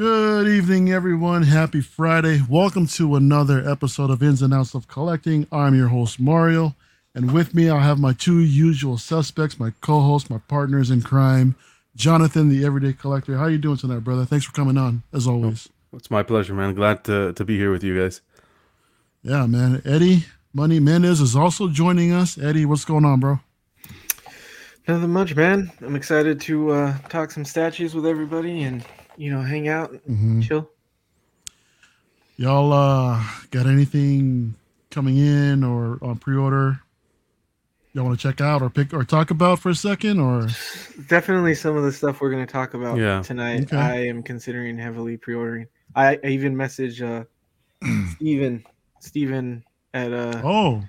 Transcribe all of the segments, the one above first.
Good evening, everyone. Happy Friday. Welcome to another episode of Ins and Outs of Collecting. I'm your host, Mario. And with me, I'll have my two usual suspects, my co-hosts, my partners in crime, Jonathan, the Everyday Collector. How you doing tonight, brother? Thanks for coming on, as always. It's my pleasure, man. Glad to, to be here with you guys. Yeah, man. Eddie Money Mendez is also joining us. Eddie, what's going on, bro? Nothing much, man. I'm excited to uh, talk some statues with everybody and you know hang out, and Mhm. chill. Y'all uh, got anything coming in or on pre-order? Y'all want to check out or pick or talk about for a second, or Definitely some of the stuff we're going to talk about Yeah. tonight. Okay. I am considering heavily pre-ordering. I, I even message uh, Steven, Steven at uh, oh,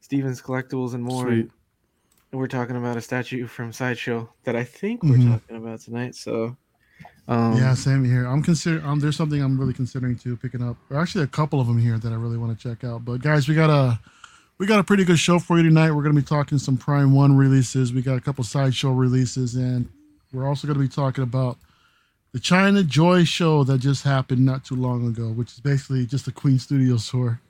Steven's Collectibles and more. Sweet. And we're talking about a statue from Sideshow that I think we're Mhm. talking about tonight. So, um, yeah, same here. I'm considering. Um, there's something I'm really considering too picking up. Or actually, a couple of them here that I really want to check out. But guys, we got a we got a pretty good show for you tonight. We're going to be talking some Prime One releases. We got a couple sideshow releases, and we're also going to be talking about the China Joy show that just happened not too long ago, which is basically just a Queen Studios tour.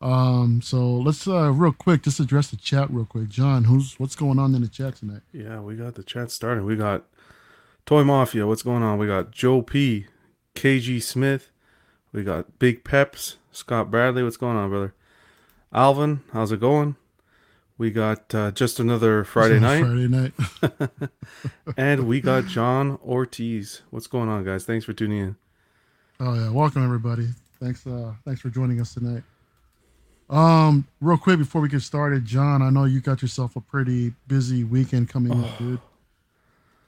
Um, so let's uh, real quick just address the chat real quick. John, who's what's going on in the chat tonight? Yeah, we got the chat started. We got Toy Mafia. What's going on? We got Joe P, KG Smith. We got Big Peps, Scott Bradley. What's going on, brother? Alvin, how's it going? We got uh, just another Friday night, Friday night. and we got John Ortiz. What's going on, guys? Thanks for tuning in. Oh yeah, welcome everybody. Thanks, uh, thanks for joining us tonight. Um, real quick before we get started, John, I know you got yourself a pretty busy weekend coming up, dude.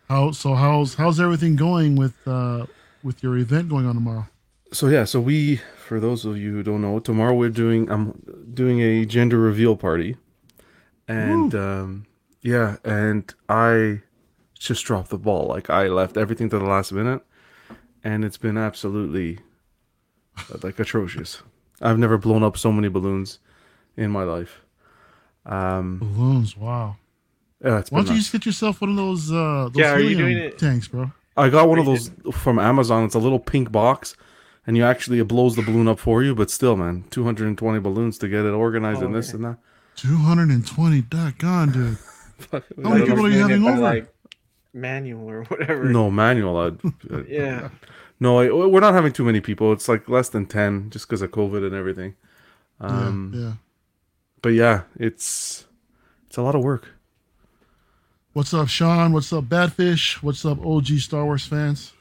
How so? How's how's everything going with uh with your event going on tomorrow? So yeah, so we for those of you who don't know, tomorrow we're doing I'm doing a gender reveal party. And um yeah, and I just dropped the ball. Like I left everything to the last minute and it's been absolutely uh, like atrocious. I've never blown up so many balloons in my life. Um Balloons, wow. Yeah, it's Why don't you just get yourself one of those uh those Yeah, are you doing it- tanks, bro? I got one of those from Amazon. It's a little pink box, and you actually it blows the balloon up for you. But still, man, 220 balloons to get it organized Oh, and this okay. and that. Two hundred and twenty. Gone, dude. How many I don't people are you understand having over? Like, manual or whatever. No manual. I'd, Yeah. no, I, we're not having too many people. It's like less than 10, just because of COVID and everything. Um, yeah, yeah. But yeah, it's it's a lot of work. What's up, Sean? What's up, Badfish? What's up, OG Star Wars fans?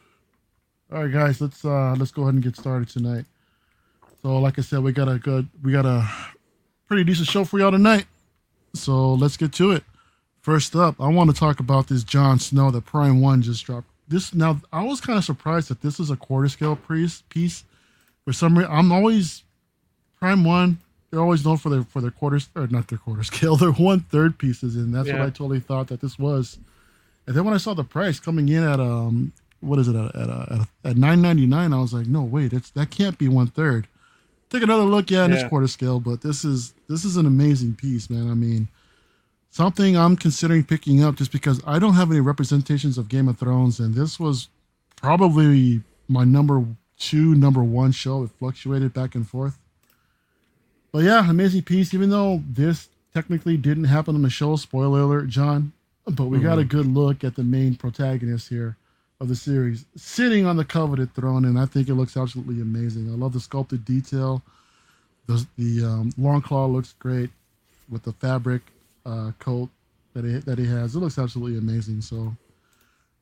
All right, guys, let's uh let's go ahead and get started tonight. So, like I said, we got a good, we got a pretty decent show for y'all tonight. So let's get to it. First up, I want to talk about this Jon Snow that Prime One just dropped. This now, I was kind of surprised that this is a quarter scale piece. Piece for some reason, I'm always Prime One. They're always known for their for their quarters or not their quarter scale, their one third pieces, and that's what I totally thought that this was. And then when I saw the price coming in at um what is it at at uh, at, at nine ninety nine, I was like, no wait, it's that can't be one third. Take another look, yeah, and it's quarter scale, but this is this is an amazing piece, man. I mean, something I'm considering picking up just because I don't have any representations of Game of Thrones, and this was probably my number two, number one show. It fluctuated back and forth. But yeah, amazing piece. Even though this technically didn't happen on the show, spoiler alert, John. But we got a good look at the main protagonist here of the series, sitting on the coveted throne, and I think it looks absolutely amazing. I love the sculpted detail. The the um, Longclaw looks great with the fabric uh, coat that he that he has. It looks absolutely amazing. So,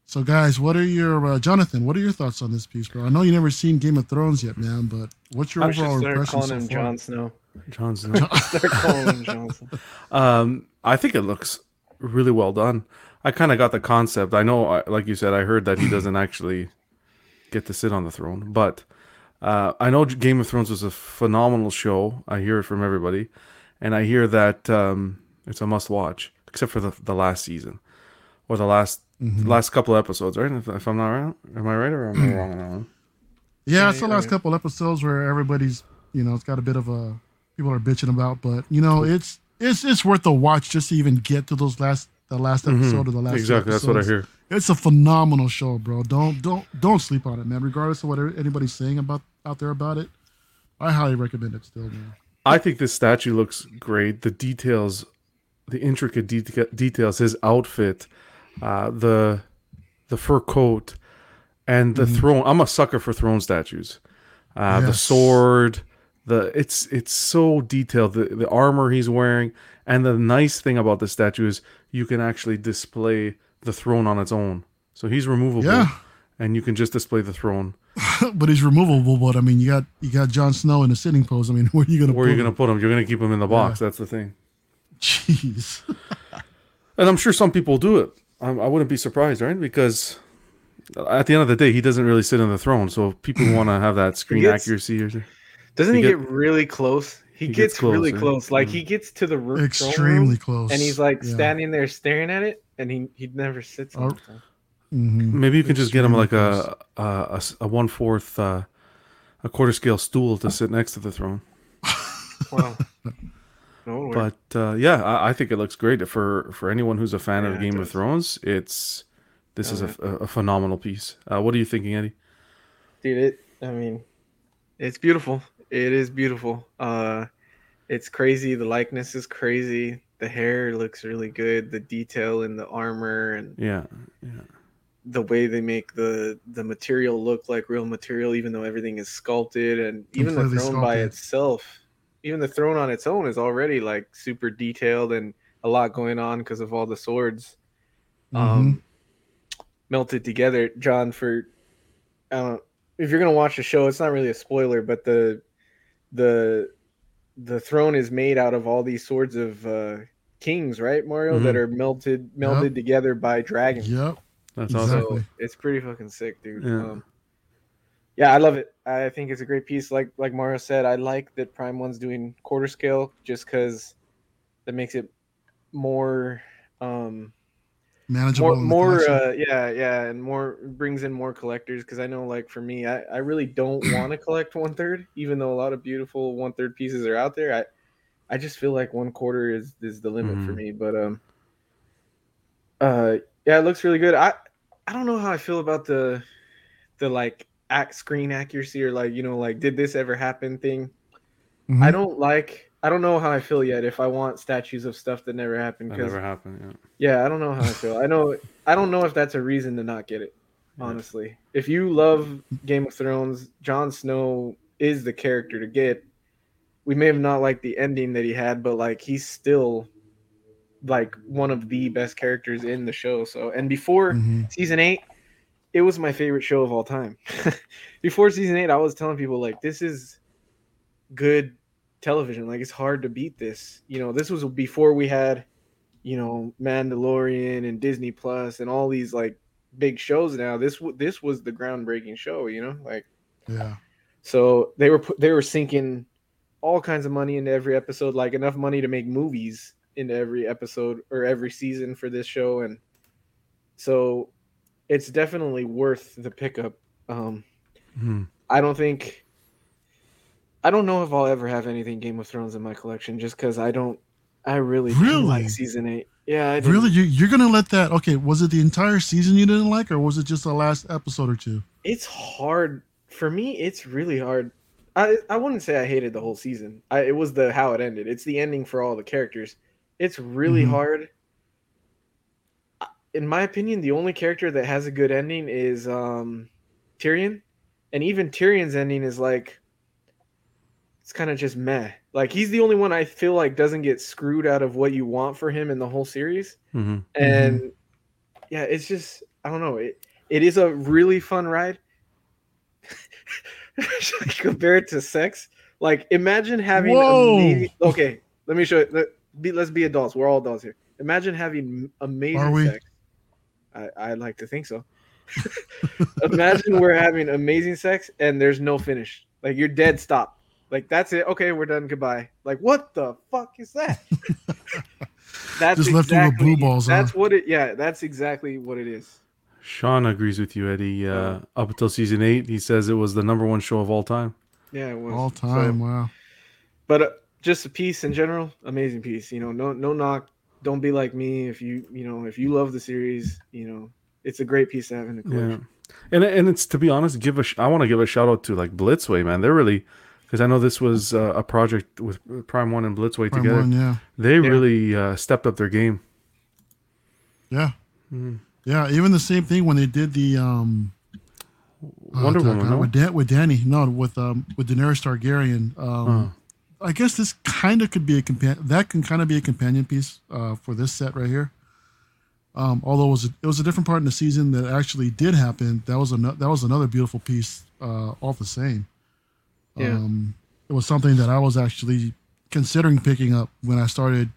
so guys, what are your uh, Jonathan? What are your thoughts on this piece, bro? I know you never seen Game of Thrones yet, man, but what's your I should overall start impression calling so him far? Jon Snow. Jon Snow. Start calling him Jon Snow. Um, I think it looks really well done. I kind of got the concept. I know, like you said, I heard that he doesn't actually get to sit on the throne, but uh, I know Game of Thrones was a phenomenal show. I hear it from everybody, and I hear that um, it's a must-watch, except for the the last season or the last last couple of episodes. Right? If, if I'm not right, am I right or am I wrong on that one? Yeah, it's the last couple episodes where everybody's, you know, it's got a bit of a people are bitching about, but you know, it's it's it's worth a watch just to even get to those last the last episode of the last. Mm-hmm. Exactly, that's what I hear. it's a phenomenal show, bro. Don't don't don't sleep on it, man. Regardless of what anybody's saying about out there about it, I highly recommend it still, man. I think this statue looks great. The details, the intricate de- details, his outfit, uh, the the fur coat, and the Mhm. throne. I'm a sucker for throne statues. Uh, The Yes. sword, the it's it's so detailed. The the armor he's wearing, and the nice thing about the statue is you can actually display the throne on its own. So he's removable, Yeah. and you can just display the throne. but he's removable. But I mean, you got you got Jon Snow in a sitting pose. I mean, where are you gonna? Where are you put gonna him? put him? You're gonna keep him in the box. That's the thing. Jeez. And I'm sure some people do it. I, I wouldn't be surprised, right? Because at the end of the day, he doesn't really sit on the throne. So if people want to have that screen gets- accuracy, or Doesn't He he, get- get, really close? He, He gets, gets close, really yeah. close. Like Mm. he gets to the ro- throne Extremely room, close. and he's like Yeah. standing there staring at it, and he he never sits on it. Mhm. maybe you can just get him like a a a, a s- a one fourth uh, a quarter scale stool to sit next to the throne. Wow. No. But uh, yeah, I, I think it looks great for for anyone who's a fan Yeah, of it Game of. Thrones. It's this is a, a, a phenomenal piece. Uh, what are you thinking, Eddie? dude it i mean it's beautiful it is beautiful. Uh it's crazy. The likeness is crazy. The hair looks really good. The detail in the armor and Yeah, yeah, the way they make the the material look like real material even though everything is sculpted and even the Completely throne by itself even the throne on its own is already like super detailed and a lot going on because of all the swords um melted together. John for i don't if you're gonna watch the show it's not really a spoiler but the the the throne is made out of all these swords of uh kings right mario that are melted melded together by dragons Yep. that's Exactly. awesome. so it's pretty fucking sick dude Yeah. um, yeah i love it i think it's a great piece like like mario said i like that prime one's doing quarter scale just because that makes it more um Manageable. more more uh yeah yeah and more brings in more collectors because i know like for me i, I really don't want to collect one third even though a lot of beautiful one third pieces are out there i i just feel like one quarter is is the limit for Mhm. me but um uh yeah it looks really good i i don't know how i feel about the the like act screen accuracy or like you know like did this ever happen thing Mhm. i don't like i don't know how i feel yet if i want statues of stuff that never happened That because never happened. Yeah. yeah, I don't know how I feel. I know I don't know if that's a reason to not get it. Yeah. Honestly, if you love Game of Thrones, Jon Snow is the character to get. We may have not liked the ending that he had, but like he's still like one of the best characters in the show. So, and before Mhm. season eight, it was my favorite show of all time. before season eight, I was telling people like this is good television. Like it's hard to beat this. You know, this was before we had, you know, Mandalorian and Disney Plus and all these like big shows. Now this this was the groundbreaking show. You know, like Yeah. so they were they were sinking all kinds of money into every episode, like enough money to make movies into every episode or every season for this show, and so it's definitely worth the pickup. Um, Mhm. I don't think. I don't know if I'll ever have anything Game of Thrones in my collection, just because I don't. I really, Really? like season eight. Yeah, I Really, you, you're gonna let that? Okay, was it the entire season you didn't like, or was it just the last episode or two? it's hard for me it's really hard i i wouldn't say i hated the whole season I, it was the how it ended it's the ending for all the characters it's really Mhm. hard in my opinion the only character that has a good ending is um tyrion and even tyrion's ending is like it's kind of just meh. Like he's the only one i feel like doesn't get screwed out of what you want for him in the whole series. Mhm. and yeah it's just i don't know it it is a really fun ride. Should I compare it to sex like imagine having amazing okay let me show you let, be, let's be adults we're all adults here. Imagine having Are amazing we? sex. I, i'd like to think so. Imagine we're having amazing sex and there's no finish. Like you're dead stop like that's it okay we're done goodbye like what the fuck is that that's Just left you with blue balls, huh? that's what it yeah that's exactly what it is Sean agrees with you, Eddie. Uh, up until season eight, he says it was the number one show of all time. yeah it was All So- time, wow. but uh, just a piece in general amazing piece you know no no knock don't be like me if you you know if you love the series you know it's a great piece to have in the collection. Yeah, and and it's to be honest, give a sh- I want to give a shout out to like Blitzway, man. They're really because I know this was uh, a project with Prime One and Blitzway Prime together. One, yeah. They Yeah. really uh, stepped up their game. Yeah. Mm. Yeah. Even the same thing when they did the um oh, Wonder God, Woman, no? with, Dan, with Danny, no, with um with Daenerys Targaryen. Um I guess this kind of could be a companion. That can kind of be a companion piece uh, for this set right here. Um, although it was a, it was a different part in the season that actually did happen. That was another that was another beautiful piece. Uh, all the same. Yeah. Um, it was something that I was actually considering picking up when I started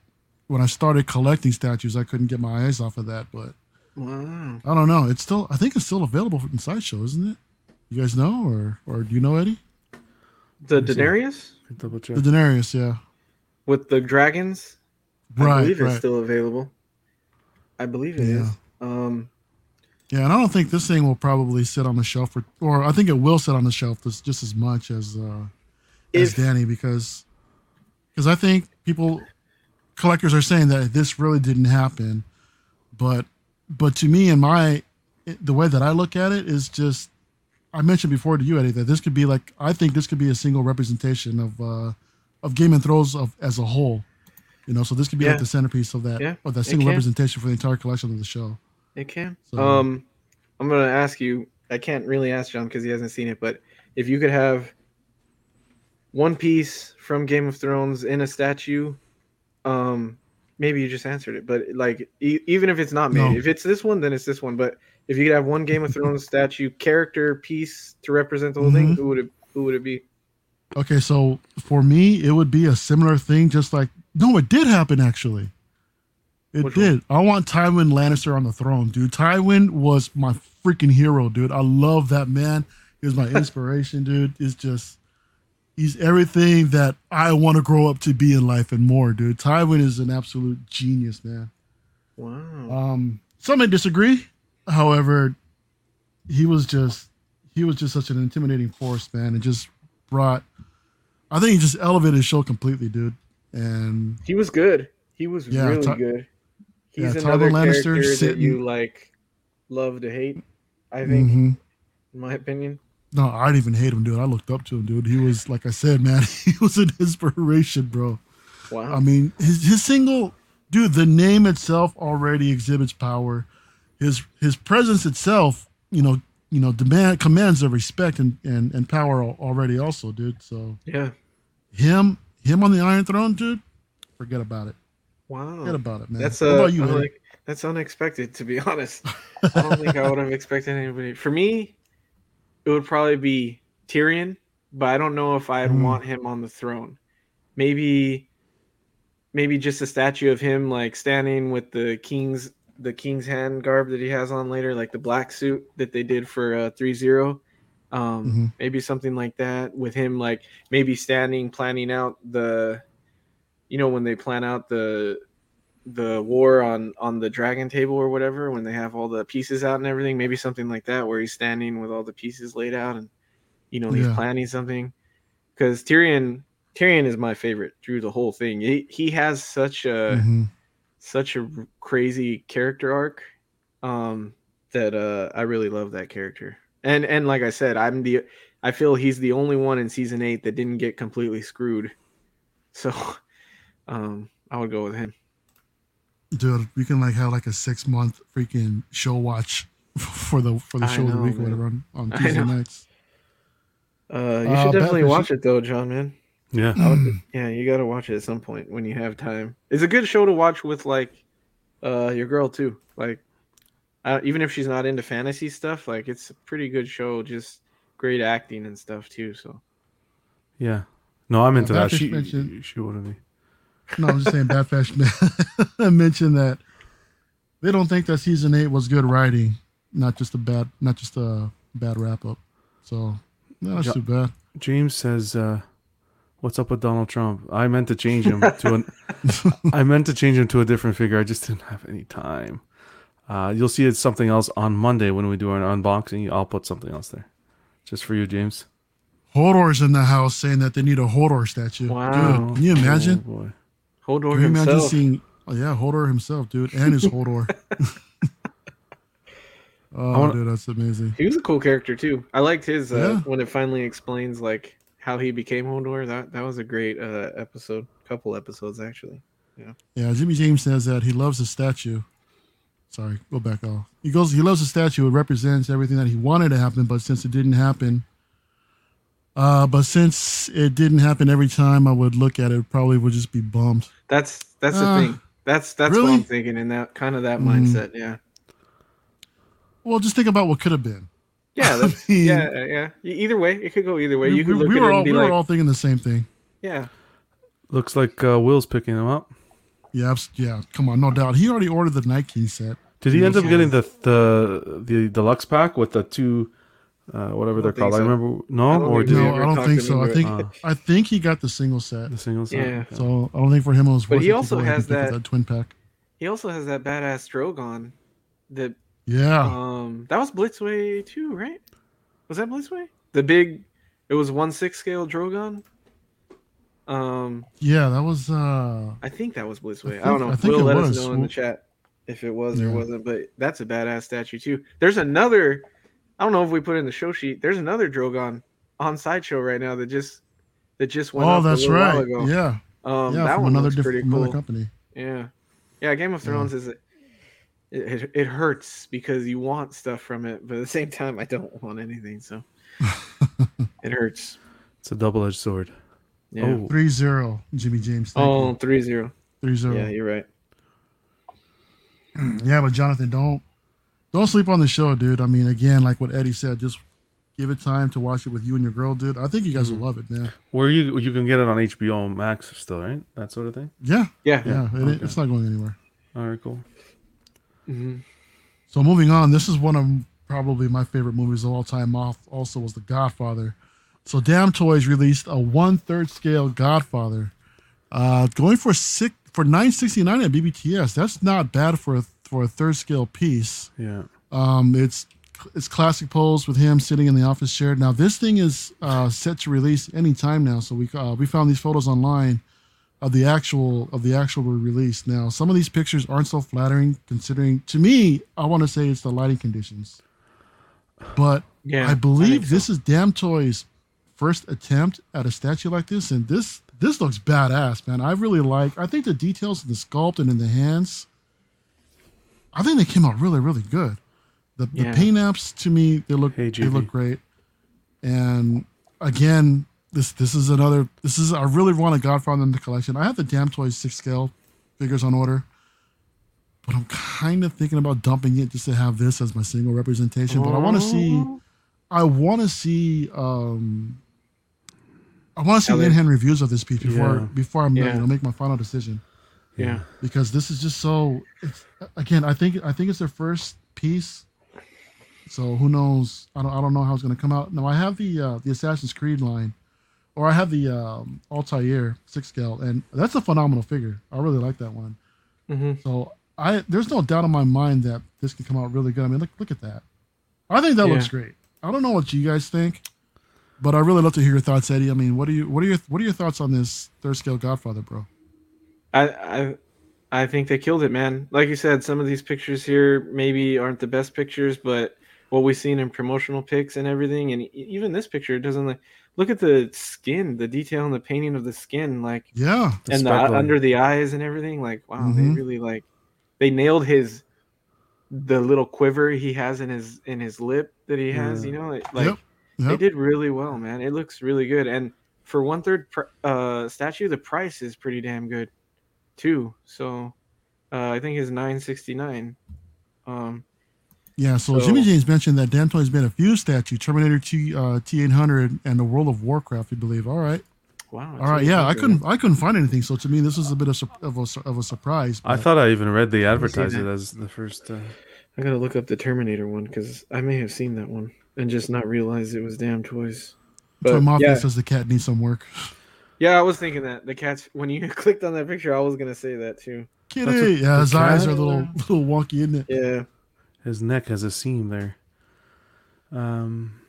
when I started collecting statues. I couldn't get my eyes off of that, but Wow. I don't know. It's still I think it's still available in Sideshow, isn't it? You guys know, or or do you know Eddie? The me see. Daenerys Double check. The Daenerys, yeah. with the dragons. Right, I Right, believe it's still available. I believe it is. Yeah. Um, Yeah, and I don't think this thing will probably sit on the shelf for, or I think it will sit on the shelf just, just as much as uh, as If- Danny because because I think people collectors are saying that this really didn't happen, but but to me and my the way that I look at it is just I mentioned before to you Eddie that this could be like I think this could be a single representation of uh, of Game and Throws of as a whole, you know. So this could be Yeah. like the centerpiece of that Yeah, or that single representation for the entire collection of the show. It can. So- Um, I'm gonna ask you. I can't really ask John because he hasn't seen it, but if you could have one piece from Game of Thrones in a statue, um, maybe you just answered it. But like, e- even if it's not made, No. if it's this one, then it's this one. But if you could have one Game of Thrones statue character piece to represent the whole thing, Mhm. who would it? Who would it be? Okay, so for me, it would be a similar thing, just like no, it did happen actually. It Which one? did. I want Tywin Lannister on the throne, dude. Tywin was my freaking hero, dude. I love that man. He was my inspiration, dude. It's just he's everything that I want to grow up to be in life and more, dude. Tywin is an absolute genius, man. Wow. Um, some may disagree. However, he was just he was just such an intimidating force, man, and just brought. I think he just elevated the show completely, dude. And He was good. He was Yeah, really Ty- good. Yeah, He's Tywin another Lannister character that you like love to hate. I think, Mhm. in my opinion. no, I didn't even hate him, dude. I looked up to him, dude. He was like I said, man. He was an inspiration, bro. Wow. I mean, his his single, dude. The name itself already exhibits power. His his presence itself, you know, you know, demand commands of respect and and and power already, also, dude. So yeah. him him on the Iron Throne, dude. Forget about it. Wow. Forget about it, man. That's what uh, about you, like, that's unexpected to be honest. I don't think I would have expected anybody. For me, it would probably be Tyrion, but I don't know if I'd Hmm. want him on the throne. Maybe, maybe just a statue of him like standing with the king's the king's hand garb that he has on later, like the black suit that they did for uh, threezero. Um, Mhm. maybe something like that with him, like maybe standing, planning out the, you know, when they plan out the the war on on the dragon table or whatever when they have all the pieces out and everything maybe something like that where he's standing with all the pieces laid out and you know he's Yeah. planning something because tyrion tyrion is my favorite through the whole thing he, he has such a Mhm. such a crazy character arc um that uh i really love that character and and like i said i'm the i feel he's the only one in season eight that didn't get completely screwed so um i would go with him Dude, we can like have like a six month freaking show watch for the for the I show of the know, week or whatever on, on Tuesday nights. Uh, you Uh, should definitely Batfish- watch it though, John. Man, Yeah. Would- yeah, you got to watch it at some point when you have time. It's a good show to watch with like uh your girl too. Like, uh, even if she's not into fantasy stuff, like it's a pretty good show. Just great acting and stuff too. So Yeah. No, I'm into that. She mentioned- she wouldn't be. No, I'm just saying Bad Fish mentioned that they don't think that season eight was good writing, not just a bad not just a bad wrap up. So no, that's Jo- too bad. James says, uh, "What's up with Donald Trump?" I meant to change him to an. I meant to change him to a different figure. I just didn't have any time. Uh, you'll see it's something else on Monday when we do our unboxing. I'll put something else there, just for you, James. Hodor's in the house saying that they need a Hodor statue. Wow. Dude, can you imagine? Oh, boy. Hodor Can you imagine himself. seeing? Oh yeah, Hodor himself, dude, and his Hodor. Oh, wanna- dude, that's amazing. He was a cool character too. I liked his uh, Yeah. when it finally explains like how he became Hodor. That that was a great uh, episode. Couple episodes actually. Yeah. Yeah, Jimmy James says that he loves the statue. Sorry, go back off. He goes, he loves the statue. It represents everything that he wanted to happen, but since it didn't happen, uh, but since it didn't happen every time I would look at it, it probably would just be bummed. That's that's Uh, the thing. That's that's what? I'm thinking in that kind of that Mm. mindset. Yeah. Well, just think about what could have been. Yeah. That's, mean- yeah. uh, Yeah. Either way, it could go either way. we, You could we- look we were it all and be we like, were all thinking the same thing. yeah. Looks like uh, Will's picking them up. Yeah, yeah. Come on, no doubt. He already ordered the Nike set. Did he end up getting the the the deluxe pack with the two, uh, whatever they're don't think call? I remember no, I don't or think did we he No, I don't think so. I think it. I think he got the single set. the single set? Yeah. So I don't think for him it was But worth he it also has and pick up that- that twin pack. He also has that badass Drogon. That Yeah, um that was Blitzway too, right? Was that Blitzway? The big, it was one six scale Drogon. Um, yeah. That was. uh I think that was Blitzway. I, think- don't know. I think Will it let was. us know in the chat if it was or wasn't. But that's a badass statue too. There's another. I don't know if we put it in the show sheet. There's another Drogon on sideshow right now that just that just went. Oh, up a that's while right. ago. Yeah, Um, yeah. that From one another looks diff- pretty from another company. Yeah, yeah. Game of Yeah. Thrones is. It, it, it hurts because you want stuff from it, but at the same time, I don't want anything. So it hurts. It's a double edged sword. Yeah. Oh, Three zero. Jimmy James. Thank Oh, you. Threezero. Three zero. Yeah, you're right. Yeah, but Jonathan, don't don't sleep on the show, dude. I mean, again, like what Eddie said, just give it time to watch it with you and your girl, dude. I think you guys will love it, man. where you you can get it on HBO Max still, right? That sort of thing. Yeah, Yeah. yeah. it- okay. it's not going anywhere. All right, cool. hmm So moving on, this is one of probably my favorite movies of all time. Off also was The Godfather. So Damn Toys released a one third scale Godfather, uh, going for six for nine sixty nine at BBTS. That's not bad for a for a third scale piece. Yeah. Um, it's it's classic pose with him sitting in the office chair. Now this thing is uh, set to release any time now. So we uh, we found these photos online of the actual of the actual release. Now some of these pictures aren't so flattering considering. To me, I want to say it's the lighting conditions, but Yeah. I believe think so. this is Damn Toys' first attempt at a statue like this, and this this looks badass, man. I really like. I think the details of the sculpt and in the hands. I think they came out really, really good. The, the paint apps to me they look Hey, they look great, and again this this is another this is I really want a Godfather in the collection. I have the Damn Toys six scale figures on order, but I'm kind of thinking about dumping it just to have this as my single representation. But I want to see Oh. I want to see. um I want to see in hand reviews of this piece before Yeah. before I'm Yeah. you know, make my final decision Yeah. because this is just so. It's, again, I think I think it's their first piece, so who knows? I don't I don't know how it's going to come out. Now I have the uh, the Assassin's Creed line, or I have the um, Altair six scale, and that's a phenomenal figure. I really like that one. hmm So I there's no doubt in my mind that this can come out really good. I mean, look look at that. I think that looks great. I don't know what you guys think, but I really love to hear your thoughts, Eddie. I mean, what are you what are your what are your thoughts on this third scale Godfather, bro? I, I I think they killed it, man. Like you said, some of these pictures here maybe aren't the best pictures, but what we've seen in promotional pics and everything, and even this picture doesn't like. Look at the skin, the detail and the painting of the skin, like Yeah, The and the, under the eyes and everything. Like, wow, Mhm. they really like they nailed his the little quiver he has in his in his lip that he has. Yeah. You know, like, like Yep, they did really well, man. It looks really good, and for one third pr- uh, statue, the price is pretty damn good, too. So, uh, I think it's nine sixty nine. Um, Yeah, so, So- Jimmy James mentioned that Damn Toys made a few statues, Terminator T uh, T eight hundred and the World of Warcraft, I believe. All right, wow. all right, yeah, I couldn't I couldn't find anything, so to me this was a bit of, of a of a surprise. I thought I even read the advertisement as the first. Uh, I gotta look up the Terminator one because I may have seen that one and just not realize it was damn toys. Toy But Mafia yeah, says the cat needs some work. yeah, I was thinking that the cat's when you clicked on that picture, I was gonna say that too. Kitty, That's yeah, his the eyes are a little little wonky, isn't it? Yeah, his neck has a seam there. Um,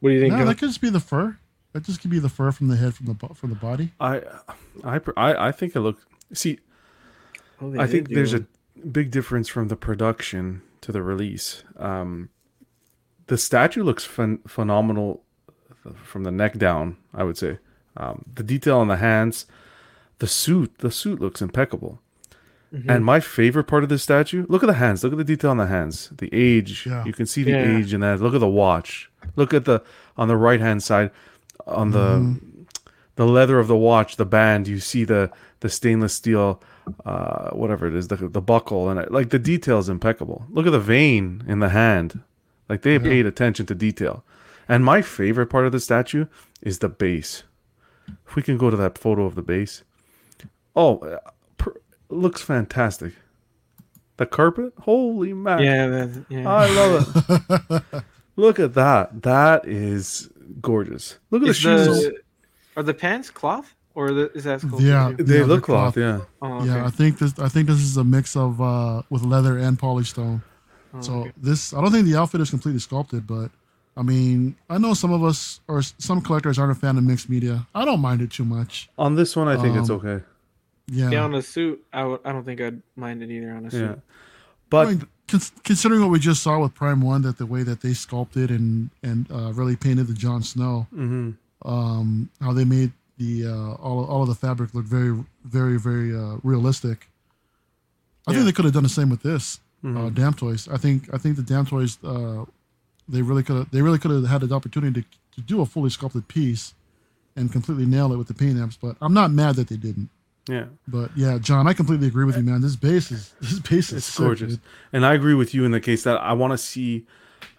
what do you think? No, that could just be the fur. That just could be the fur from the head from the from the body. I, I, I, I think it looked. See, Oh, I think do there's one. a big difference from the production to the release. Um, the statue looks phen- phenomenal from the neck down. I would say um, the detail on the hands, the suit. The suit looks impeccable. Mm-hmm. And my favorite part of this statue, look at the hands. Look at the detail on the hands. The age. Yeah. You can see the Yeah. age in that. Look at the watch. Look at the on the right hand side, on the the leather of the watch, the band. You see the the stainless steel, uh, whatever it is, the the buckle, and it, like the detail is impeccable. Look at the vein in the hand. Like they paid attention to detail. And my favorite part of the statue is the base. If we can go to that photo of the base. Oh, per, looks fantastic. The carpet, holy man! Yeah, yeah. I love it. Look at that. That is gorgeous. Look at Is the shoes. the- are the pants cloth or the, is that sculpted Yeah. too? They Yeah, look cloth, cloth. yeah. Oh, okay. Yeah, I think this. I think this is a mix of uh, with leather and polystone. Oh, So okay. this, I don't think the outfit is completely sculpted, but I mean, I know some of us or some collectors aren't a fan of mixed media. I don't mind it too much. On this one, I think it's Um, okay. Yeah, Yeah, on a suit, I w- I don't think I'd mind it either on a suit. Yeah, but I mean, cons- considering what we just saw with Prime One, that the way that they sculpted and and uh, really painted the Jon Snow, mhm. um, how they made the uh, all all of the fabric look very very very uh, realistic. I Yeah. think they could have done the same with this uh, Mhm. Damn Toys. I think I think the Damn Toys uh, they really could have they really could have had the opportunity to, to do a fully sculpted piece and completely nail it with the paint apps. But I'm not mad that they didn't. Yeah, But yeah, John, I completely agree with you, man. This base is this base is it's sick, gorgeous. dude. And I agree with you in the case that I want to see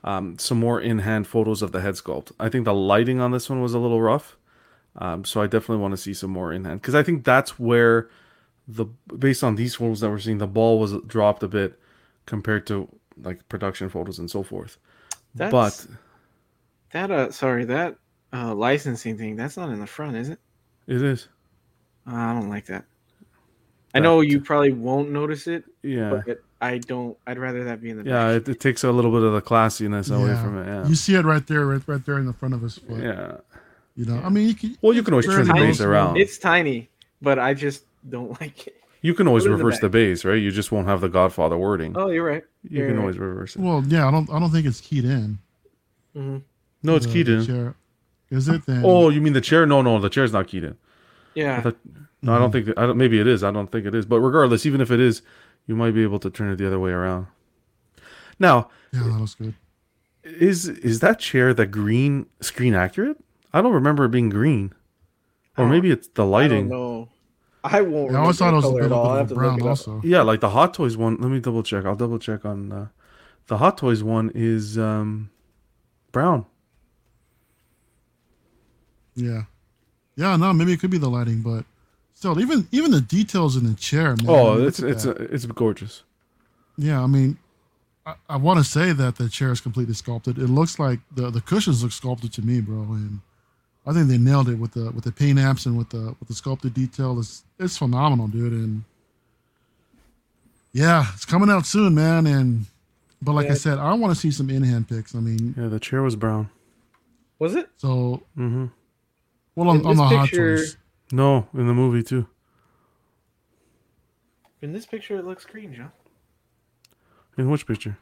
um, some more in-hand photos of the head sculpt. I think the lighting on this one was a little rough, um, so I definitely want to see some more in-hand because I think that's where the based on these photos that we're seeing, the ball was dropped a bit compared to like production photos and so forth. That's, but that uh, sorry, that uh, licensing thing, that's not in the front, is it? it is, Uh, I don't like that. I know you probably won't notice it, yeah. but I don't. I'd rather that be in the Yeah, it, it takes a little bit of the classiness away from it. Yeah. You see it right there, right, right there in the front of his foot. yeah. You know, I mean, you can. Well, you can always turn the base around. It's tiny, but I just don't like it. You can always Put it in the reverse the base, right? You just won't have the Godfather wording. Oh, you're right. you you're can right. always reverse it. Well, yeah, I don't. I don't think it's keyed in. hmm no, it's the- keyed the in. chair. Is it then? Oh, you mean the chair? No, no, the chair's not keyed in. I Yeah. thought, no, I don't think. I don't, maybe it is. I don't think it is. But regardless, even if it is, you might be able to turn it the other way around. Now, yeah, that was good. is is that chair the green screen accurate? I don't remember it being green, or maybe it's the I don't lighting. know. I won't. Yeah, I always thought it was a color bit, at all. Of have to look brown also. Yeah, like the Hot Toys one. Let me double check. I'll double check on uh, the Hot Toys one is um, brown. Yeah, yeah. No, maybe it could be the lighting, but still, even even the details in the chair, man. I Oh, mean, it's it's that. uh it's gorgeous. yeah. I mean, I, I want to say that the chair is completely sculpted. It looks like the the cushions look sculpted to me, bro, and I think they nailed it with the with the paint apps and with the with the sculpted detail. It's it's phenomenal, dude. And yeah, it's coming out soon, man. And but like I said, I want to see some in hand pics. I mean, Yeah, the chair was brown. Was it? so hmm well on, on this the hot picture- toys. No, in the movie too. In this picture, it looks green, John. In which picture?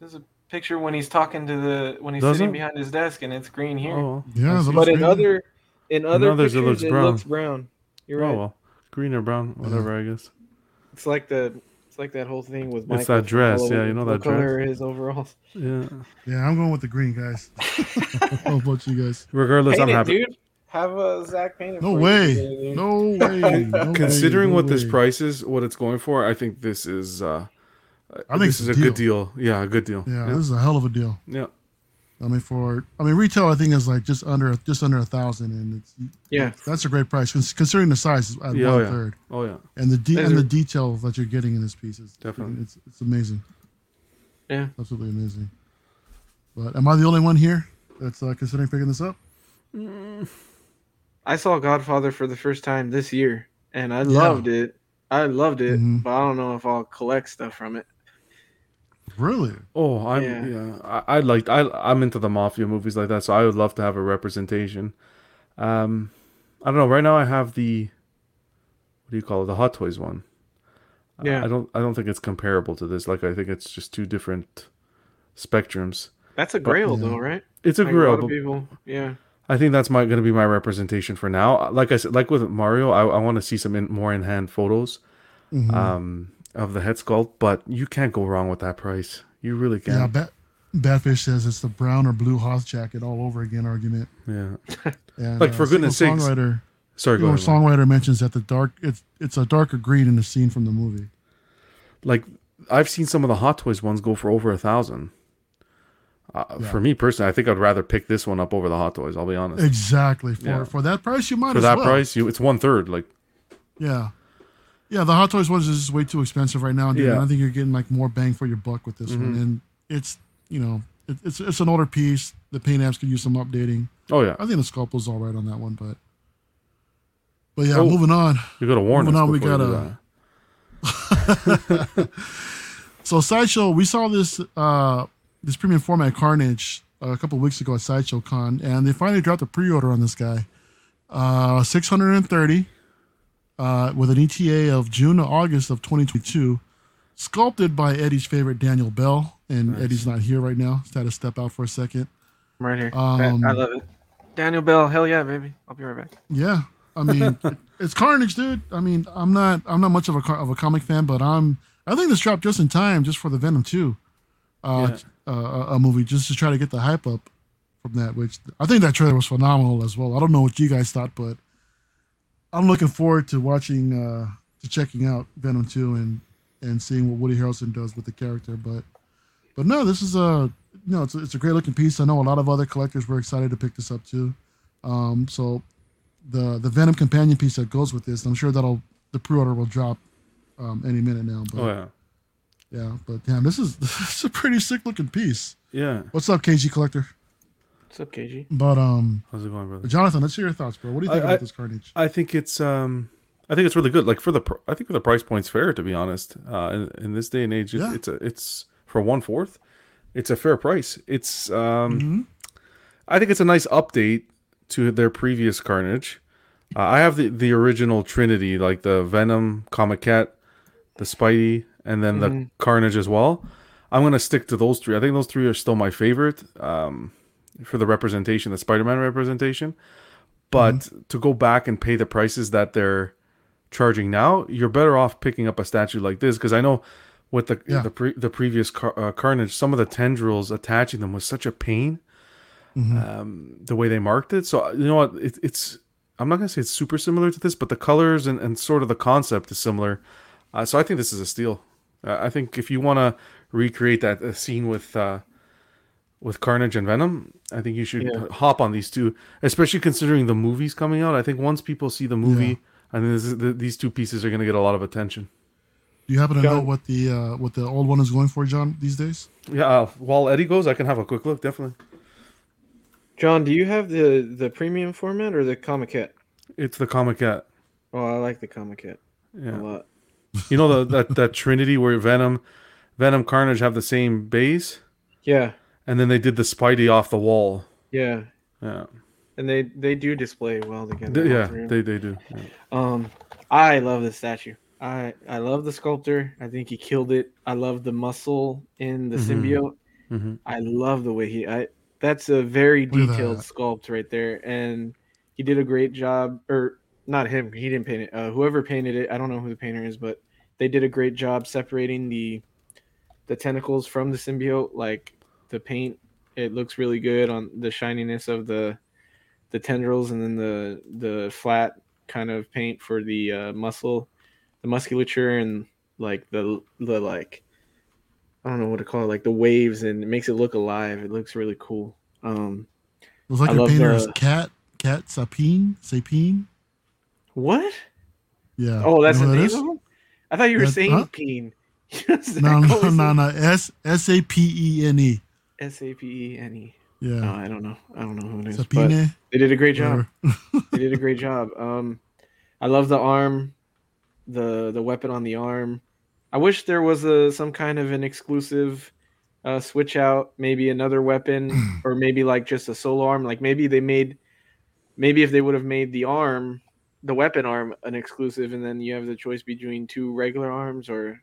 There's a picture when he's talking to the when he's Does sitting it? behind his desk, and it's green here. Oh, Yeah, I that see. looks but in green. other in other others, it pictures, looks it brown. looks brown. You're oh right. well, green or brown, whatever. I guess. It's like the it's like that whole thing with It's that dress, Halloween. yeah, you know What that dress. color are his overalls? Yeah. Yeah, I'm going with the green guys. How about you guys? Regardless, Paint I'm happy. dude. Have a Zach paint it. No for you. way. No way. No way. Considering No what this way. price is, what it's going for, I think this is. uh I think this it's is a a good deal. Yeah, a good deal. Yeah, Yeah. this is a hell of a deal. yeah. I mean, for I mean, retail I think is like just under just under a thousand, and it's Yeah. that's a great price considering the size at Yeah, oh, one yeah. third Oh yeah. and the de- and are- the detail that you're getting in this piece is Definitely. it's it's amazing. Yeah. absolutely amazing. But am I the only one here that's uh, considering picking this up? I saw Godfather for the first time this year, and I Yeah. loved it. I loved it, Mhm. but I don't know if I'll collect stuff from it. Really? Oh, I'm Yeah. yeah. I, I like I I'm into the mafia movies like that, so I would love to have a representation. Um, I don't know. Right now, I have the what do you call it? The Hot Toys one. Yeah. I don't I don't think it's comparable to this. Like I think it's just two different spectrums. That's a grail yeah. though, right? It's a Like, grill. lot of but people, yeah. I think that's my going to be my representation for now. Like I said, like with Mario, I, I want to see some in, more in hand photos Mhm. um, of the head sculpt. But you can't go wrong with that price. You really can't. Bat, Batfish says it's the brown or blue Hoth jacket all over again argument. Yeah. And, Like, for goodness sake, songwriter, Sorry, go ahead. Mark. songwriter mentions that the dark it's it's a darker green in the scene from the movie. Like I've seen some of the Hot Toys ones go for over a thousand. Uh, Yeah. For me personally, I think I'd rather pick this one up over the Hot Toys. I'll be honest. Exactly for Yeah. for that price, you might For that well. price, you it's one third. Like Yeah. Yeah, the Hot Toys ones is just way too expensive right now. Dude. Yeah. I think you're getting like more bang for your buck with this one. Mhm. And it's you know, it, it's it's an older piece. The paint apps could use some updating. oh yeah, I think the sculpt was all right on that one, but but yeah, Oh. moving on. you got to warn Moving us. on, we gotta- that. So sideshow, we saw this uh this premium format Carnage uh, a couple weeks ago at Sideshow Con, and they finally dropped a pre-order on this guy. Uh, six hundred and thirty, uh, with an ETA of June to August of twenty twenty two, sculpted by Eddie's favorite Daniel Bell, and Nice. Eddie's not here right now. He's had to step out for a second. I'm right here. Um, I love it. Daniel Bell, hell yeah, baby. I'll be right back. Yeah, I mean, it's Carnage, dude. I mean, I'm not, I'm not much of a of a comic fan, but I'm, I think this dropped just in time, just for the Venom two, uh, uh, a movie, just to try to get the hype up from that. Which I think that trailer was phenomenal as well. I don't know what you guys thought, but I'm looking forward to watching, uh, to checking out Venom two and and seeing what Woody Harrelson does with the character. But, but no, this is a, no, it's a, it's a great looking piece. I know a lot of other collectors were excited to pick this up too. Um, so the the Venom companion piece that goes with this. I'm sure that'll the pre-order will drop um, any minute now. But Oh yeah, yeah, but damn, this is this is a pretty sick looking piece. yeah. What's up, KG Collector? What's up, KG? But um, How's it going, brother? Jonathan, let's hear your thoughts, bro. What do you think I- about I- this Carnage? I think it's um I think it's really good. Like for the pr- I think for the price point's fair to be honest. Uh in, in this day and age it- Yeah. it's a it's for one fourth. It's a fair price. It's um Mhm. I think it's a nice update to their previous Carnage. Uh, I have the the original Trinity like the Venom, Comiquette, the Spidey and then the Mhm. Carnage as well. I'm going to stick to those three. I think those three are still my favorite um for the representation, the Spider-Man representation. But to go back and pay the prices that they're charging now, you're better off picking up a statue like this because I know with the Yeah. the pre- the previous car- uh, Carnage, some of the tendrils attaching them was such a pain. Mhm. Um, the way they marked it, so you know what, it, it's I'm not gonna say it's super similar to this, but the colors and, and sort of the concept is similar. Uh, so I think this is a steal. Uh, I think if you want to recreate that uh, scene with uh, with Carnage and Venom, I think you should Yeah. hop on these two, especially considering the movies coming out. I think once people see the movie, I think this is, th- these two pieces are going to get a lot of attention. Do you happen to John- know what the uh, what the old one is going for, John, these days? Yeah, uh, while Eddie goes, I can have a quick look. Definitely, John, do you have the the premium format or the Comiquette? it's the Comiquette. Oh, I like the Comiquette a lot. You know the, that that Trinity where Venom, Venom, Carnage have the same base, Yeah, and then they did the Spidey off the wall. yeah, Yeah, and they they do display well together. They- yeah, three of them. they they do. Yeah. Um, I love the statue. I I love the sculptor. I think he killed it. I love the muscle in the Mhm. symbiote. Mhm. I love the way he. I that's a very detailed sculpt right there, and he did a great job. Or not him. He didn't paint it. Uh, whoever painted it, I don't know who the painter is, but they did a great job separating the the tentacles from the symbiote. Like the paint, it looks really good on the shininess of the the tendrils, and then the the flat kind of paint for the uh, muscle, the musculature, and like the the like I don't know what to call it, like the waves, and it makes it look alive. It looks really cool. Um, It was like I your love painter the- Cat Cat Sapine Sapine. What? Yeah. Oh, that's You know who name of him. I thought you were saying huh? Peen. No, no, no, no. S S A P E N E. S A P E N E. Yeah. I don't know. I don't know who it is. But Sapine. they did a great job. they did a great job. Um, I love the arm, the the weapon on the arm. I wish there was a some kind of an exclusive uh, switch out, maybe another weapon, or maybe like just a solo arm. Like maybe they made, maybe if they would have made the arm the weapon arm an exclusive, and then you have the choice between two regular arms or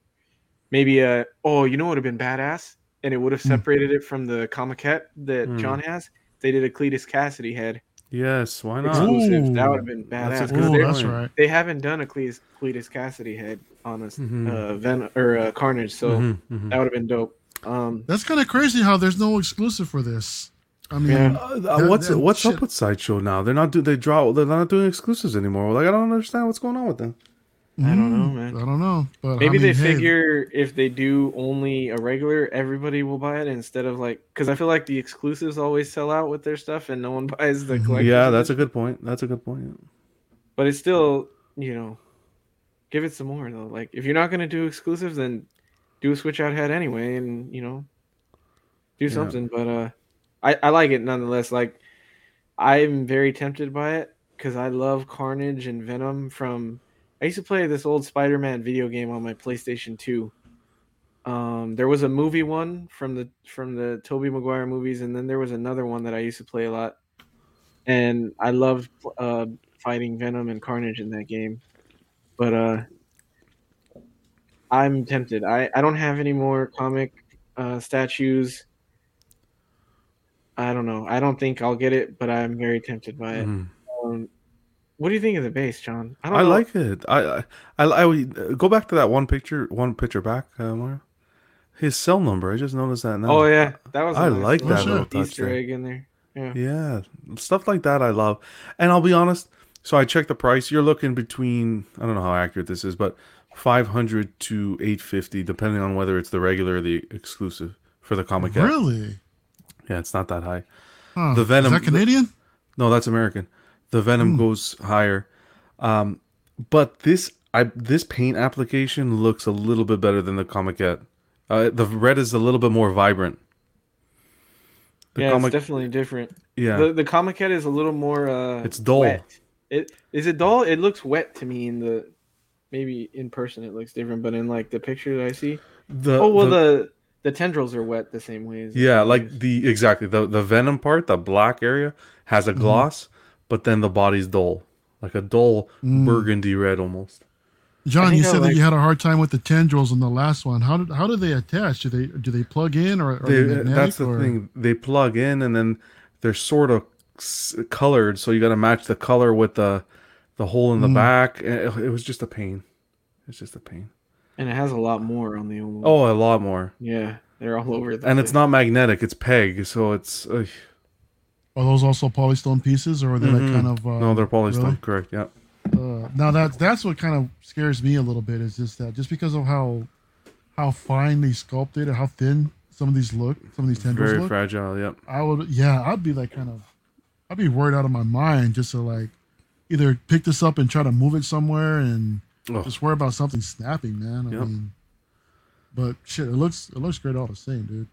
maybe a oh, you know what would have been badass, and it would have Hmm. separated it from the Comiquette that Hmm. John has. They did a Cletus Cassidy head Yes, why not? exclusive. That would have been That's a badass. good 'cause Oh, that's right. they haven't done a Cletus, Cletus Cassidy head on a Mhm. uh, Ven- or uh, Carnage, so Mhm, mhm. that would have been dope. Um, That's kind of crazy how there's no exclusive for this. I mean, Yeah. Uh, That- what's that what's shit- up with Sideshow now? They're not do they draw they're not doing exclusives anymore. Like I don't understand what's going on with them. I don't know, mm, man. I don't know, but maybe I mean, they hey, figure if they do only a regular, everybody will buy it instead of like because I feel like the exclusives always sell out with their stuff and no one buys the Mhm. collector's yeah, that's a good point. That's a good point. But it's still, you know, give it some more though. Like if you're not gonna do exclusives, then do a switch out head anyway, and you know, do Yeah. something. But uh, I I like it nonetheless. Like I'm very tempted by it because I love Carnage and Venom from. I used to play this old Spider-Man video game on my PlayStation Two. Um, there was a movie one from the from the Tobey Maguire movies, and then there was another one that I used to play a lot, and I loved uh, fighting Venom and Carnage in that game. But uh, I'm tempted. I I don't have any more comic uh, statues. I don't know. I don't think I'll get it, but I'm very tempted by it. Mhm. Um, what do you think of the base, John? I don't I know. like it. I, I I I go back to that one picture, one picture back, uh, Mario. His cell number. I just noticed that now. Oh yeah, that was. a I nice like little that little touch Easter there. egg in there. Yeah. Yeah, stuff like that I love. And I'll be honest. So I checked the price. You're looking between I don't know how accurate this is, but 500 to 850, depending on whether it's the regular or the exclusive for the comic. app. Really? Yeah, it's not that high. Huh. The Venom- Is that Canadian? No, that's American. The Venom Hmm. goes higher. Um, but this I this paint application looks a little bit better than the Comiquette. Uh, the red is a little bit more vibrant. The yeah, comic, it's definitely different. yeah, The the comic head is a little more. Uh, It's dull. Wet. It is it dull? It looks wet to me in the. Maybe in person it looks different, but in like the picture that I see, the, oh well, the- the the tendrils are wet the same way as yeah, others. like the exactly the the Venom part, the black area has Mm-hmm. a gloss, but then the body's dull, like a dull Mm. burgundy red almost. John, think you I said that you had a hard time with the tendrils in the last one. How did how do they attach? Do they do they plug in or are they, They, that's the or- thing. They plug in and then they're sort of colored, so you got to match the color with the the hole in the Mm. back. It, it was just a pain. It's just a pain. And it has a lot more on the old one. Oh, a lot more. yeah, they're all over. The And it's not magnetic; it's peg, so it's ugh. Are those also polystone pieces, or are they Mhm. like kind of? Uh, no, they're polystone. really? Correct. Yeah. Uh, now that's that's what kind of scares me a little bit is just that just because of how how finely sculpted and how thin some of these look, some of these tendrils Very look. fragile. Yep. I would, yeah, I'd be like kind of, I'd be worried out of my mind just to like either pick this up and try to move it somewhere and Oh, just worry about something snapping, man. I Yep. mean, but shit, it looks it looks great all the same, dude.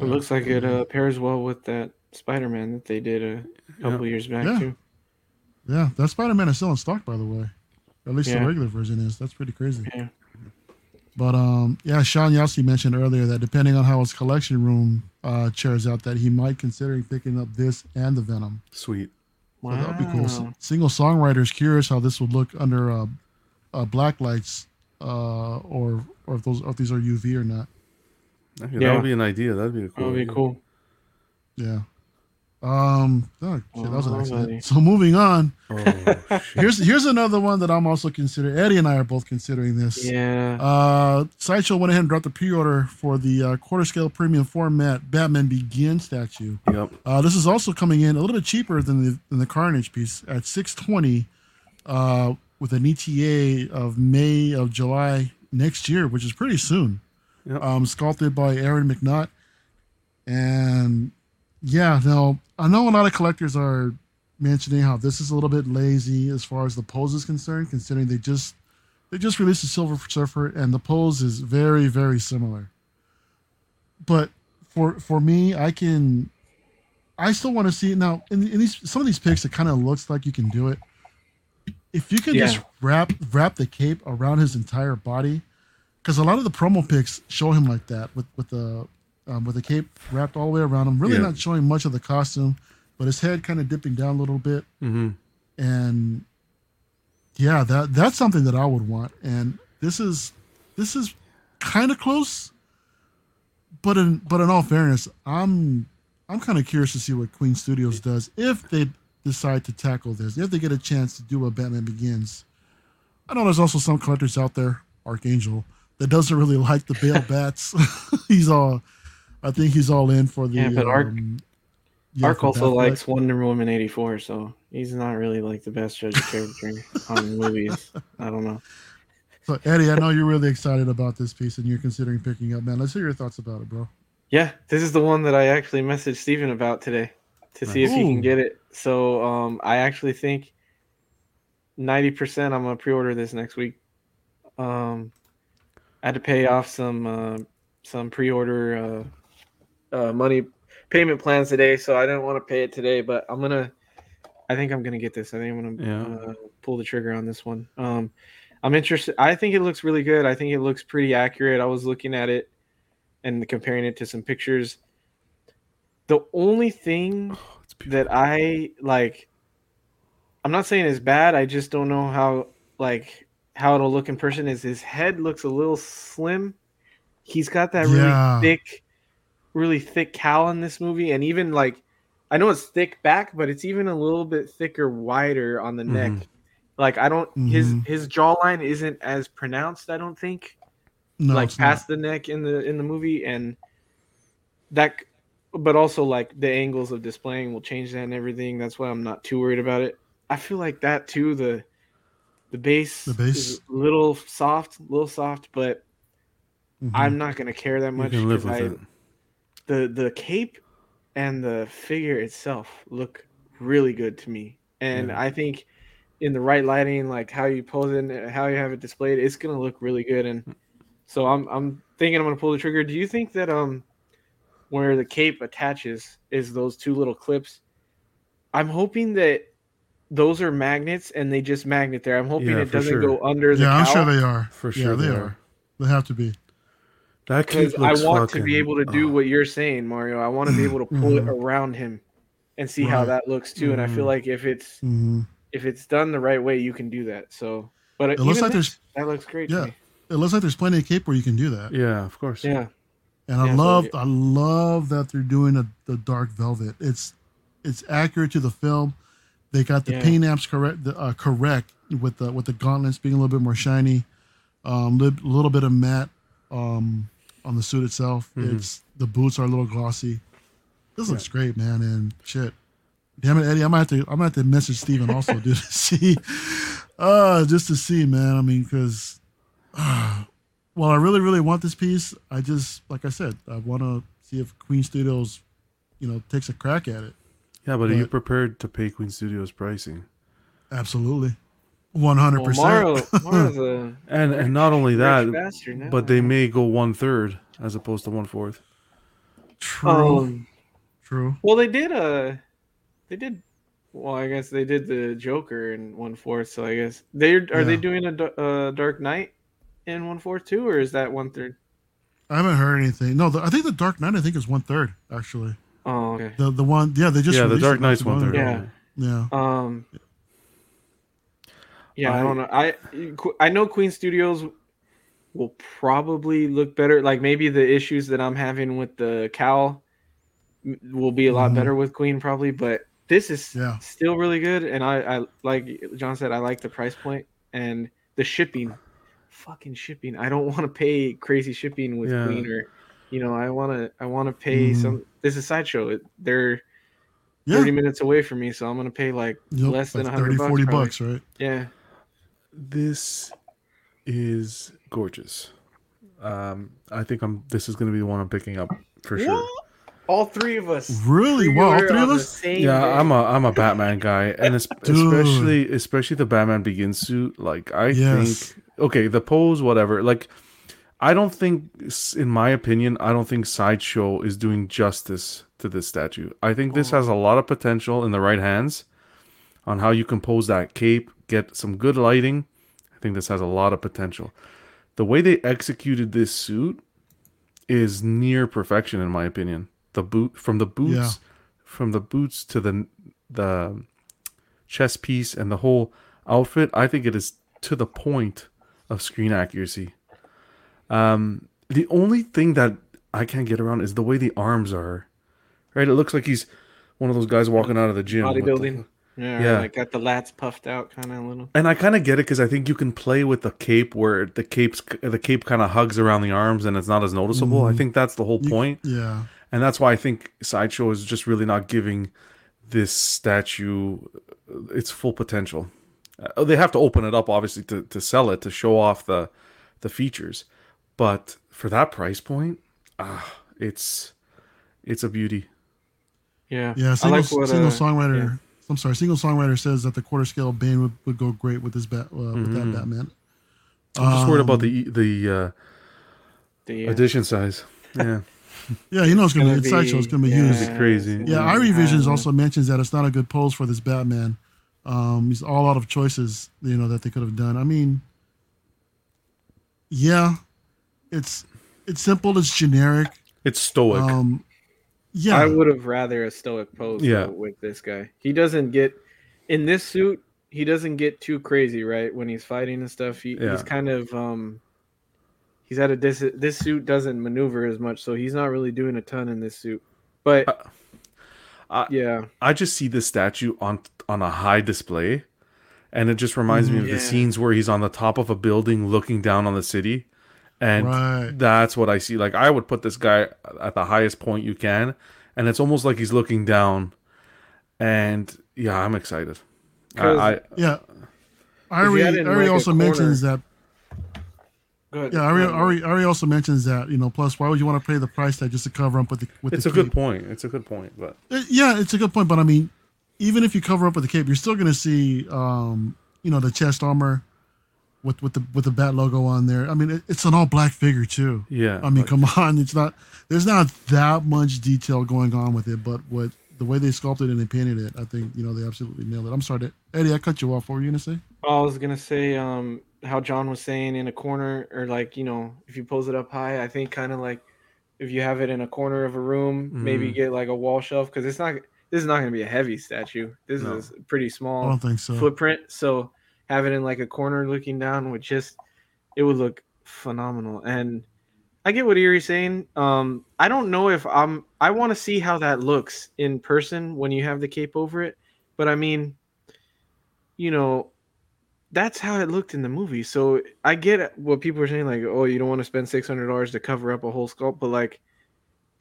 It looks like it uh, pairs well with that Spider-Man that they did a couple years back Yeah. too. Yeah, that Spider Man is still in stock, by the way. At least Yeah. the regular version is. That's pretty crazy. Yeah. But um, yeah, Sean Yossi mentioned earlier that depending on how his collection room uh chairs out, that he might consider picking up this and the Venom. sweet. So that would be cool. S- Single songwriters curious how this would look under uh, uh black lights, uh, or or if those or if these are UV or not. Okay, That would be an idea. That'd be a That would be idea. cool. Yeah. Um. oh, shit, that was an accident. So moving on. Oh. Here's here's another one that I'm also considering. Eddie and I are both considering this. Yeah. Uh, Sideshow went ahead and dropped the pre-order for the uh, quarter scale premium format Batman Begin statue. yep. Uh, this is also coming in a little bit cheaper than the than the Carnage piece at 620, uh, with an ETA of May of July next year, which is pretty soon. Yep. Um, sculpted by Aaron McNutt, and yeah, now I know a lot of collectors are mentioning how this is a little bit lazy as far as the pose is concerned, considering they just they just released a Silver Surfer, and the pose is very very similar. But for for me, I can I still want to see it now. In, in these some of these pics, it kind of looks like you can do it. If you can just wrap wrap the cape around his entire body, because a lot of the promo pics show him like that with with the um, with the cape wrapped all the way around him. Really Yeah. not showing much of the costume, but his head kind of dipping down a little bit, Mm-hmm. and yeah, that that's something that I would want. And this is this is kind of close, but in but in all fairness, I'm I'm kind of curious to see what Queen Studios does if they decide to tackle this. If they get a chance to do a Batman Begins. I know there's also some collectors out there, Archangel, that doesn't really like the Bale bats. he's all, I think he's all in for the. Yeah, but Arc- um, yeah, Ark also Batfleck. likes Wonder Woman eighty four, so he's not really like the best judge of character on movies. I don't know. So Eddie, I know you're really excited about this piece and you're considering picking up. Man, let's hear your thoughts about it, bro. Yeah, this is the one that I actually messaged Steven about today to see if he can get it. So um, I actually think ninety percent I'm gonna pre-order this next week. Um, I had to pay off some uh, some pre-order uh, uh, money payment plans today, so I didn't want to pay it today. But I'm gonna, I think I'm gonna get this. I think I'm gonna Yeah. uh, pull the trigger on this one. Um, I'm interested. I think it looks really good. I think it looks pretty accurate. I was looking at it and comparing it to some pictures. The only thing Oh, that I like I'm not saying it's bad, I just don't know how like how it'll look in person is his head looks a little slim. He's got that really Yeah. thick really thick cowl in this movie and even like I know it's thick back, but it's even a little bit thicker wider on the neck. Mhm. Like I don't his Mhm. his jawline isn't as pronounced, I don't think No, like it's not. past the neck in the in the movie and that but also like the angles of displaying will change that and everything that's why i'm not too worried about it i feel like that too the the base, The base? is a little soft little soft but Mhm. i'm not to care that much can live 'cause with I- it. The the cape and the figure itself look really good to me and Yeah. i think in the right lighting like how you pose it and how you have it displayed it's going to look really good and so i'm i'm thinking i'm going to pull the trigger do you think that um where the cape attaches is those two little clips i'm hoping that those are magnets and they just magnet there i'm hoping Yeah, it doesn't sure. go under the yeah, I'm sure they are. For yeah, sure they they are. are. They have to be. That because cape I looks want to be able to do oh, what you're saying, Mario. I want to be able to pull it Mhm. around him and see how that looks too. And I feel Mhm. like if it's hmm if it's done the right way, you can do that. So, but It looks like this, there's that looks great. yeah. to me. It looks like there's plenty of cape where you can do that. Yeah, of course. yeah, And I Yeah, so love you- I love that they're doing a, the dark velvet. It's it's accurate to the film. They got the Yeah. paint apps correct the, uh, correct with the with the gauntlets being a little bit more shiny, um, a little bit of matte um, on the suit itself. Mhm. It's the boots are a little glossy. This looks great, man. And shit, damn it, Eddie, I might have to I might have to message Steven also, dude, to see, uh, just to see, man. I mean, because well, I really, really want this piece. I just, like I said, I want to see if Queen Studios, you know, takes a crack at it. Yeah, but are you prepared to pay Queen Studios pricing? Absolutely, one hundred well, percent. Mario, Mario's a And and not only that, but they may go one third as opposed to one fourth. True, Um, true. well, they did uh they did. Well, I guess they did the Joker in one fourth. So I guess they are they doing a uh, Dark Knight in one fourth too, or is that one third? I haven't heard anything. No, the, I think the Dark Knight. I think is one third actually. Oh, okay. The the one, yeah, they just yeah, the Dark Knight's too one long third. ago. Yeah. Yeah, Um. Yeah, I, I- don't know. I I know Queen Studios will probably look better. Like maybe the issues that I'm having with the cowl will be a lot Mhm. better with Queen probably, but this is Yeah. still really good. And I, I like John said, I like the price point and the shipping. Fucking shipping. I don't want to pay crazy shipping with Yeah. Queen or, you know, I want to I want to pay Mhm. some. This is sideshow. It- They're yeah. 30 minutes away from me, so I'm gonna pay like Yep, less than like 100 30, bucks, 40 probably. bucks, right? Yeah. This is gorgeous. Um, I think I'm. This is going to be the one I'm picking up for sure. What? All three of us. Really? Wow, all three of us? Yeah, day. I'm a I'm a Batman guy, and es- especially especially the Batman Begins suit. Like I Yes. think, okay, the pose, whatever. Like, I don't think, in my opinion, I don't think Sideshow is doing justice to this statue. I think this Oh. has a lot of potential in the right hands, on how you compose that cape, get some good lighting. I think this has a lot of potential. The way they executed this suit is near perfection, in my opinion. The boot from the boots Yeah. from the boots to the the chest piece and the whole outfit, I think it is to the point of screen accuracy. Um, the only thing that I can't get around is the way the arms are. Right, it looks like he's one of those guys walking out of the gym. with the- Bodybuilding. Yeah, Yeah. like got the lats puffed out, kind of a little. and I kind of get it because I think you can play with the cape where the cape's the cape kind of hugs around the arms and it's not as noticeable. I Mhm. think that's the whole You- point. Yeah. and that's why I think sideshow is just really not giving this statue uh, its full potential. Uh, they have to open it up, obviously, to, to sell it to show off the the features, but for that price point, ah, it's it's a beauty. Yeah, Yeah. I Single, like what, single uh, songwriter. yeah. I'm sorry. Single songwriter says that the quarter scale Bane would, would go great with this bat uh, with that Mhm. Batman. I'm just worried about Um, the the uh, the, uh, edition size. Yeah, Yeah, you know it's gonna, gonna be it's sideshow. It's gonna be yeah, huge. It'd be crazy. it's Yeah, gonna Irie Visions uh, also mentions that it's not a good pose for this Batman. Um, he's all out of choices, you know, that they could have done. I mean, yeah, it's it's simple, it's generic. it's stoic. Um, yeah, I would have rather a stoic pose Yeah. with this guy. He doesn't get in this suit. He doesn't get too crazy, right? When he's fighting and stuff, he, Yeah. he's kind of um. He's at a dis. This suit doesn't maneuver as much, so he's not really doing a ton in this suit. But Uh, I- yeah, I just see this statue on on a high display, and it just reminds me of Yeah. the scenes where he's on the top of a building looking down on the city, and Right. that's what I see. Like I would put this guy at the highest point you can, and it's almost like he's looking down, and yeah, I'm excited. I, 'Cause- I yeah. If you had Ari, Ari also mentions that. go ahead. Yeah, Ari, Ari, Ari also mentions that you know. Plus, why would you want to pay the price tag just to cover up with the with it's the a good point. It's a good point, but Uh, Yeah, it's a good point, but I mean, even if you cover up with the cape, you're still going to see, um, you know, the chest armor with with the with the bat logo on there. I mean, it, it's an all black figure too. yeah. I mean, like- come on, it's not. There's not that much detail going on with it, but what the way they sculpted and they painted it, I think you know they absolutely nailed it. I'm sorry, to, Eddie, I cut you off. What were you gonna say? I was gonna say um how John was saying in a corner or like you know if you pose it up high, I think kind of like if you have it in a corner of a room, maybe Mhm. get like a wall shelf because it's not this is not gonna be a heavy statue. This No. is pretty small. I small don't think so. footprint, so have it in like a corner looking down would just it would look phenomenal. And I get what Erie's saying. Um, I don't know if I'm I want to see how that looks in person when you have the cape over it, but I mean, you know, that's how it looked in the movie. So I get what people are saying, like, oh, you don't want to spend six hundred dollars to cover up a whole sculpt, but like,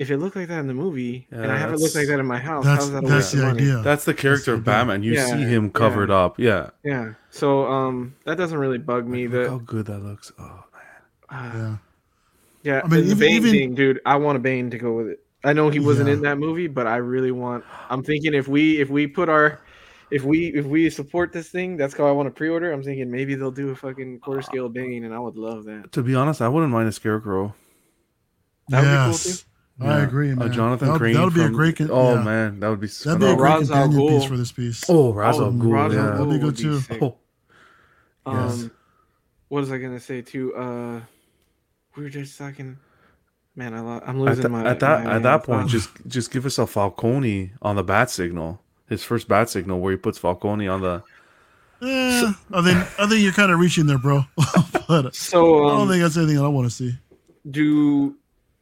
if it looked like that in the movie and I have it look like that in my house, That's how's that that's the money? idea. that's the character of the. Batman. You Yeah, see him yeah. covered up. Yeah. Yeah. So um, that doesn't really bug me. Look how good that looks. Oh man. uh, yeah. yeah, I mean, the even- Bane even- thing, dude. I want a Bane to go with it. I know he wasn't Yeah. in that movie, but I really want. I'm thinking if we if we put our if we if we support this thing, that's how I want to pre-order. I'm thinking maybe they'll do a fucking quarter scale Bane, and I would love that. To be honest, I wouldn't mind a scarecrow. That would be cool, yes, I agree, A man. Jonathan that, would- Crane. That would be a great. Oh yeah. man, that would be. That'd be a Oh, great Ra's al companion piece for this piece. Oh, Ra's Oh, al Ghul. Ra's al yeah. That'd be good would be too. sick. Oh, Um, Yes. what was I gonna say too? Uh, we were just talking. Man, I lo- I'm at, losing my. at that my at that point, just just give us a Falcone on the bat signal. His first bat signal where he puts Falcone on the. Eh, I think I think you're kind of reaching there, bro. but so. I don't Um, think that's anything I want to see. do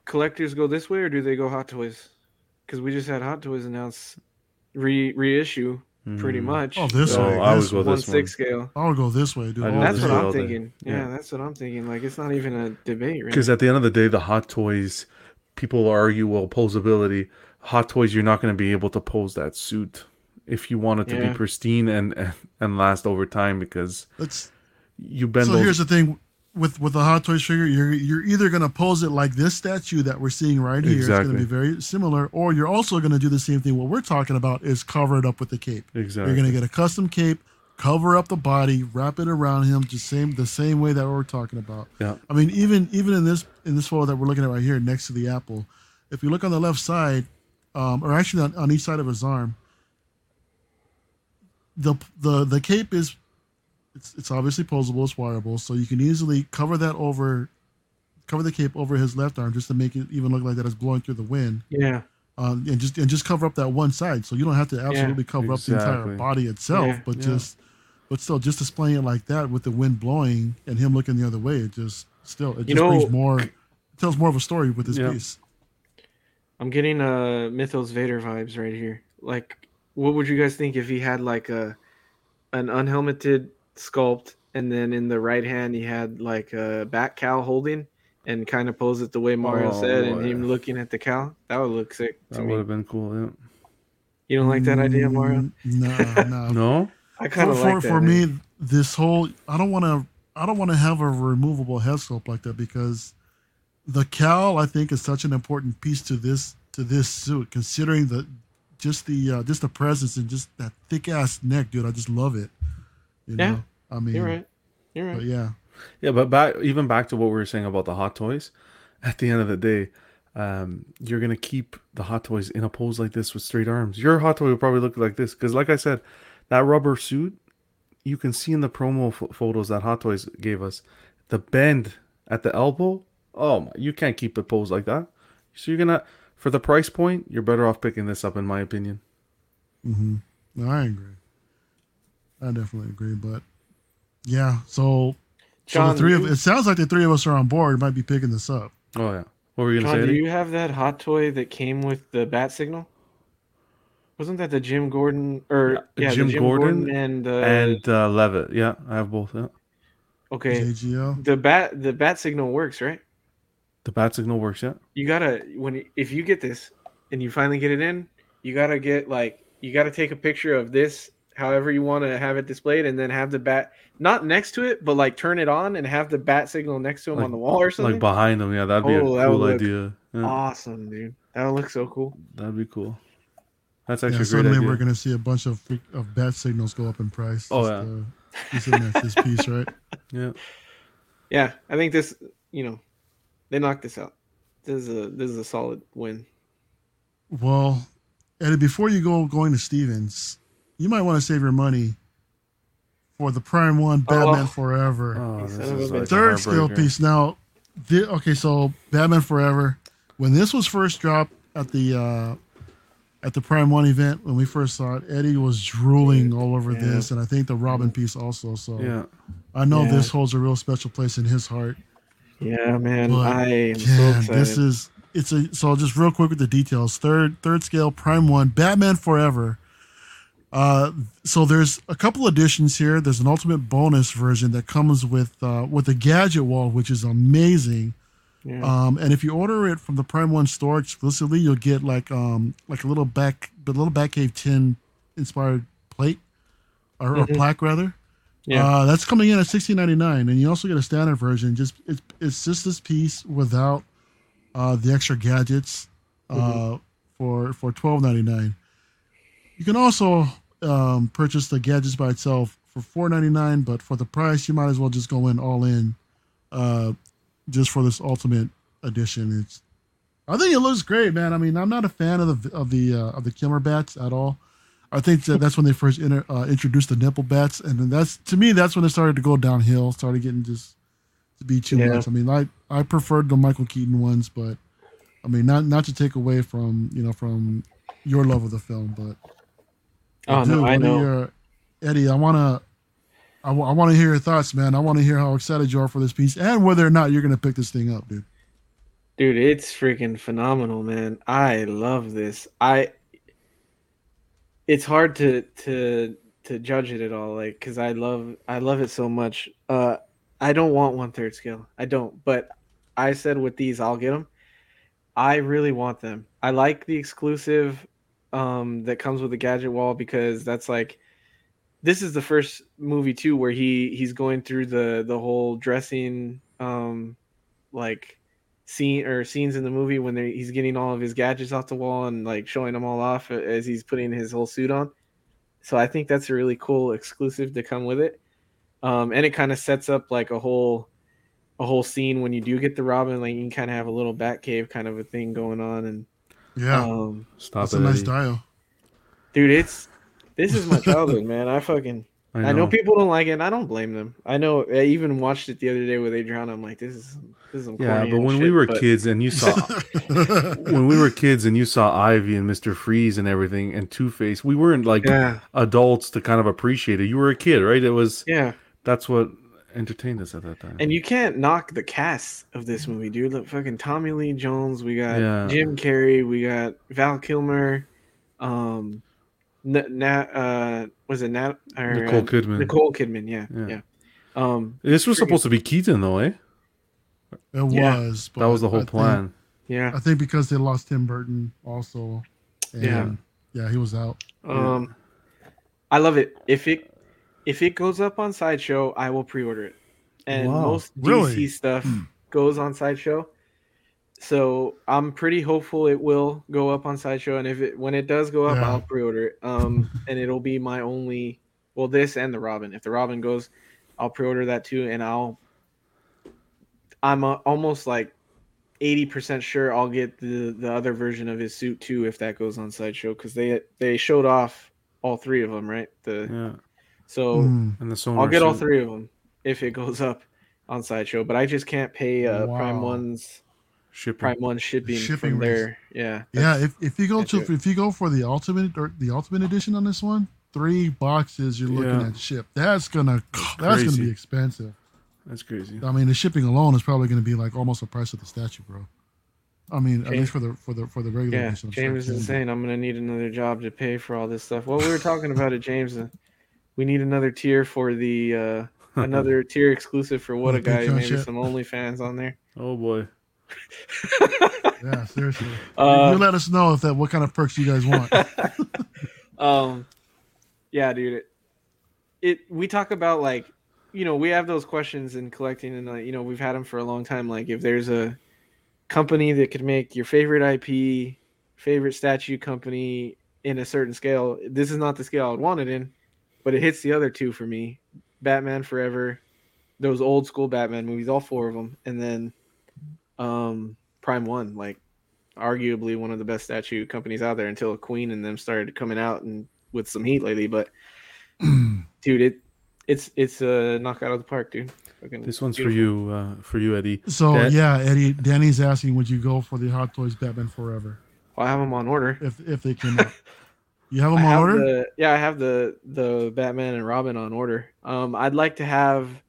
collectors go this way or do they go Hot Toys? Because we just had Hot Toys announce re reissue pretty Mm. much. Oh, this Oh, way. I this would go one this six scale. I would go this way, dude. I all do That's day. what I'm thinking. Yeah, Yeah. that's what I'm thinking. Like it's not even a debate, right? Because at the end of the day, the Hot Toys people argue well posability. Hot Toys, you're not going to be able to pose that suit if you want it to Yeah. be pristine and, and and last over time because Let's you bend so those. here's the thing with with the hot toys figure you're you're either going to pose it like this statue that we're seeing right here Exactly. it's going to be very similar or you're also going to do the same thing what we're talking about is cover it up with the cape exactly. you're going to get a custom cape cover up the body wrap it around him just same the same way that we're talking about Yeah. i mean even even in this in this photo that we're looking at right here next to the apple if you look on the left side um, or actually on, on each side of his arm the the the cape is it's it's obviously posable, it's wireable, so you can easily cover that over, cover the cape over his left arm just to make it even look like that it's blowing through the wind, yeah, um, and just and just cover up that one side, so you don't have to absolutely cover up the entire body itself, Yeah, but yeah. just but still, just displaying it like that with the wind blowing and him looking the other way, it just still it You just know- brings more, it tells more of a story with this Yeah. piece. I'm getting uh Mythos Vader vibes right here. Like, what would you guys think if he had like a an unhelmeted sculpt, and then in the right hand he had like a bat cowl holding, and kind of pose it the way Mario Oh, said, and him looking at the cowl? That would look sick That would have been cool. Yeah. You don't like that idea, Mario? Mm, No, no. No. I kind for, of for, like that. for man. me this whole i don't want to i don't want to have a removable head sculpt like that because the cowl i think is such an important piece to this to this suit considering the just the uh, just the presence and just that thick ass neck dude i just love it you Yeah, know i mean You're right. You're but right. yeah Yeah, but back even back to what we were saying about the hot toys. At the end of the day, um, you're gonna keep the hot toys in a pose like this with straight arms. Your hot toy will probably look like this because, like I said, that rubber suit. You can see in the promo ph- photos that Hot Toys gave us, the bend at the elbow. Oh, my, you can't keep it posed like that. So you're gonna, for the price point, you're better off picking this up, in my opinion. hmm no i agree i definitely agree but yeah so so John, the three of you- it sounds like the three of us are on board might be picking this up Oh yeah. What were you gonna John, say? do Eddie? you have that hot toy that came with the bat signal? Wasn't that the Jim Gordon or Yeah, yeah, Jim Jim Gordon Gordon, and uh, and uh, Levitt. Yeah, I have both. Yeah. okay, jgl the bat the bat signal works, right? The bat signal works. Yeah. You gotta when if you get this and you finally get it in, you gotta get like you gotta take a picture of this however you want to have it displayed, and then have the bat not next to it, but like turn it on and have the bat signal next to him Like- on the wall or something. Like behind them. Yeah, that'd be Oh, a that cool idea. Yeah, awesome, dude. That would look so cool. that'd be cool. That's yeah actually a great suddenly idea. we're gonna see a bunch of of bat signals go up in price Oh, just, yeah. uh, just looking this piece right Yeah. Yeah, I think this. You know, they knocked this out. This is a this is a solid win. Well, Eddie, before you go going to Stevens, you might want to save your money for the Prime One Batman Oh. Forever Oh, this son of a is bitch. like a third scale piece. Now, thi- okay, so Batman Forever, when this was first dropped at the uh, at the Prime One event when we first saw it, Eddie was drooling all over Yeah. this, and I think the Robin piece also. So Yeah. I know Yeah. this holds a real special place in his heart. Yeah, man, But, I am so excited. this is it's a so just real quick with the details. Third third scale prime one, Batman Forever. Uh, so there's a couple additions here. There's an ultimate bonus version that comes with uh, with the gadget wall, which is amazing. Yeah. Um, and if you order it from the Prime One store exclusively, you'll get like um like a little back the little Batcave tin inspired plate or, or Mhm. plaque rather. Yeah. Uh, that's coming in at sixteen ninety nine, and you also get a standard version. Just it's it's just this piece without uh, the extra gadgets uh, Mm-hmm. for for twelve ninety nine. You can also um, purchase the gadgets by itself for four ninety nine, but for the price, you might as well just go in all in, uh, just for this ultimate edition. It's I think it looks great, man. I mean, I'm not a fan of the of the uh, of the Kilmer bats at all. I think that that's when they first inter, uh, introduced the nipple bats, and then that's to me that's when it started to go downhill. Started getting just to be too Yeah. much. I mean, I I preferred the Michael Keaton ones, but I mean, not not to take away from you know from your love of the film, but oh Dude, no, I what know. your- Eddie, I wanna. I want to hear your thoughts, man. I want to hear how excited you are for this piece and whether or not you're going to pick this thing up, dude. Dude, it's freaking phenomenal, man. I love this. I it's hard to to to judge it at all like cuz I love I love it so much. Uh I don't want one third scale. I don't, but I said with these I'll get them. I really want them. I like the exclusive um that comes with the gadget wall because that's like this is the first movie too where he he's going through the the whole dressing um like scene or scenes in the movie when he's getting all of his gadgets off the wall and like showing them all off as he's putting his whole suit on. So I think that's a really cool exclusive to come with it. Um, and it kind of sets up like a whole a whole scene when you do get the Robin, like you can kind of have a little bat cave kind of a thing going on. And Yeah, um, Stop that's it. a nice Eddie. dial. dude, it's this is my childhood, man. I fucking I know people don't like it, and I don't blame them. I know. I even watched it the other day with Adriana. I'm like, this is this is some Yeah, but ass when we were but- kids and you saw when we were kids and you saw Ivy and Mister Freeze and everything and Two Face, we weren't like yeah, adults to kind of appreciate it. You were a kid, right? It was yeah, that's what entertained us at that time. and you can't knock the cast of this movie, dude. Look, fucking Tommy Lee Jones. We got Yeah. Jim Carrey. We got Val Kilmer. Um, N- Nat, uh, was it Nat or Nicole uh, Kidman. Nicole Kidman? Yeah, Yeah. yeah. Um, This was supposed to be Keaton, though, eh? It Yeah. was. That was the whole I think- plan. yeah. I think because they lost Tim Burton also. And Yeah. yeah. he was out. Um, I love it. If it if it goes up on Sideshow, I will pre-order it. And Wow. most DC Really? stuff goes on Sideshow, so I'm pretty hopeful it will go up on Sideshow. And if it when it does go up, Yeah. I'll pre-order it. Um, and it'll be my only. Well, this and the Robin. If the Robin goes, I'll pre-order that too, and I'll. I'm uh, almost like. 80% sure I'll get the the other version of his suit too if that goes on sideshow because they they showed off all three of them right the Yeah, so Mm. and the I'll get all three of them if it goes up on sideshow but I just can't pay uh, Prime One's shipping. Prime One shipping, Shipping from there yeah Yeah, if, if you go to it. if you go for the ultimate or the ultimate edition on this one, three boxes you're looking Yeah. at ship. That's gonna that's, gonna be expensive. That's crazy. I mean, the shipping alone is probably gonna be like almost the price of the statue, bro. I mean, at least for the for the for the regular yeah edition. I'm sure James it is can be. saying I'm gonna need another job to pay for all this stuff well we were talking about it James uh, we need another tier for the uh another tier exclusive for what a guy Patreon maybe shit. some OnlyFans on there Oh boy. Yeah, seriously. Uh, you let us know if that what kind of perks you guys want. um yeah dude it, it we talk about like you know we have those questions in collecting and uh, you know we've had them for a long time like if there's a company that could make your favorite ip favorite statue company in a certain scale this is not the scale i'd want it in but it hits the other two for me batman forever those old school batman movies all four of them and then um prime one like arguably one of the best statue companies out there until Queen and them started coming out and with some heat lately. But dude, it it's it's a knockout of the park, dude. Fucking This one's for you, uh, for you, Eddie. So That- yeah, Eddie, Danny's asking, would you go for the Hot Toys Batman Forever Well, I have them on order. if if they came out? You have I them on order? the yeah, I have the the Batman and Robin on order. Um, I'd like to have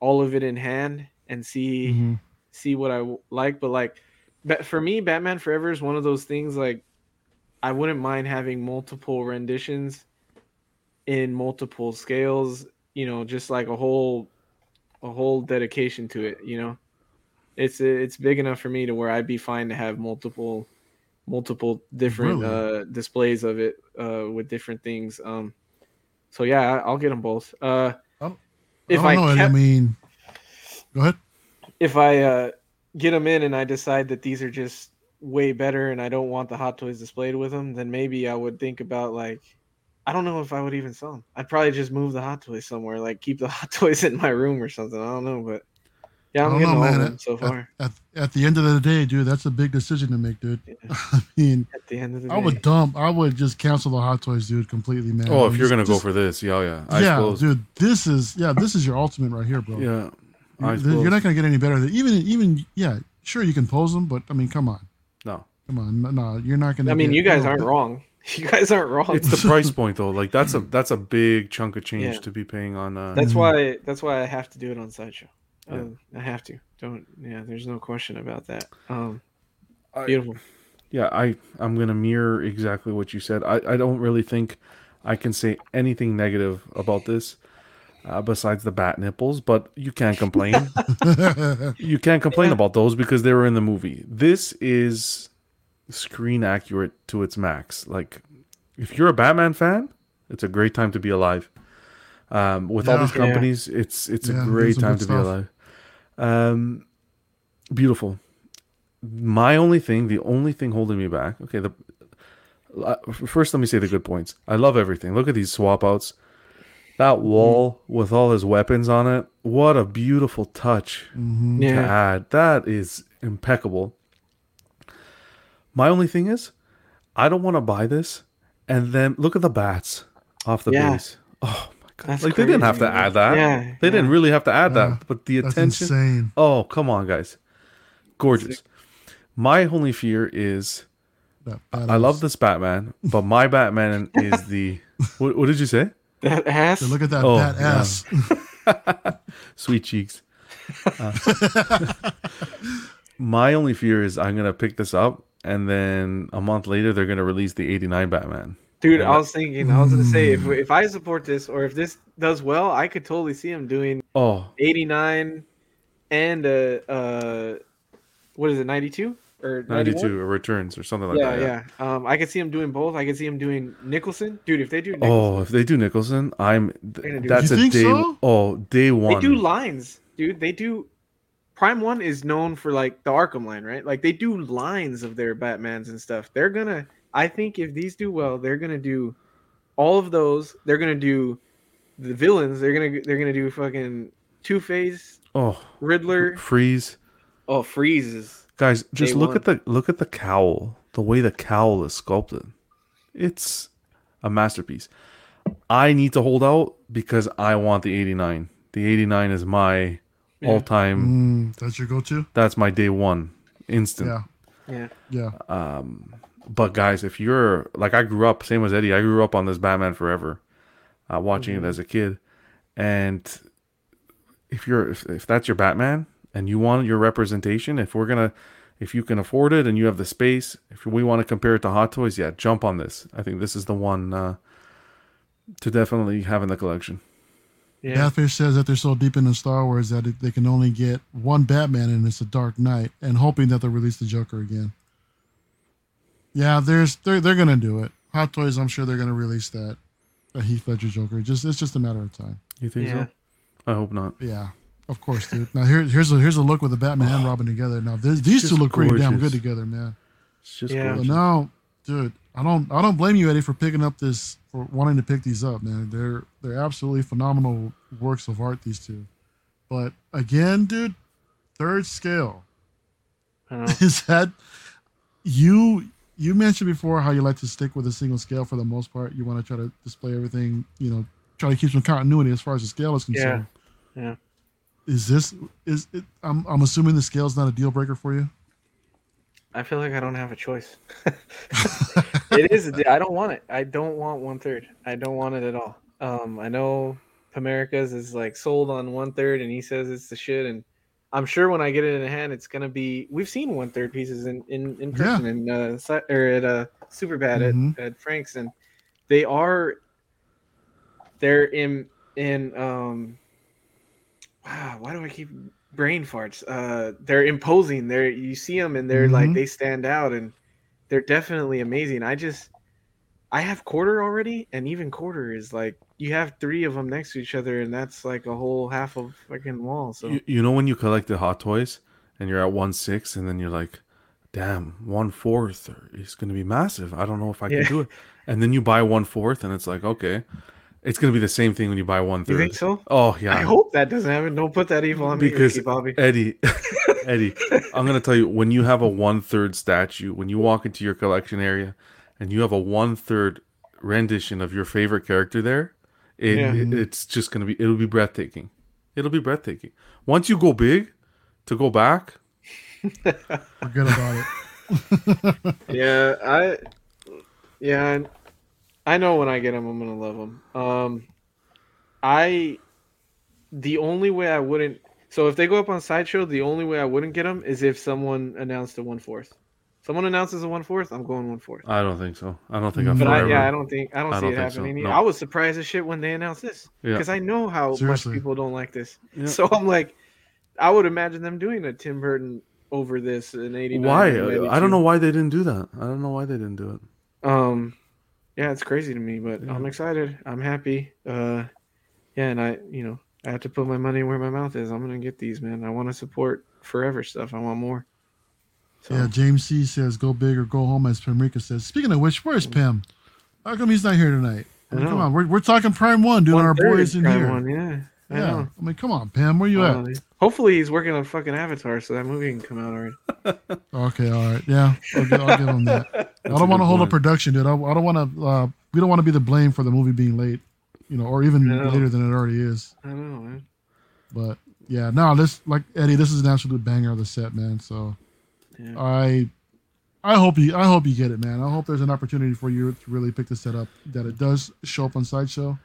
all of it in hand and see Mhm. see what I like. But like, but for me, Batman Forever is one of those things. Like, I wouldn't mind having multiple renditions in multiple scales. You know, just like a whole a whole dedication to it. You know, it's it's big enough for me to where I'd be fine to have multiple multiple different Really? uh displays of it uh with different things um so yeah I- i'll get them both uh I if i, know, Eddie. I mean, go ahead. if i uh get them in and i decide that these are just way better and i don't want the hot toys displayed with them then maybe i would think about like i don't know if i would even sell them i'd probably just move the hot toys somewhere like keep the hot toys in my room or something i don't know but yeah I i'm don't getting know, all man. them so At, far at, at the end of the day, dude, that's a big decision to make, dude. Yeah. I mean, at the end of the day I would dump. I would just cancel the Hot Toys, dude, completely, man. Oh, if Just- you're gonna go just- for this, yeah, yeah. Eyes yeah, closed. dude, this is yeah, this is your ultimate right here, bro. Yeah. You're, Eyes you're not gonna get any better than even even yeah. Sure, you can pose them, but I mean, come on, No. come on, no, no you're not gonna. i mean get- you guys no, aren't wrong you guys aren't wrong It's the price point though. Like that's a that's a big chunk of change Yeah. to be paying on uh That's Mhm. why that's why I have to do it on sideshow. Yeah. Um, I have to. Don't yeah, there's no question about that. Um I- beautiful. yeah, I I'm gonna mirror exactly what you said. I I don't really think I can say anything negative about this. Uh, besides the bat nipples, but you can't complain. you can't complain Yeah. about those because they were in the movie. This is screen accurate to its max. Like, if you're a Batman fan, it's a great time to be alive. Um, with all Yeah. these Yeah. companies, it's it's Yeah, a great time good to be alive. Um, beautiful. My only thing, the only thing holding me back. Okay, the uh, first let me say the good points. I love everything. Look at these swap outs. That wall with all his weapons on it. What a beautiful touch Mhm. to Yeah. add. That is impeccable. My only thing is, I don't want to buy this and then look at the bats off the Yeah. base. Oh my That's like they didn't have to add that. Yeah, They didn't really have to add Yeah, that, but the That's attention. insane. Oh, come on, guys. Gorgeous. My only fear is I love this Batman, but my Batman is the. What, what did you say? That ass. Dude, look at that Oh, bat yeah. ass. Sweet cheeks. Uh, my only fear is I'm gonna pick this up, and then a month later they're gonna release the '89 Batman. Dude, Yeah. I was thinking, I was gonna say, if if I support this or if this does well, I could totally see him doing Oh, 89 and uh uh what is it, 92 or 92 or returns or something like Yeah, that. yeah. yeah. Um, I could see him doing both. I could see him doing Nicholson, dude. If they do, Nicholson, Oh, if they do Nicholson, I'm. gonna do That's a day. so? Oh, day one. they do lines, dude. They do. Prime One is known for like the Arkham line, right? Like they do lines of their Batmans and stuff. They're gonna. I think if these do well, they're gonna do all of those. They're gonna do the villains. They're gonna they're gonna do fucking Two Face, oh, Riddler. freeze, Oh, freezes. guys. Just look one. at the look at the cowl. The way the cowl is sculpted, it's a masterpiece. I need to hold out because I want the '89. The '89 is my Yeah. all-time. Mm, that's your go-to. That's my day one instant. Yeah, yeah. yeah. Um, but guys, if you're like I grew up, same as Eddie, I grew up on this Batman Forever, uh, watching Mm-hmm. it as a kid, and if you're if, if that's your Batman and you want your representation, if we're gonna, if you can afford it and you have the space, if we want to compare it to Hot Toys, yeah, jump on this. I think this is the one uh, to definitely have in the collection. Yeah. Batfish says that they're so deep into Star Wars that they can only get one Batman and it's a Dark Knight, and hoping that they'll release the Joker again. Yeah, there's they're they're gonna do it. Hot Toys, I'm sure they're gonna release that, a Heath Ledger Joker. Just it's just a matter of time. You think Yeah. so? I hope not. Yeah, of course, dude. Now here here's a here's a look with the Batman and Robin together. Now this, these two just look pretty damn good together, man. It's just Yeah. But gorgeous. now, dude, I don't I don't blame you, Eddie, for picking up this for wanting to pick these up, man. They're they're absolutely phenomenal works of art, these two. But again, dude, third scale. Is that you you mentioned before how you like to stick with a single scale for the most part. You want to try to display everything, you know, try to keep some continuity as far as the scale is concerned. Yeah. yeah. Is this is it I'm I'm assuming the scale's not a deal breaker for you? I feel like I don't have a choice. it is. I don't want it. I don't want one third. I don't want it at all. Um, I know America's is like sold on one third, and he says it's the shit. And I'm sure when I get it in hand, it's gonna be. We've seen one third pieces in in in Yeah. person in uh, or at uh, Super Bad Mhm. at, at Frank's, and they are. They're in in um. Wow, why do I keep brain farts? Uh, they're imposing. They're you see them and they're like Mhm. they stand out and they're definitely amazing. I just I have quarter already, and even quarter is like you have three of them next to each other, and that's like a whole half of fucking wall. So You, you know when you collect the Hot Toys and you're at one six, and then you're like, "Damn, one fourth is going to be massive. I don't know if I Yeah. can do it." And then you buy one fourth, and it's like, okay, it's going to be the same thing when you buy one you think so? Oh yeah, I hope that doesn't happen. Don't put that evil on me, because Ricky Bobby. Eddie, Eddie, I'm gonna tell you when you have a one third statue, when you walk into your collection area, and you have a one third rendition of your favorite character there, it, Yeah. it- it's just gonna be it'll be breathtaking. It'll be breathtaking. Once you go big, to go back, Forget about it. yeah, I yeah, I know when I get them, I'm gonna love them. Um, I the only way I wouldn't. So if they go up on sideshow, the only way I wouldn't get them is if someone announced a one fourth. Someone announces a one fourth, I'm going one fourth. I don't think so. I don't think I'm But I, yeah, I don't think I don't I see don't it think so, happening. no. I was surprised as shit when they announced this Yeah. because I know how Seriously. much people don't like this. Yeah. So I'm like, I would imagine them doing a Tim Burton over this in '89. why? I don't know why they didn't do that. I don't know why they didn't do it. Um, yeah, it's crazy to me, but Yeah. I'm excited. I'm happy. Uh, yeah, and I, you know, I have to put my money where my mouth is. I'm gonna get these, man. I want to support forever stuff. I want more. So, Yeah, James C says go big or go home, as Pamrika says. Speaking of which, where's Pam? How come he's not here tonight? I mean, come on, we're, we're talking Prime One, dude. Our boys in Prime here. One, yeah, I yeah, know. I mean, come on, Pam, where you Uh, at? hopefully, he's working on fucking Avatar, so that movie can come out already. Okay, all right, yeah, I'll, gi- I'll give him that. I don't want to hold up production, dude. I, I don't want to. Uh, we don't want to be the blame for the movie being late. you know, or even know. later than it already is. I know, man. But yeah, no, this like Eddie, this is an absolute banger of the set, man. So Yeah. I I hope you I hope you get it, man. I hope there's an opportunity for you to really pick this set up that it does show up on sideshow.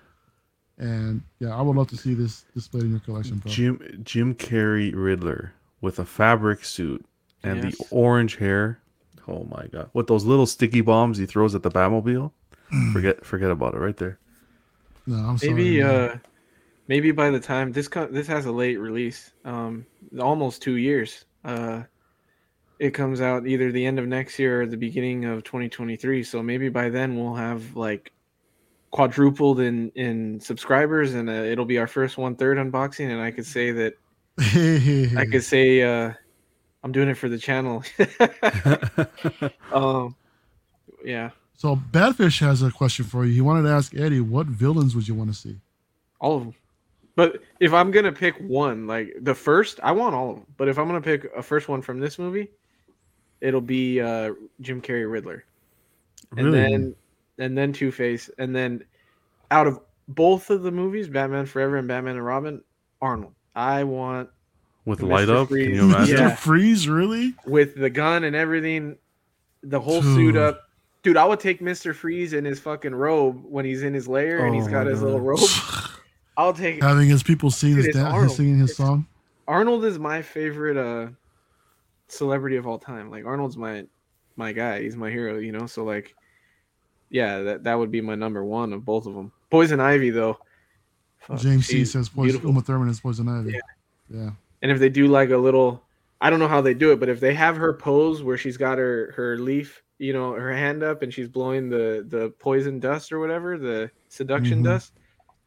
And yeah, I would love to see this displayed in your collection, bro. Jim Jim Carrey Riddler with a fabric suit and Yes. the orange hair. Oh my god! With those little sticky bombs he throws at the Batmobile. forget forget about it right there. No, I'm sorry. Maybe man. uh maybe by the time this co- this has a late release, um almost 2 years. Uh it comes out either the end of next year or the beginning of 2023, so maybe by then we'll have like quadrupled in in subscribers and uh, it'll be our first one third unboxing and I could say that I could say uh I'm doing it for the channel. um yeah, So Badfish has a question for you. He wanted to ask Eddie, what villains would you want to see? all of them. But if I'm gonna pick one, like the first, I want all of them. But if I'm gonna pick a first one from this movie, it'll be uh, Jim Carrey Riddler, and Really? then and then Two Face, and then out of both of the movies, Batman Forever and Batman and Robin, Arnold. I want With Mr. light up, Freeze. can you imagine? Mr. Yeah. Freeze, really? with the gun and everything, the whole suit up. Dude, I would take Mister Freeze in his fucking robe when he's in his lair and he's got his God. little robe. I'll take Having his people sing his dance, singing his It's- song. Arnold is my favorite uh celebrity of all time. Like Arnold's my my guy. He's my hero, you know. So like yeah, that that would be my number one of both of them. Poison Ivy though. fuck, James C says poison, beautiful. Uma Thurman is Poison Ivy. Yeah. Yeah. And if they do like a little I don't know how they do it, but if they have her pose where she's got her her leaf, you know, her hand up and she's blowing the the poison dust or whatever, the seduction Mhm. dust,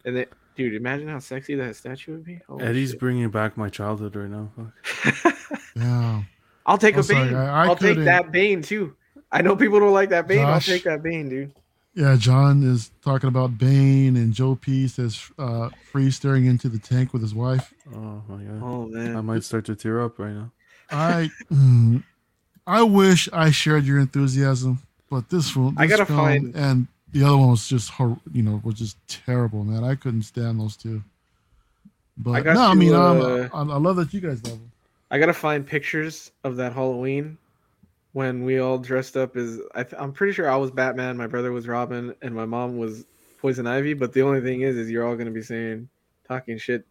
and then dude, imagine how sexy that statue would be. Holy Eddie's shit. bringing back my childhood right now. Fuck. Yeah. I'll take I'm a sorry, Bane. I- I I'll take that Bane too. I know people don't like that Bane. Josh. I'll take that Bane, dude. Yeah, John is talking about Bane, and Joe P says uh, Freeze staring into the tank with his wife. Oh my god! Oh man, I might start to tear up right now. I, mm, I wish I shared your enthusiasm, but this one, I gotta film find- and the other one was just, hor- you know, was just terrible, man. I couldn't stand those two. But got no, I to, mean, um, uh, I, I love that you guys love them. I gotta find pictures of that Halloween when we all dressed up as. I th- I'm pretty sure I was Batman, my brother was Robin, and my mom was Poison Ivy. But the only thing is, is you're all gonna be saying, talking shit,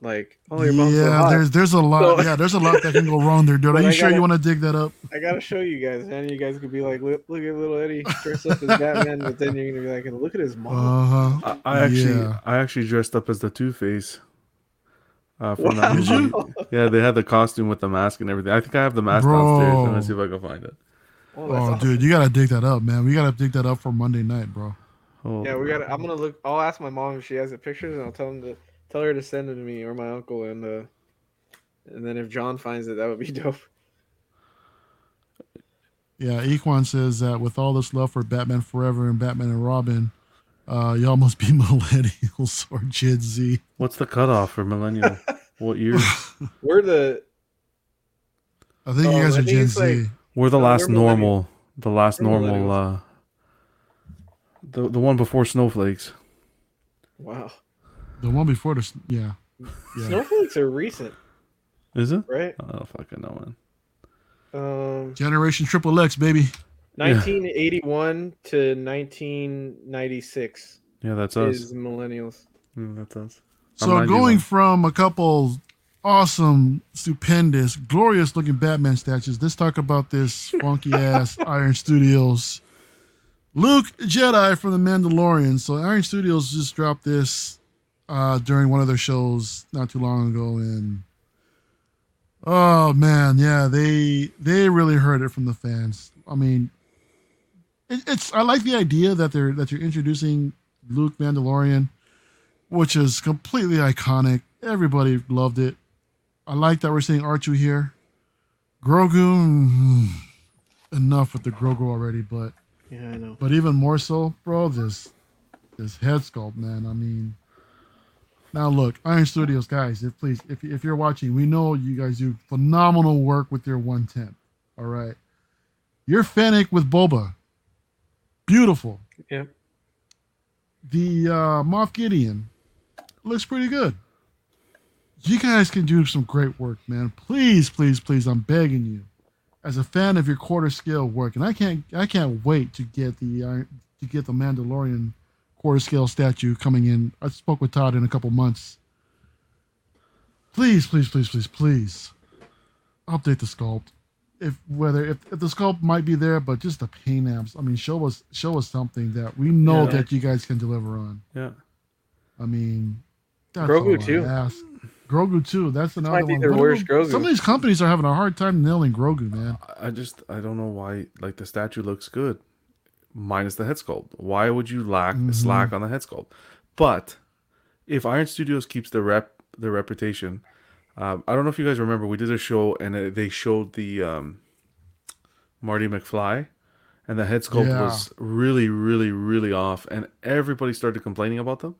like, "Oh, your mom's so yeah, hot." there's there's a lot. So- yeah, there's a lot that can go wrong there, dude. Are But you I sure you gotta- want to dig that up? I gotta show you guys, man. You guys could be like, "Look, look at little Eddie dressed up as Batman," but then you're gonna be like, "Look at his mom." Uh huh. I, I actually, Yeah. I actually dressed up as the Two Face. Uh, from Wow. that movie. Yeah, they had the costume with the mask and everything. I think I have the mask Bro. downstairs. I'm gonna see if I can find it. Oh, Oh, awesome. dude, you gotta dig that up, man. We gotta dig that up for Monday night, bro. Oh, Yeah, we got. to I'm gonna look. I'll ask my mom if she has the pictures, and I'll tell him to tell her to send it to me or my uncle, and uh, and then if John finds it, that would be dope. Yeah, Equan says that with all this love for Batman Forever and Batman and Robin, uh, y'all must be millennials or Gen Z. What's the cutoff for millennial? what year? We're the I think Oh, you guys I are think Gen Z. like- We're the No, last we're normal. The last We're normal. Uh, the the one before snowflakes. wow. the one before the yeah, yeah. Snowflakes are recent, Is it? right? I don't fucking know, man. Um, Generation Triple X, baby. 1981 to 1996 Yeah, that's us. is millennials. Mm, that's us. I'm So 91. going from a couple awesome, stupendous, glorious looking Batman statues, let's talk about this funky ass Iron Studios Luke Jedi from the Mandalorian. So Iron Studios just dropped this uh, during one of their shows not too long ago, and oh man, yeah, they they really heard it from the fans. I mean, it, it's I like the idea that they're that you're introducing Luke Mandalorian, which is completely iconic. Everybody loved it. I like that we're seeing R2 here. Grogu, mm, enough with the Grogu already, but Yeah, I know. but even more so, bro, this this head sculpt, man. I mean, now look, Iron Studios guys, if please, if if you're watching, we know you guys do phenomenal work with your 110. All right, you're Fennec with Boba, beautiful. Yeah. the uh, Moff Gideon looks pretty good. You guys can do some great work, man. Please, please, please, I'm begging you, as a fan of your quarter scale work, and I can't, I can't wait to get the uh, to get the Mandalorian quarter scale statue coming in. I spoke with Todd in a couple months. Please, please, please, please, please, update the sculpt. If whether if, if the sculpt might be there, but just the paint apps. I mean, show us show us something that we know Yeah. that you guys can deliver on. Yeah. I mean, that's Grogu too. ask. Grogu too. That's another might be one. their worst Grogu. Some of these companies are having a hard time nailing Grogu, man. I just I don't know why like the statue looks good, minus the head sculpt. Why would you lack Mhm. slack on the head sculpt? But if Iron Studios keeps the rep their reputation, um, I don't know if you guys remember we did a show and they showed the um, Marty McFly, and the head sculpt Yeah. was really really really off, and everybody started complaining about them.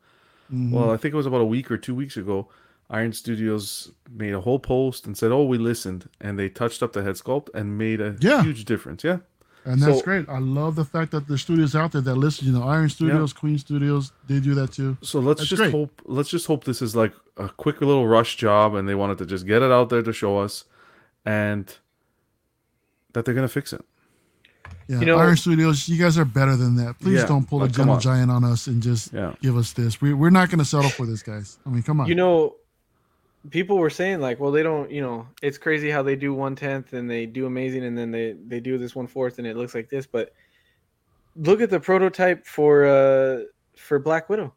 Mhm. Well, I think it was about a week or two weeks ago. Iron Studios made a whole post and said, "Oh, we listened," and they touched up the head sculpt and made a Yeah. huge difference. Yeah, and that's so- great. I love the fact that there's studios out there that listen. You know, Iron Studios, Queen Studios, they do that too. so let's That's just great. hope. Let's just hope this is like a quick little rush job, and they wanted to just get it out there to show us, and that they're gonna fix it. Yeah, You know- Iron Studios, you guys are better than that. Please Yeah, don't pull like, a come gentle on. giant on us and just Yeah. give us this. We, we're not going to settle for this, guys. I mean, come on. You know, people were saying like, well, they don't. You know, it's crazy how they do one tenth and they do amazing, and then they they do this one fourth and it looks like this. But look at the prototype for uh for Black Widow.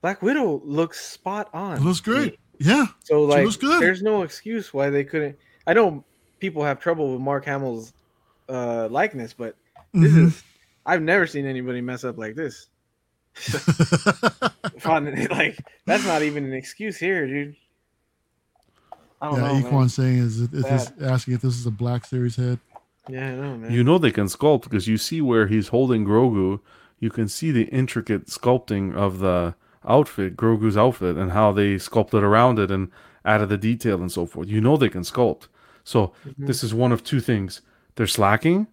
Black Widow looks spot on. it looks great. Yeah. So like, looks good. there's no excuse why they couldn't. I know people have trouble with Mark Hamill's uh, likeness, but this Mhm. is. I've never seen anybody mess up like this. Like that's not even an excuse here, dude. I don't yeah, know. man. Equan saying is, is this asking if this is a Black Series head. Yeah, I know, man. You know they can sculpt because you see where he's holding Grogu. You can see the intricate sculpting of the outfit, Grogu's outfit, and how they sculpted around it and added the detail and so forth. You know they can sculpt. So Mm-hmm. this is one of two things: they're slacking,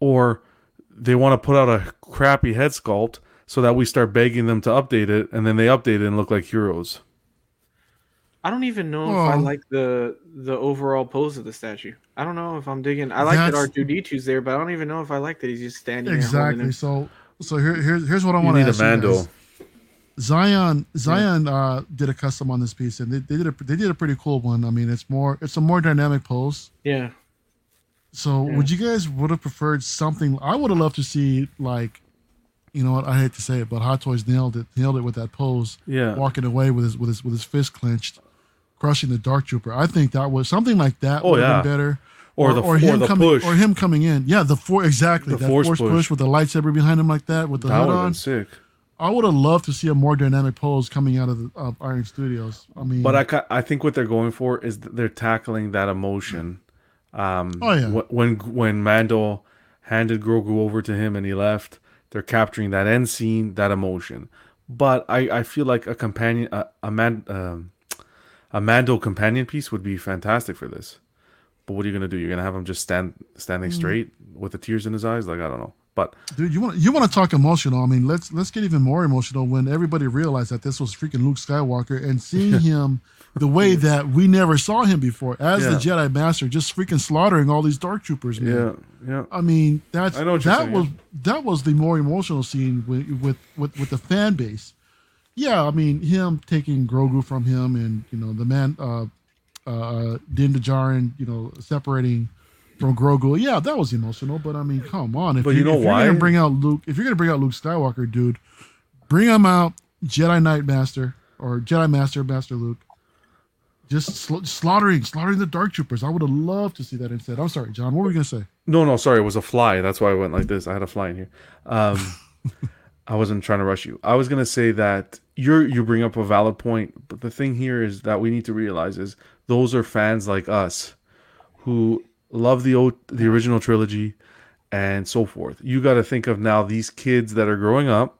or they want to put out a crappy head sculpt so that we start begging them to update it, and then they update it and look like heroes. I don't even know if I like the the overall pose of the statue. I don't know if I'm digging. I like that That's- R two D 2s there, but I don't even know if I like that he's just standing there. Exactly. him. So, so here, here, here's what I want to need a ask you Mando. guys. Zion, Zion uh, did a custom on this piece, and they, they did a they did a pretty cool one. I mean, it's more it's a more dynamic pose. Yeah, So, Yeah. would you guys would have preferred something? I would have loved to see like, you know what? I hate to say it, but Hot Toys nailed it, nailed it with that pose, Yeah. walking away with his with his with his fist clenched, crushing the Dark Trooper. I think that was something like that Oh, would have yeah. been better. Or the- or him the coming push. or him coming in. Yeah, the four exactly The that force force, push. push. with the lightsaber behind him like that with the That hood on. been sick. I would have loved to see a more dynamic pose coming out of, the, of Iron Studios. I mean, But I, I think what they're going for is they're tackling that emotion. Um, Oh, yeah. When when Mando handed Grogu over to him and he left, they're capturing that end scene, that emotion. But I, I feel like a companion, a, a man, um, a Mando companion piece would be fantastic for this. But what are you gonna do? You're gonna have him just stand standing Mm. straight with the tears in his eyes? Like I don't know. But dude, you want you want to talk emotional? I mean, let's let's get even more emotional when everybody realized that this was freaking Luke Skywalker and seeing him the way that we never saw him before as the Jedi Master, just freaking slaughtering all these Dark Troopers. Man. yeah, yeah. I mean, that's I that was that was the more emotional scene with, with with with the fan base. Yeah, I mean, him taking Grogu from him, and you know the man, uh, uh, Din Djarin, you know, separating from Grogu. Yeah, that was emotional. But I mean, come on, if But you know if you're gonna bring out Luke, if you're gonna bring out Luke Skywalker, dude, bring him out Jedi Knight Master or Jedi Master Master Luke. Just sla- slaughtering, slaughtering the Dark Troopers. I would have loved to see that instead. I'm sorry, John. What were we gonna say? No, no, sorry, it was a fly. That's why I went like this. I had a fly in here. Um, I wasn't trying to rush you. I was gonna say that you're you bring up a valid point, but the thing here is that we need to realize is those are fans like us who love the o- the original trilogy and so forth. You got to think of now these kids that are growing up,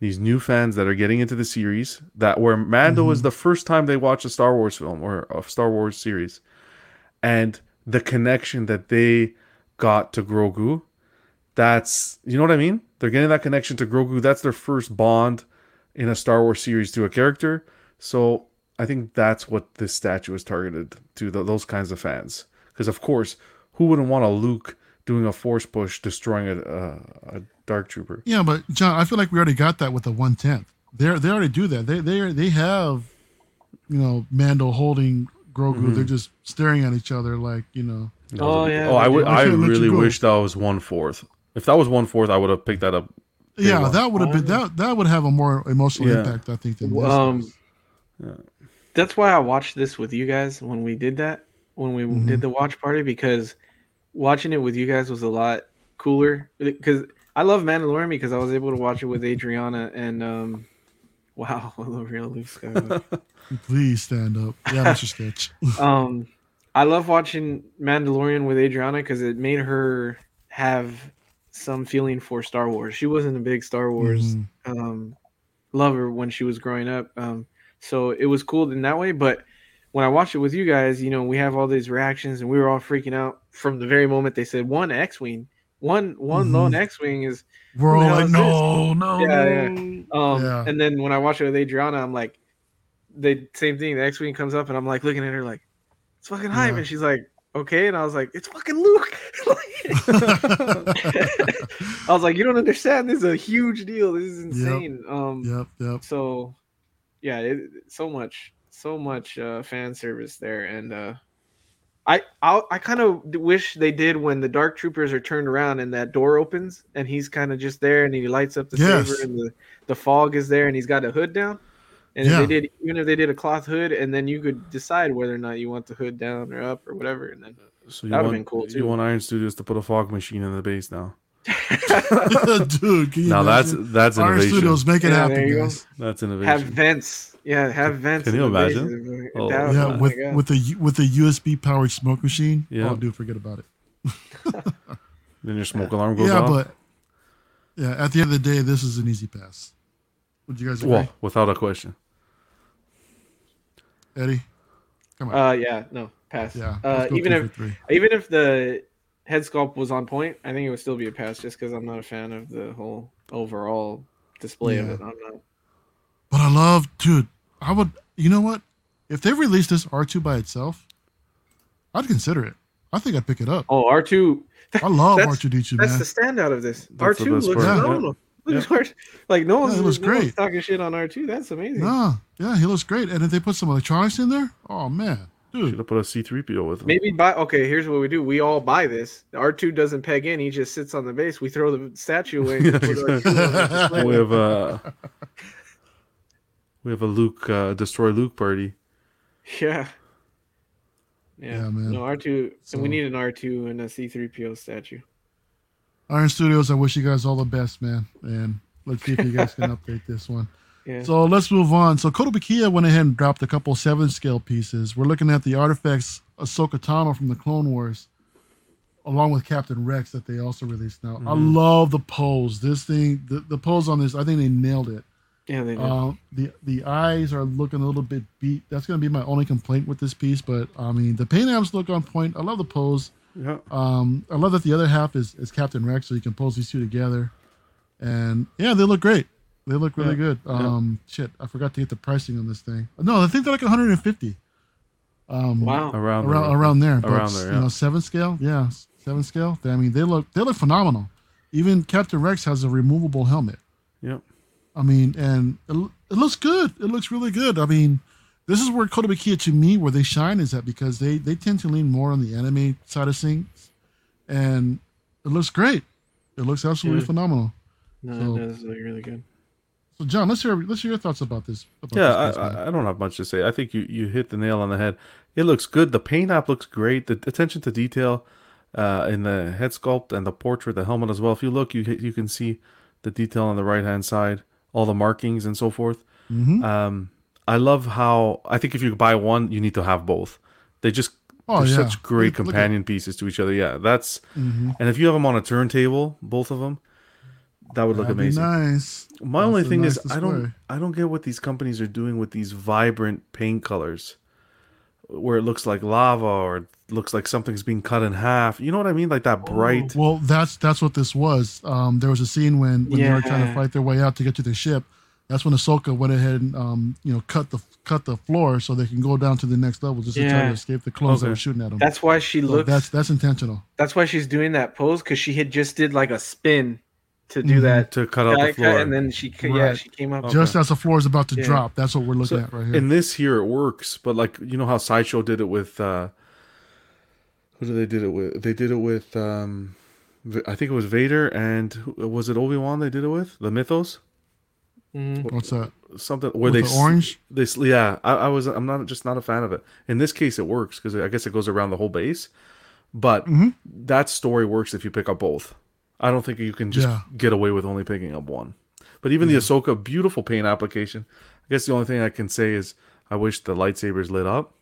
these new fans that are getting into the series that where Mando is mm-hmm. the first time they watch a Star Wars film or a Star Wars series, and the connection that they got to Grogu. That's you know what I mean. They're getting that connection to Grogu. That's their first bond. in a Star Wars series to a character. So I think that's what this statue is targeted to the, those kinds of fans. Because of course, who wouldn't want a Luke doing a force push, destroying a, a, a dark trooper? Yeah, but John, I feel like we already got that with the one tenth. They they already do that. They they they have, you know, Mando holding Grogu. Mhm. They're just staring at each other like you know. Oh, yeah, Oh, I would. I I should've let you really wish that was one fourth. If that was one fourth, I would have picked that up. Yeah, one. that would have been that that would have a more emotional Yeah. impact, I think, than this. Um. Yeah. that's why I watched this with you guys when we did that when we Mhm. did the watch party because watching it with you guys was a lot cooler because I love Mandalorian because I was able to watch it with Adriana and um wow the real Luke Skywalker. Please stand up. Yeah, Mr. Sketch. um I love watching Mandalorian with Adriana because it made her have some feeling for Star Wars. She wasn't a big Star Wars Mhm. um, lover when she was growing up. Um, so it was cool in that way. But when I watched it with you guys, you know, we have all these reactions and we were all freaking out from the very moment they said one X Wing, one one Mhm. lone X Wing is We're all like, no, no, Yeah, no. um Yeah. and then when I watch it with Adriana, I'm like the same thing, the X Wing comes up and I'm like looking at her like, it's fucking hype, Yeah. and she's like, Okay, and I was like, It's fucking Luke. I was like, You don't understand, this is a huge deal. This is insane. Um yep, yep. so yeah it, so much so much uh fan service there and uh i i, I kind of wish they did when the dark troopers are turned around and that door opens and he's kind of just there and he lights up the Yes. saber and the, the fog is there and he's got a hood down and Yeah. if they did even if they did a cloth hood and then you could decide whether or not you want the hood down or up or whatever and then So you That would've want, been cool, too. You want Iron Studios to put a fog machine in the base now. Dude, Now that's imagine? that's Iron innovation. Studios make it Yeah, happen, you go. guys. That's innovation. have vents yeah have vents can you imagine? Oh, That- Yeah, oh with with the with the USB powered smoke machine. Yeah. Oh, dude, forget about it. Then your smoke alarm goes yeah, off. Yeah, but yeah, at the end of the day, this is an easy pass. Would you guys agree, well, without a question. Eddie? Come on. uh yeah no pass yeah, uh even if even if the head sculpt was on point, I think it would still be a pass just because I'm not a fan of the whole overall display of it. I'm not. But I love, dude. I would. You know what? If they released this R two by itself, I'd consider it. I think I'd pick it up. Oh, R2. I love R two D two, That's man. the standout of this. That's R2 looks part, yeah. Phenomenal. Look at R2. Like no one's, it looks no one's great. talking shit on R2. That's amazing. Nah, yeah, he looks great. And if they put some electronics in there, oh man, dude, Should dude. have put a C3PO with him. Maybe buy. Okay, here's what we do. We all buy this. R2 doesn't peg in. He just sits on the base. We throw the statue away. Yeah, put R2 on the display. we have uh we have a Luke uh, destroy Luke party. Yeah. Yeah, Yeah, man. No R2, So- and we need an R2 and a C3PO statue. Iron Studios, I wish you guys all the best, man. And let's see if you guys can update this one. Yeah. So let's move on. So Kotobukiya went ahead and dropped a couple seven scale pieces. We're looking at the artifacts Ahsoka Tano from the Clone Wars, along with Captain Rex that they also released now. I Mhm. love the pose. This thing, the, the pose on this, I think they nailed it. yeah, they do. Uh, the the eyes are looking a little bit beat. That's gonna be my only complaint with this piece. But I mean, the paint apps look on point. I love the pose. Yeah. Um, I love that the other half is, is Captain Rex, so you can pose these two together. And yeah, they look great. They look really Yeah, good. Um, shit, I forgot to get the pricing on this thing. No, I think they're like 150. Um, wow. Around around there. around there. But, Around there, You know, seven scale. Yeah, seven scale. I mean, they look they look phenomenal. Even Captain Rex has a removable helmet. Yep. I mean, and it, it looks good. It looks really good. I mean, this is where Kotobukiya to me, where they shine is at because they they tend to lean more on the anime side of things, and it looks great. It looks absolutely Yeah. phenomenal. No, So- it does look really good. So, John, let's hear let's hear your thoughts about this. About Yeah, this piece, I. I, I don't have much to say. I think you, you hit the nail on the head. It looks good. The paint app looks great. The attention to detail uh, in the head sculpt and the portrait, the helmet as well. If you look, you you can see the detail on the right hand side, all the markings and so forth. Mhm. Um, I love how I think if you buy one, you need to have both. They just Oh, they're yeah. such great Look- look at- companion pieces to each other. Yeah, that's Mhm. and if you have them on a turntable, both of them, that would look That'd amazing. nice. My That's only thing nice is I don't. I don't get what these companies are doing with these vibrant paint colors where it looks like lava or it looks like something's being cut in half. You know what I mean? Like that bright. Well, that's that's what this was. Um, there was a scene when when they were trying to fight their way out to get to the ship. That's when Ahsoka went ahead and um, you know cut the cut the floor so they can go down to the next level just to try to escape the clones that were shooting at them. That's why she So looks. that's that's intentional. that's why she's doing that pose because she had just did like a spin to do Mhm. that to cut out guy the cut, floor. and then she ca- yeah she came up. Okay. Just as the floor is about to Yeah. drop, that's what we're looking So, at right here. in this here, it works, but like you know how Sideshow did it with. uh Who did they did it with? They did it with. um V- I think it was Vader and was it Obi Wan? They did it with the Mythos, Mhm. What's that? something where With they the orange? They yeah, I, I was. I'm not just not a fan of it. In this case, it works because I guess it goes around the whole base, but Mhm. that story works if you pick up both. I don't think you can just Yeah. get away with only picking up one. But even the Ahsoka beautiful paint application. I guess the only thing I can say is I wish the lightsabers lit up.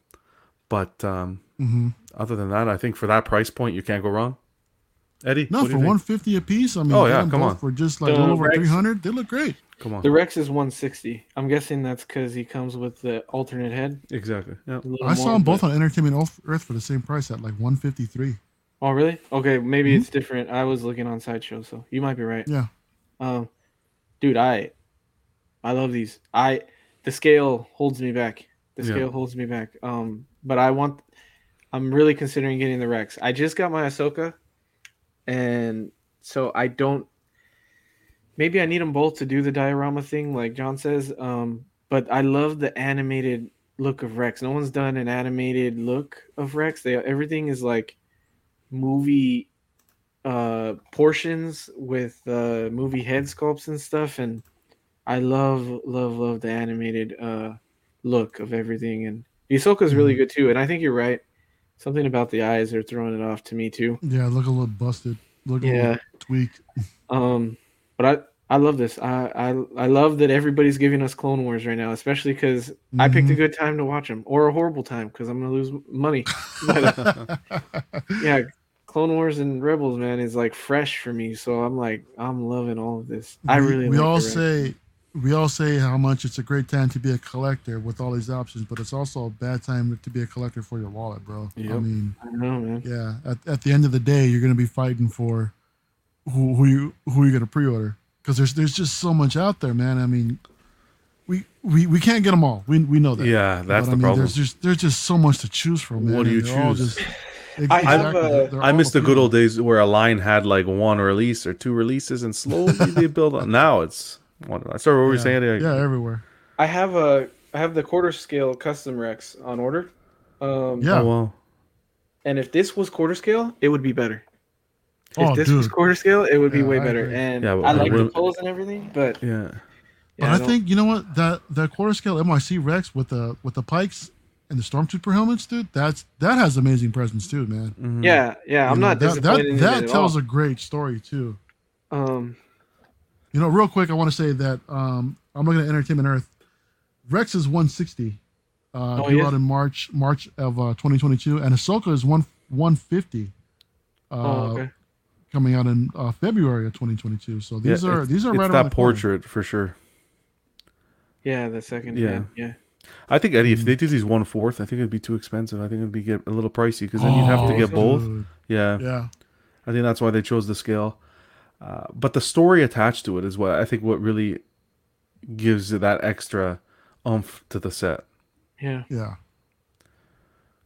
But um, hmm other than that, I think for that price point, you can't go wrong. Eddie, No, for one fifty a piece. I mean, Oh, yeah, come on. for just like a The little over three hundred. They look great. come on, The Rex is 160. I'm guessing that's because he comes with the alternate head. exactly. Yeah, I saw them both on Entertainment Earth- Earth for the same price at like one fifty three. Oh really? Okay, maybe Mhm. it's different. I was looking on sideshow, so you might be right. Yeah. Um, dude, I, I love these. I, the scale holds me back. The Yeah. scale holds me back. Um, but I want, I'm really considering getting the Rex. I just got my Ahsoka, and so I don't. Maybe I need them both to do the diorama thing, like John says. Um, but I love the animated look of Rex. No one's done an animated look of Rex. They everything is like movie uh portions with uh movie head sculpts and stuff and I love love love the animated uh look of everything and Ahsoka's really Mhm. good too and I think you're right something about the eyes are throwing it off to me too Yeah, look a little busted. Look a yeah little tweaked. um but I I love this I I I love that everybody's giving us Clone Wars right now especially cuz I picked a Mhm. good time to watch them or a horrible time cuz I'm going to lose money But, uh, yeah clone wars and rebels man is like fresh for me so i'm like i'm loving all of this i really We like all say we all say how much it's a great time to be a collector with all these options, but it's also a bad time to be a collector for your wallet, bro. I mean, i know man yeah. At, at the end of the day, you're gonna be fighting for who who you who you're gonna pre-order because there's there's just so much out there, man. I mean, we we, we can't get them all. We we know that. yeah, that's But, the I mean, problem. There's just there's just so much to choose from, man. What do you and choose? just- I have, exactly, uh, they're- they're I all miss the good old days where a line had like one release or two releases, and slowly they build on. Now it's what I started. What were you yeah. saying? Eddie? Yeah, everywhere. i have a i have the quarter scale custom rex on order um Yeah. Oh, wow. and if this was quarter scale it would be better if Oh, this was quarter scale it would be way I better agree. and Yeah, but i like the room- pose and everything but Yeah. But yeah, I think you know what that that quarter scale MIC Rex with the with the pikes and the stormtrooper helmets, dude. That's that has amazing presence too, man. Mhm. yeah yeah i'm know, not that that, that at tells all. a great story too. um You know, real quick, I want to say that um, I'm looking at Entertainment Earth. Rex is 160, uh, Oh, out in March March of uh, 2022, and Ahsoka is one 150, uh, oh okay coming out in uh, February of 2022. So these Yeah, are these are right that around the corner. portrait for sure. yeah the second Yeah. yeah yeah I think Eddie, if Mm. they did these one fourth, I think it'd be too expensive. I think it'd be get a little pricey because then you'd have to Oh, get both. dude. Yeah, Yeah, I think that's why they chose the scale. Uh, but the story attached to it is what I think what really gives it that extra oomph to the set. yeah yeah.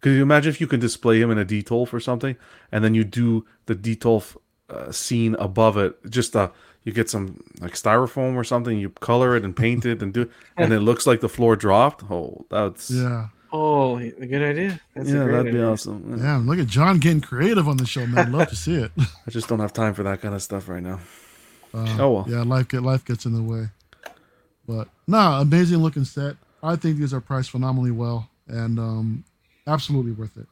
Could you imagine if you could display him in a detolf or something, and then you do the detolf uh, scene above it? Just uh, you get some like styrofoam or something, you color it and paint it, and do, and it looks like the floor dropped. Oh, that's Yeah. Oh a good idea that's yeah, great that'd be idea. awesome. Yeah. Damn, look at John getting creative on the show, man. Love to see it. I just don't have time for that kind of stuff right now. Uh, Oh, well. Yeah, life get life gets in the way. But nah, amazing looking set. I think these are priced phenomenally well and um, absolutely worth it.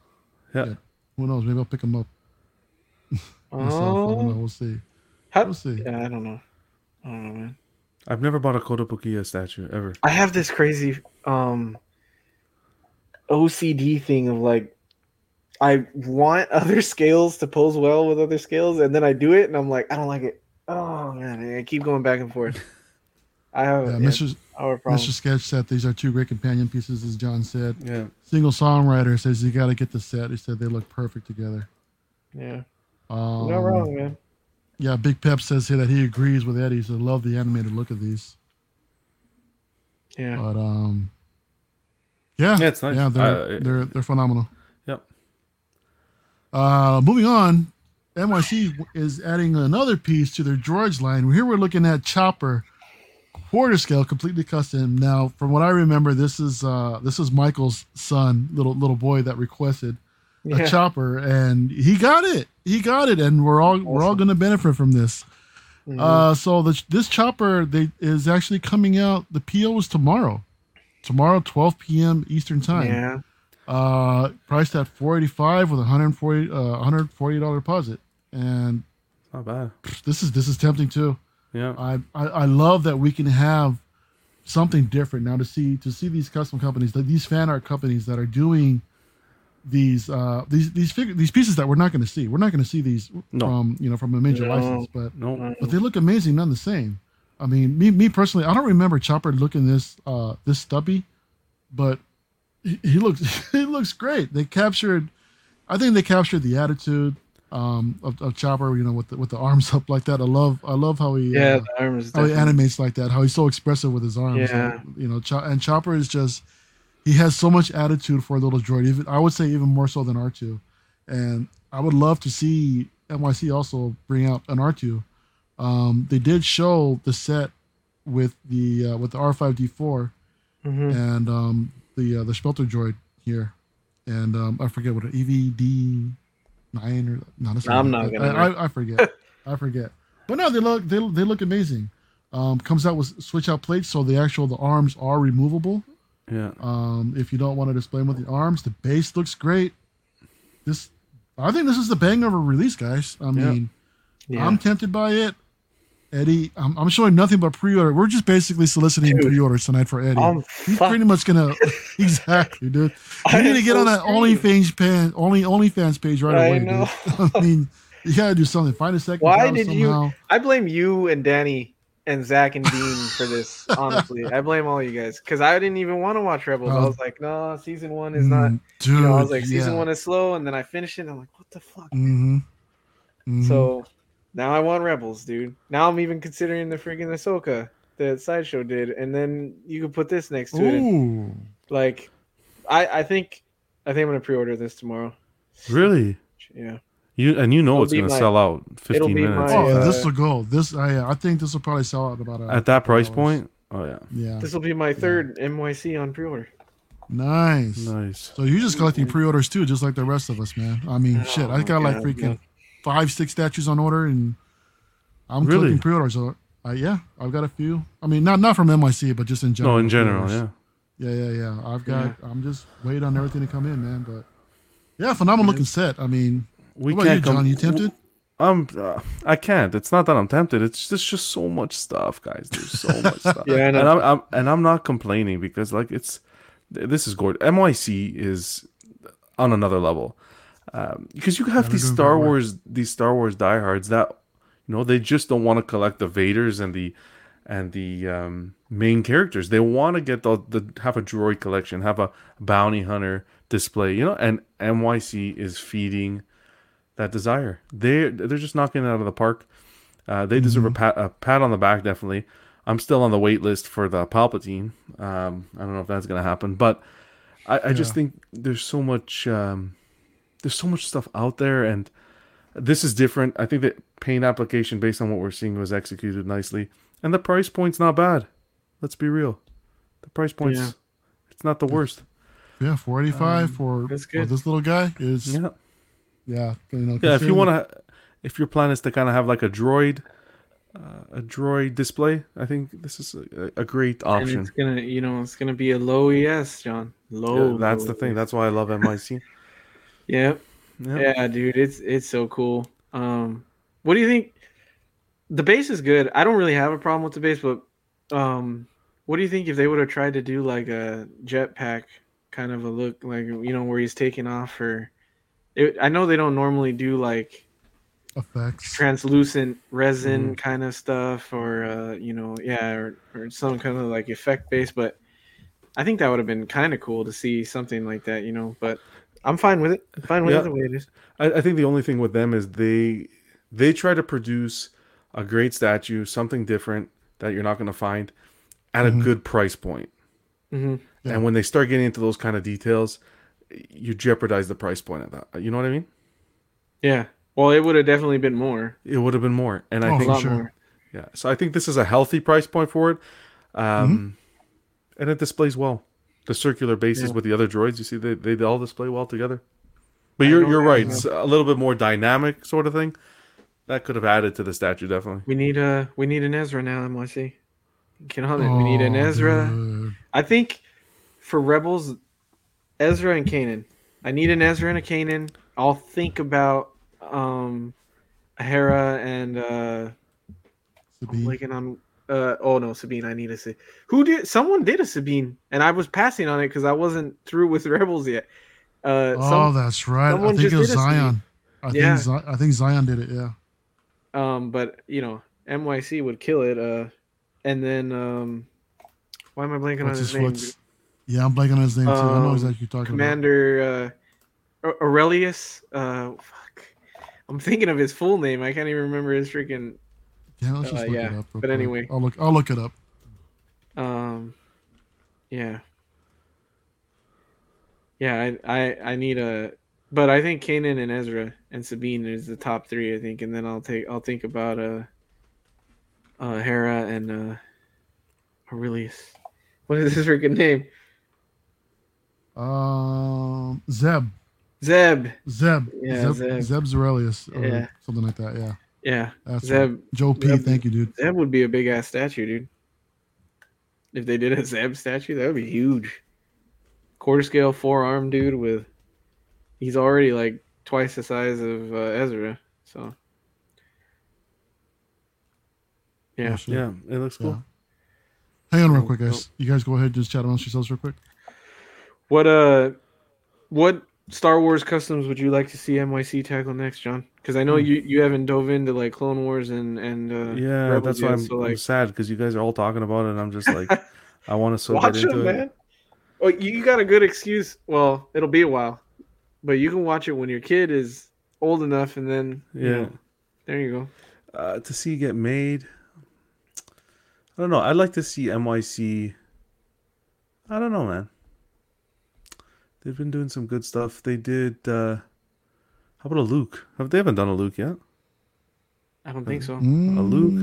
Yeah. Yeah. Who knows? Maybe I'll pick them up myself. I don't know. oh We'll see. how, We'll see. yeah i don't know i don't know man I've never bought a Kotobukiya statue ever. I have this crazy um OCD thing of like I want other scales to pose well with other scales and then I do it and I'm like I don't like it. Oh man, I keep going back and forth. I have Yeah, yeah, Mr. our problem. Mr. Sketch said these are two great companion pieces, as John said. Yeah. Single songwriter says you got to get the set. He said they look perfect together. Yeah. Um, Not wrong, man. Yeah, Big Pep says here that he agrees with Eddie. So love the animated look of these. Yeah. But um, yeah, Yeah, it's nice. Yeah, they're I- they're they're phenomenal. Yep. Uh, moving on, NYC is adding another piece to their George line. Here we're looking at Chopper, quarter scale, completely custom. Now, from what I remember, this is uh this is Michael's son, little little boy that requested a chopper, and he got it. He got it, and we're all we're all going to benefit from this. Mhm. Uh, so the, this chopper they is actually coming out. The PO is tomorrow, tomorrow 12 p.m. Eastern time. yeah. Uh, priced at 485 with a 140 uh 140 dollar deposit, and It's not bad. this is this is tempting too. Yeah. I, I I love that we can have something different now to see to see these custom companies, that these fan art companies that are doing these uh these these figure these pieces that we're not going to see. We're not going to see these No. from you know from a major No. license, but No. but they look amazing none the same. I mean, me me personally, I don't remember Chopper looking this uh this stubby, but he, he looks he looks great. They captured, I think they captured the attitude um of, of Chopper. You know, with the, with the arms up like that. I love I love how he Yeah. uh, The arms. how he animates like that. How he's so expressive with his arms. Yeah. Like, you know, Cho- and Chopper is just he has so much attitude for a little droid. Even I would say even more so than R two, and I would love to see NYC also bring out an R two. Um, they did show the set with the uh, with the R five D four Mhm. and um, the uh, the Spelter droid here, and um, I forget what an EVD nine or no, that's I'm not not it. gonna I, I, I forget. I forget. But no, they look they, they look amazing. Um, comes out with switch out plates, so the actual the arms are removable. Yeah. Um, if you don't want to display them with the arms, the base looks great. This, I think this is the bang of a release, guys. I mean, Yeah. I'm tempted by it. Eddie, I'm, I'm showing nothing but pre-order. We're just basically soliciting Dude. pre-orders tonight for Eddie. I'm He's fuck- pretty much gonna exactly, dude. You I need to get so on that. OnlyFans pan, only OnlyFans page right away. I away, know. dude. I mean, you gotta do something. Find a second. Why did you- I blame you and Danny and Zach and Dean for this. Honestly, I blame all you guys because I didn't even want to watch Rebels. I Oh. was like, no, season one is not. Mm, dude. You know, I was like, season yeah. one is slow, and then I finished it. and I'm like, what the fuck? Mm-hmm. Mhm. So now I want Rebels, dude. Now I'm even considering the freaking Ahsoka that Sideshow did, and then you could put this next to it. Ooh. Like, I I think I think I'm gonna pre-order this tomorrow. Really? Yeah. You and you know It'll it's gonna my- sell out it'll 15 be minutes. my, Oh, uh, this will go. This I I think this will probably sell out about a, At that price hours. point? Oh yeah. Yeah. This will be my third NYC on pre-order. Nice. Nice. So you're just collecting pre-orders too, just like the rest of us, man. I mean, shit. I Oh, got like freaking yeah. Five, six statues on order, and I'm Really? collecting pre-orders. So, uh, yeah, I've got a few. I mean, not not from NYC, but just in general. No, in general, pre-orders. yeah. Yeah, yeah, yeah. I've got. I'm just waiting on everything to come in, man. But yeah, phenomenal looking set. I mean, We what about you, can't John? com- You tempted? I'm. Uh, I can't. It's not that I'm tempted. It's just just so much stuff, guys. There's so much stuff. Yeah, And I'm, I'm and I'm not complaining because like it's this is gorgeous. NYC is on another level um, because you have these Star. Wars these Star Wars diehards that you know they just don't want to collect the Vaders and the and the um, main characters. They want to get the, the have a droid collection, have a bounty hunter display, you know. And NYC is feeding that desire. They they're just knocking it out of the park. Uh, they deserve a pat a pat on the back, definitely. I'm still on the wait list for the Palpatine. Um, I don't know if that's gonna happen, but I, I just think there's so much um, there's so much stuff out there, and this is different. I think that paint application based on what we're seeing was executed nicely, and the price point's not bad. Let's be real, the price point's Yeah. it's not the worst. Yeah, 485 Um, for, for this little guy is yeah. Yeah, you know, yeah. If you want to, if your plan is to kind of have like a droid, uh, a droid display, I think this is a, a great And option. it's gonna, you know, it's gonna be a low ES, John. Low. Yeah, that's low the thing. ES. That's why I love MIC. Yeah. Yeah. Yeah, dude, it's it's so cool. Um, what do you think? The base is good. I don't really have a problem with the base, but um, what do you think if they would have tried to do like a jetpack kind of a look, like you know, where he's taking off? Or it, I know they don't normally do like effects. translucent resin Mm. kind of stuff, or uh, you know, yeah, or, or some kind of like effect base, but. I think that would have been kind of cool to see something like that, you know. But I'm fine with it. I'm fine with Yeah. it the way it is. I, I think the only thing with them is they they try to produce a great statue, something different that you're not going to find at Mhm. a good price point. hmm Yeah. And when they start getting into those kind of details, you jeopardize the price point of that. You know what I mean? Yeah. Well, it would have definitely been more. It would have been more. And I Oh, A think for lot sure. more. Yeah. So I think this is a healthy price point for it. Um, And it displays well. The circular bases Yeah. with the other droids, you see, they, they all display well together. But I you're, you're right. It's a little bit more dynamic sort of thing. That could have added to the statue, definitely. We need a we need an Ezra now, NYC. Get on it. we need an Oh, Ezra. dude. I think for Rebels, Ezra and Kanan. I need an Ezra and a Kanan. I'll think about um Hera and uh I'm blanking on uh oh no Sabine. I need a Sa- who did someone did a Sabine and I was passing on it because I wasn't through with Rebels yet. Uh, Oh, some, that's right. I think it was did a Sabine. Zion. I Yeah. think Zi- I think Zion did it. Yeah. um, but you know NYC would kill it. Uh, and then um, why am I blanking on his his name? Yeah, I'm blanking on his name too. I know Um, exactly what you're talking about. Commander uh, Orrelios. Uh, fuck. I'm thinking of his full name. I can't even remember his freaking. Yeah, let's just uh, look yeah, it up. but quick. anyway. I'll look. I'll look it up. Um, yeah. Yeah, I, I I need a, but I think Kanan and Ezra and Sabine is the top three. I think, and then I'll take I'll think about uh, uh Hera and uh, Orrelios. What is his freaking name? Um, Zeb. Zeb. Zeb. Yeah, Zeb. Zeb. Zeb Zarelius or Yeah. something like that. Yeah. Yeah, That's Zeb. right. Joe P. Zeb. Thank you, dude. Zeb would be a big ass statue, dude. If they did a Zeb statue, that would be huge. Quarter scale forearm dude with he's already like twice the size of uh, Ezra. So yeah. Oh. Yeah, it looks cool. Hang on real Oh, quick, guys. You guys go ahead. And just chat amongst yourselves real quick. What uh what Star Wars customs would you like to see NYC tackle next, John? Because I know Hmm. you you haven't dove into like Clone Wars and and uh, Yeah, Rebels that's why I'm, so, I'm sad because you guys are all talking about it, and I'm just like, I want to so watch get into it. man. Oh, you you got a good excuse. Well, it'll be a while, but you can watch it when your kid is old enough, and then you Yeah, know, there you go. uh, to see get made. I don't know. I'd like to see NYC. I don't know, man. They've been doing some good stuff. They did. uh How about a Luke? Have they haven't done a Luke yet? I don't think so. Mm, A Luke? I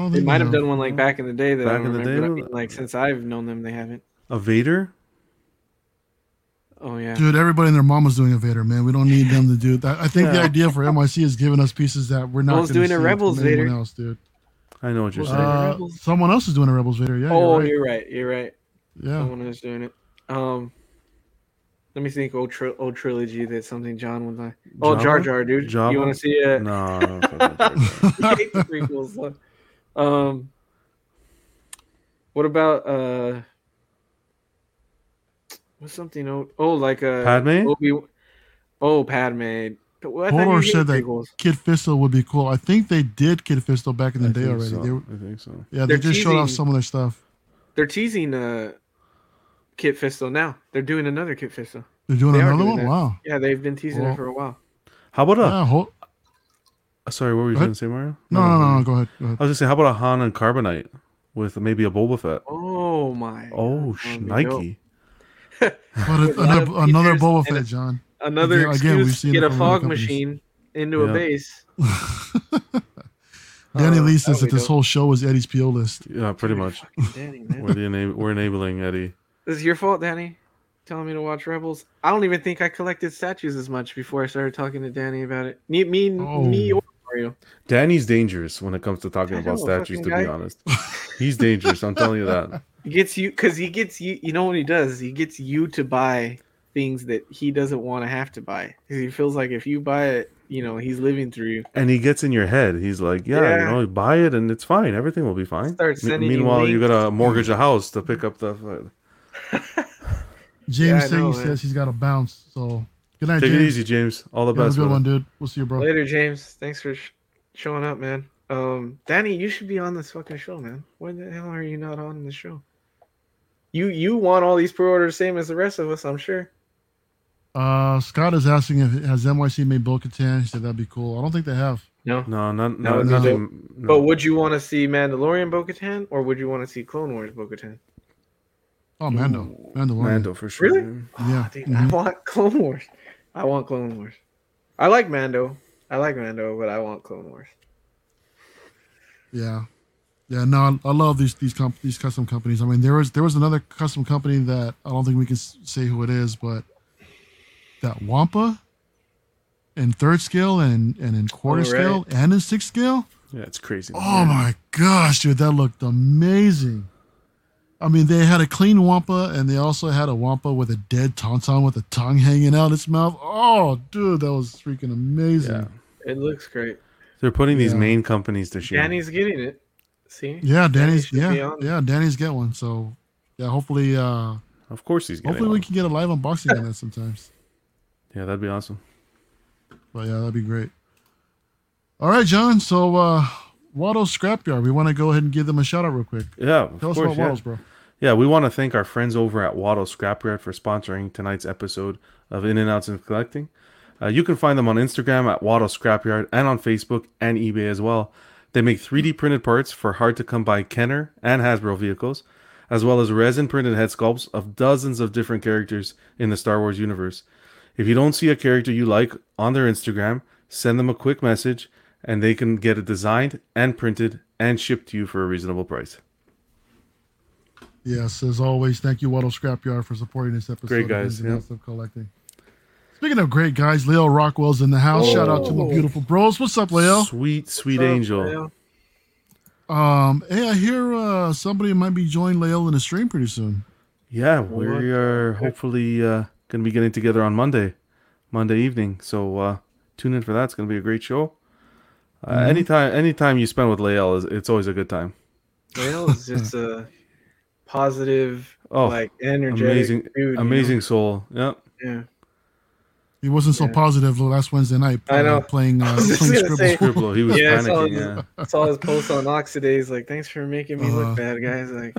don't They might have done one like back in the day that I Back don't in the remember. but I day? mean, like since I've known them, they haven't. A Vader? Oh yeah. Dude, everybody and their mama's doing a Vader, man. We don't need them to do that. I think the idea for MIC is giving us pieces that we're not One's gonna doing a Rebels from anyone Vader. else, dude. I know what you're saying. Uh, someone else is doing a Rebels Vader. Yeah, oh, you're right. you're right. You're right. Yeah. Someone is doing it. Um, let me think. Old, tri- old trilogy that something John would like. Oh, Jabba? Jar Jar, dude. Jabba? You want to see it? no, I don't think that's right. You hate the prequels. huh? Um, what about uh, what's something old? Oh, like a Padme? Obi. Oh, Padme. Well, I Polar said that prequels. Kit Fisto would be cool. I think they did Kit Fisto back in the I day already. so. They were, I think so. yeah, they They're just showed off some of their stuff. They're teasing uh, Kit Fisto now. They're doing another Kit Fisto. They're doing They another doing one. that. Wow. Yeah, they've been teasing Well, it for a while. How about a? Yeah, ho- uh, Sorry, what were you Go going to say, Mario? no, no, no, no. Go ahead. Go ahead. I was just saying, how about a Han and Carbonite with maybe a Boba Fett? Oh my! Oh, God, that would be dope. shnikey. But a, With a another, of another Boba Fett, a- John. Another Again- again, we've excuse seen to get a fog machine into a base. Danny Oh, Lee that says would that this dope. whole show was Eddie's PO list. Yeah, pretty much. Danny, man. We're, the ena- we're enabling Eddie. This is your fault, Danny. Telling me to watch Rebels. I don't even think I collected statues as much before I started talking to Danny about it. Me, me, Oh. me or Mario. Danny's dangerous when it comes to talking about statues, to guy. be honest. He's dangerous. I'm telling you that. He gets you because he gets you. You know what he does? He gets you to buy things that he doesn't want to have to buy because he feels like if you buy it, you know, he's living through you. And he gets in your head. He's like, yeah, Yeah. you know, buy it and it's fine. Everything will be fine. Start Me- sending you meanwhile, you links. got to mortgage a house to pick up the. Uh, James Yeah, says know, he man. says he's got to bounce. So good night, Take James. it easy, James. All the You Have a good brother. one, dude. We'll see you, bro. Later, James. Thanks for sh- showing up, man. Um, Danny, you should be on this fucking show, man. Why the hell are you not on the show? You you want all these pre-orders same as the rest of us, I'm sure. Uh, Scott is asking if has NYC made Bo Katan. He said that'd be cool. I don't think they have. No. No, no, No, no, it's. But would you want to see Mandalorian Bo-Katan or would you want to see Clone Wars Bo-Katan? Oh, Mando, Mandalorian. Mando for sure. Really? man. Yeah. Oh, dude, mhm. I want Clone Wars. I want Clone Wars. I like Mando. I like Mando, but I want Clone Wars. Yeah, yeah. No, I, I love these these comp- these custom companies. I mean, there was there was another custom company that I don't think we can say who it is, but that Wampa in third scale and and in quarter Oh, right. scale and in sixth scale. Yeah, it's crazy. Oh my gosh, dude, that looked amazing. I mean, they had a clean Wampa and they also had a Wampa with a dead tauntaun with a tongue hanging out its mouth. Oh, dude, that was freaking amazing. Yeah. It looks great. They're putting these main companies to shame. Danny's getting it. See? Yeah, Danny's should be yeah, on. yeah, Danny's get one. So yeah, hopefully uh Of course he's getting hopefully we one. can get a live unboxing on that sometimes. Yeah, that'd be awesome. But yeah, that'd be great. All right, John. So uh Waddle's Scrapyard. We want to go ahead and give them a shout out real quick. Yeah, of Tell us course. about yeah. Waddle's, bro. Yeah, we want to thank our friends over at Waddle Scrapyard for sponsoring tonight's episode of In and Outs and Collecting. Uh, you can find them on Instagram at Waddle Scrapyard and on Facebook and eBay as well. They make 3D printed parts for hard to come by Kenner and Hasbro vehicles, as well as resin printed head sculpts of dozens of different characters in the Star Wars universe. If you don't see a character you like on their Instagram, send them a quick message and they can get it designed and printed and shipped to you for a reasonable price. Yes, as always, thank you, Waddle Scrapyard, for supporting this episode. Great guys, Ins and yeah. Outs of collecting. Speaking of great guys, Leo Rockwell's in the house. Shout out to my Oh. beautiful bros. What's up, Leo? Sweet, sweet What's up, angel. Leo? Um, hey, I hear uh, somebody might be joining Leo in the stream pretty soon. Yeah, we are hopefully uh, going to be getting together on Monday, Monday evening. So uh, tune in for that. It's going to be a great show. Uh, Mhm. Anytime, anytime you spend with Lael, is it's always a good time. Leo is just a positive, Oh, like energetic, amazing, dude, you know? soul. Yeah, Yeah. He wasn't so Yeah. positive last Wednesday night. I uh, know. playing uh, I was playing gonna say- Scribble. Scribble, he was Yeah, I saw his- Yeah, saw his post on Oxidays, like, thanks for making me Uh-huh. look bad, guys. Like,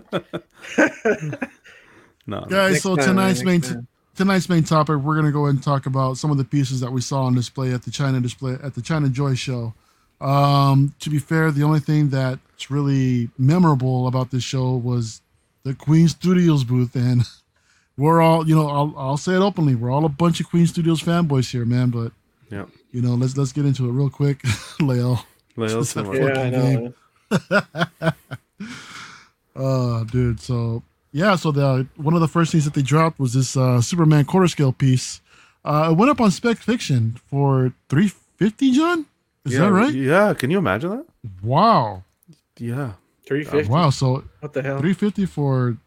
no, no. Guys, so time, tonight's main next time. tonight's main topic, we're gonna go ahead and talk about some of the pieces that we saw on display at the China display at the China Joy show. Um, to be fair, the only thing that's really memorable about this show was the Queen Studios booth, and we're all, you know, I'll, I'll say it openly, we're all a bunch of Queen Studios fanboys here, man. But yeah. you know, let's let's get into it real quick, Leo. Lael's Just have similar. fun. yeah, I fucking know. Uh, dude. So yeah, so the one of the first things that they dropped was this uh, Superman quarter scale piece. Uh, it went up on Spec Fiction for three fifty. John, is yeah, that right? Yeah, can you imagine that? Wow, Yeah, 350. wow. So What the hell? three fifty for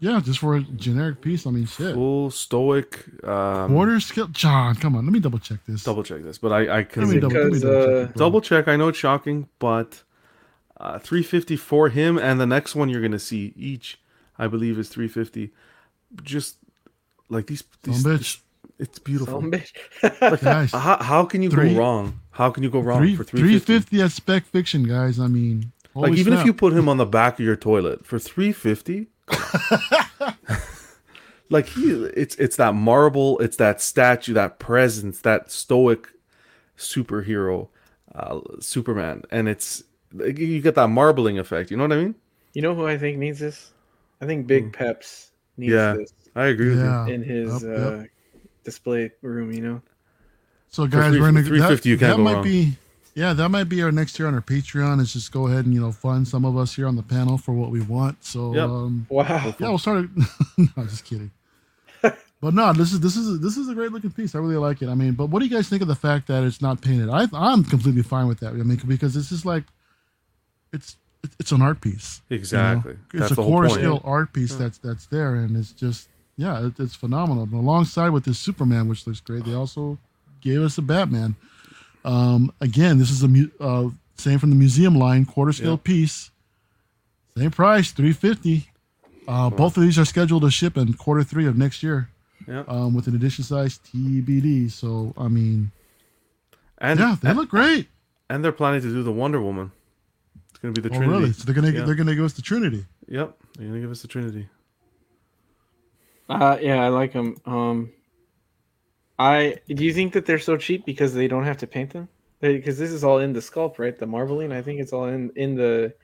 yeah, just for a generic piece. I mean, shit. full stoic. Um, Quarter scale, John. Come on, let me double check this. Double check this, but I, I can double, Because, double check uh, it, double check. I know it's shocking, but uh, 350 for him, and the next one you're gonna see each, I believe, is 350. Just like these, Son these of bitch. it's beautiful. Some bitch. Guys, How, how can you Three- go wrong? How can you go wrong three for three 350? fifty at Spec Fiction, guys. I mean, Like holy even if you put him on the back of your toilet for 350, like he, it's it's that marble, it's that statue, that presence, that stoic superhero, uh, Superman, and it's you get that marbling effect. You know what I mean? You know who I think needs this? I think Big Peps needs Yeah. this I agree with you. yeah. in his Yep, uh, yep. display room, you know? So guys, three- we're gonna 350 you that, can't that go might wrong. be yeah, that might be our next year on our Patreon. Is just go ahead and you know fund some of us here on the panel for what we want. So Yep. um, Wow. yeah, we'll start. no, just kidding. but no, this is this is this is a great looking piece. I really like it. I mean, but what do you guys think of the fact that it's not painted? I I'm completely fine with that. I mean, because this is like it's it's an art piece. you know? Exactly. It's That's a the whole quarter point. scale art piece that's that's there, and it's just yeah, it, it's phenomenal. And alongside with this Superman, which looks great, they also gave us a Batman. Um, again, this is a mu- uh, same from the museum line, quarter scale Yeah. piece, same price, three fifty. Uh, both of these are scheduled to ship in quarter three of next year, Yeah. um, with an edition size TBD. So I mean, And yeah, they and, look great. and they're planning to do the Wonder Woman. It's gonna be the Oh, Trinity. really? So they're gonna Yeah. they're gonna give us the Trinity. Yep. They're gonna give us the Trinity. Uh, yeah, I like them. Um, I do you think that they're so cheap because they don't have to paint them? Because this is all in the sculpt, right? The marbling. I think it's all in in the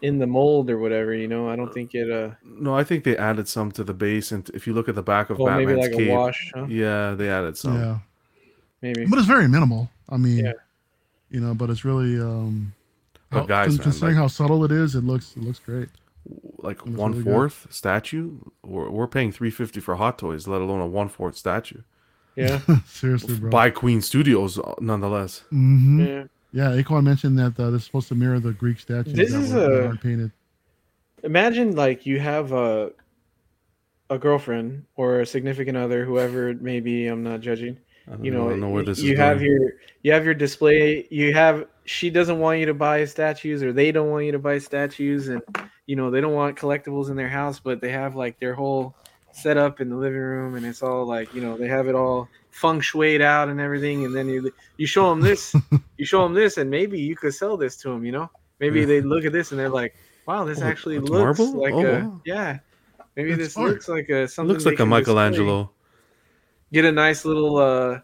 in the mold or whatever. You know, I don't think it. Uh, No, I think they added some to the base, and if you look at the back of well, maybe Batman's like cape, a wash. Huh? yeah, they added some. yeah, Maybe. but it's very minimal. I mean, Yeah. you know, but it's really um. But how- guys, man, considering like- how subtle it is, it looks it looks great. Like Looks one really good. statue, we're, we're paying three fifty for Hot Toys, let alone a one fourth statue Yeah. Seriously, bro. by Queen Studios, uh, nonetheless. hmm yeah. Yeah, Aquan mentioned that uh, this is supposed to mirror the Greek statues This that is were, a- painted. Imagine like you have a a girlfriend or a significant other, whoever it may be. I'm not judging. I don't You know, know where this you is have going. your you have your display. You have she doesn't want you to buy statues, or they don't want you to buy statues, and you know they don't want collectibles in their house, but they have like their whole setup in the living room, and it's all like you know they have it all feng shuied out and everything, and then you you show them this, you show them this, and maybe you could sell this to them. You know, maybe Yeah. they look at this and they're like, "Wow, this Oh, actually looks marble? like Oh, a wow. yeah." Maybe this art. looks like a something. looks like a can display Michelangelo. get a nice little uh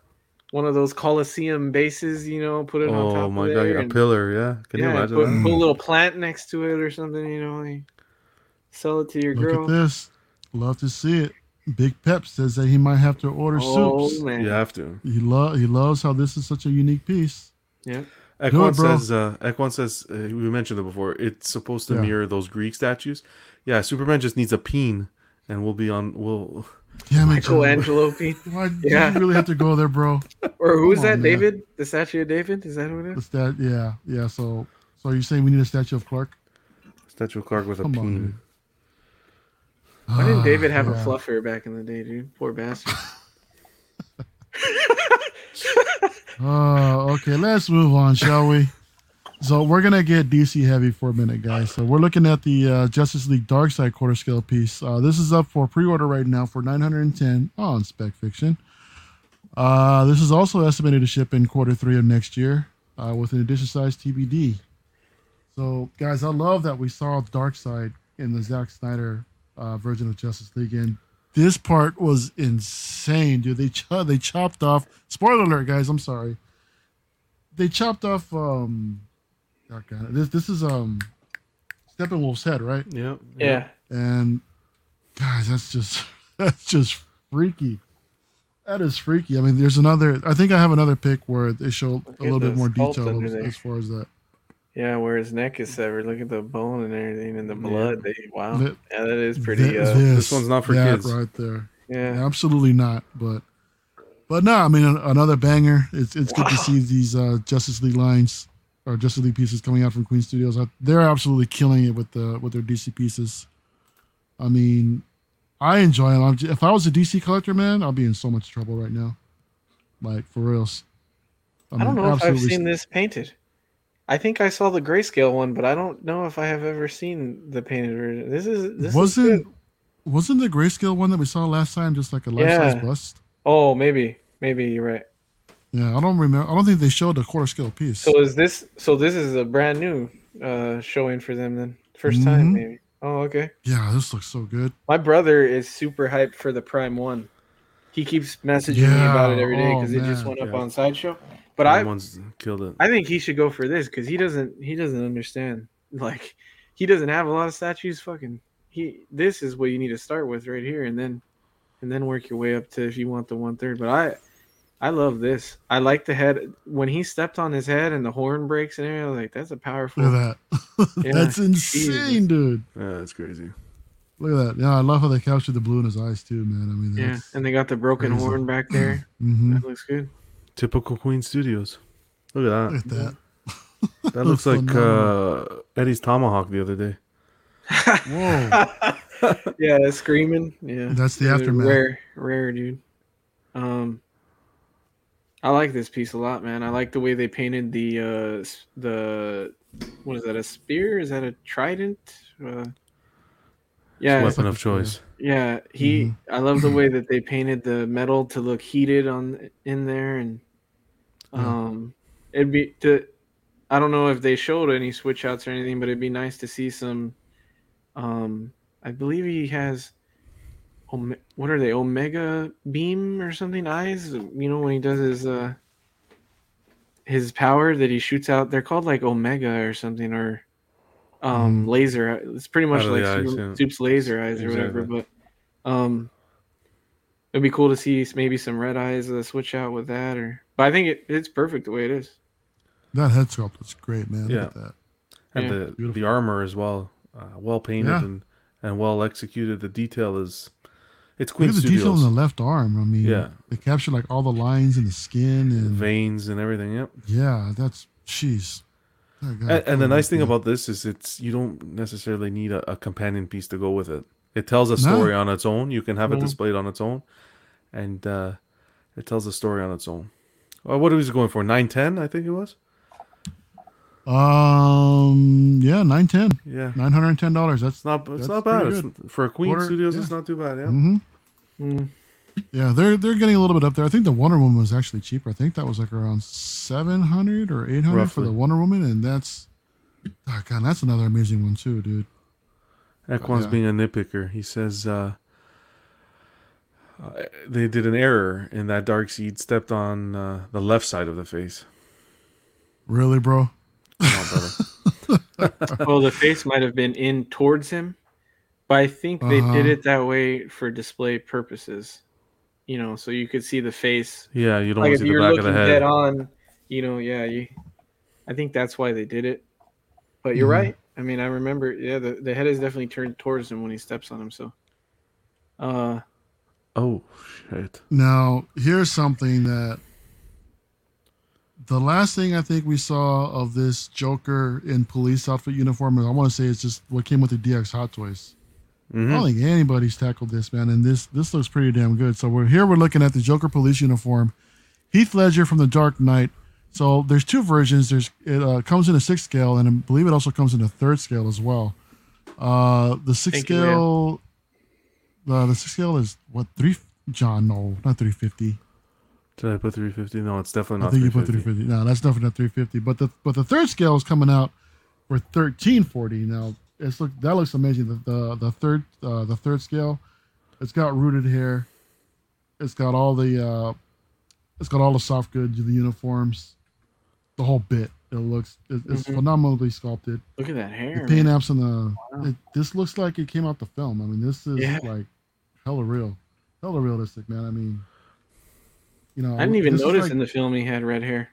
one of those Colosseum bases, you know, put it on top Oh my of god, a pillar, yeah. Can you imagine put, put a little plant next to it or something, you know. like, sell it to your Look girl. at this. Love to see it. Big Pep says that he might have to order oh soups. man, You have to. He love he loves how this is such a unique piece. yeah. Do Ekwan it, says, uh, Ekwan says, uh, we mentioned it before, it's supposed to Yeah. mirror those Greek statues. Yeah, Superman just needs a peen, and we'll be on, we'll, Damn it, Joe. Michelangelo Pete. Why did Yeah. you really have to go there, bro? Or who's Come on, that? man. David? The statue of David? Is that who it is? What's that? Yeah, yeah. So, so you're saying we need a statue of Clark? statue of Clark with a Come on, peen. dude. Why didn't Ah, David have a yeah. fluffer back in the day, dude? Poor bastard. Oh, okay. Let's move on, shall we? So we're gonna get DC heavy for a minute, guys. So we're looking at the uh, Justice League Darkseid quarter scale piece. Uh, this is up for pre-order right now for 910 on Spec Fiction. Uh, this is also estimated to ship in quarter three of next year uh, with an edition size TBD. So, guys, I love that we saw Darkseid in the Zack Snyder uh, version of Justice League, and this part was insane, dude. They ch- they chopped off. Spoiler alert, guys. I'm sorry. They chopped off. Um, oh God, this this is um, Steppenwolf's head, right? Yeah. yeah. And guys, that's just that's just freaky. That is freaky. I mean, there's another. I think I have another pic where they show a little at bit more detail as, as far as that. Yeah, where his neck is severed. Look at the bone and everything and the Yeah. blood. They, wow. Th- yeah, that is pretty. Th- Uh, this, This one's not for that kids. right there. yeah. Absolutely not. But but no, I mean another banger. It's it's good to see these uh, Justice League lines or Justice League pieces coming out from Queen Studios. Uh, They're absolutely killing it with the with their DC pieces. I mean, I enjoy them. I'm, j- if I was a DC collector, man, I'd be in so much trouble right now. Like for reals. I don't know if I've absolutely seen this painted. I think I saw the grayscale one, but I don't know if I have ever seen the painted version. This is this wasn't good. wasn't the grayscale one that we saw last time just like a life size Yeah. bust? Oh, maybe, maybe you're right. Yeah, I don't remember. I don't think they showed the quarter scale piece. So is this? So this is a brand new uh showing for them then. 1st time, Mhm. maybe. Oh, okay. yeah, this looks so good. My brother is super hyped for the Prime One. He keeps messaging me about it Yeah, every day oh, because it just went up Yeah. on Sideshow. But I, Someone's killed it. I think he should go for this because he doesn't he doesn't understand. Like he doesn't have a lot of statues. Fucking he this is what you need to start with right here and then and then work your way up to if you want the one third. But I I love this. I like the head when he stepped on his head and the horn breaks and everything. I was like, that's a powerful. Look at that. Yeah, That's insane, dude. Yeah, that's crazy. Look at that. Yeah, I love how they captured the blue in his eyes too, man. I mean, Yeah, and they got the broken crazy. horn back there. Mhm. That looks good. Typical Queen Studios. Look at look that. at that. That looks like uh, Eddie's tomahawk the other day. Whoa, yeah, that's screaming. Yeah, that's the Dude, aftermath. Rare, rare, dude. Um, I like this piece a lot, man. I like the way they painted the uh the what is that? A spear? Is that a trident? Uh, yeah, Weapon it's like of a- choice. Yeah. He. Mm-hmm. I love the way that they painted the metal to look heated on in there, and Yeah. um, it'd be to. I don't know if they showed any switch outs or anything, but it'd be nice to see some. Um, I believe he has. What are they? Omega beam or something? Eyes? You know when he does his uh. His power that he shoots out, they're called like Omega or something, or um laser. It's pretty much like eyes, yeah. Soup's laser eyes or whatever. But um, it'd be cool to see maybe some red eyes uh, switch out with that. Or but I think it, it's perfect the way it is. That head sculpt was great, man. Yeah. Look at that. and Yeah. the Beautiful. the armor as well, uh, well painted Yeah. and and well executed. The detail is it's Look Queen at the detail Studios in the left arm. I mean, Yeah. they captured like all the lines in the skin and veins and everything. Yep. yeah, that's jeez. And, and the nice thing about this is it's you don't necessarily need a, a companion piece to go with it. It tells a story on its own. You can have it Mhm. displayed on its own, and uh, it tells a story on its own. Well, what was it going for? Nine ten, I think it was. um yeah nine ten Yeah, nine hundred and ten dollars. That's not. It's That's not bad. It's, for a Queen Quarter- Studios, yeah. it's not too bad. Yeah. hmm Mm. yeah they're they're getting a little bit up there. I think the Wonder Woman was actually cheaper. I think that was like around seven hundred or eight hundred for the Wonder Woman, and that's oh, God, that's another amazing one too, dude. Equan's Yeah. being a nitpicker. He says uh, uh, they did an error in that Darkseid stepped on uh, the left side of the face. Really, bro? Come on, brother. well, the face might have been in towards him, but I think they Uh-huh. did it that way for display purposes. You know, so you could see the face. yeah, you don't like want to see the back of the head. dead on, you know, yeah, you. I think that's why they did it. But you're Mhm. right. I mean, I remember. Yeah, the, the head is definitely turned towards him when he steps on him. So, uh, Oh shit! Now, here's something that the last thing I think we saw of this Joker in police outfit uniform, I want to say it's just what came with the DX Hot Toys. I Mhm. don't think anybody's tackled this, man, and this this looks pretty damn good. So we're here. We're looking at the Joker police uniform, Heath Ledger from the Dark Knight. So there's two versions. There's it uh, comes in a six scale, and I believe it also comes in a third scale as well. Uh, the six Thank you, scale, uh, the six scale is what three? John, no, not three fifty. Did I put 350? No, it's definitely not. I not. think you put 350. 350. No, that's definitely not 350. But the but the third scale is coming out for 1340. Now it's look that looks amazing. The the, the third uh, the third scale, it's got rooted hair. It's got all the uh, it's got all the soft goods, the uniforms, the whole bit. It looks it, it's Mhm. phenomenally sculpted. look at that hair. The paint apps and the Wow. it, this looks like it came out the film. I mean, this is Yeah. like hella real, hella realistic, man. I mean, you know, I didn't even notice like- in the film he had red hair.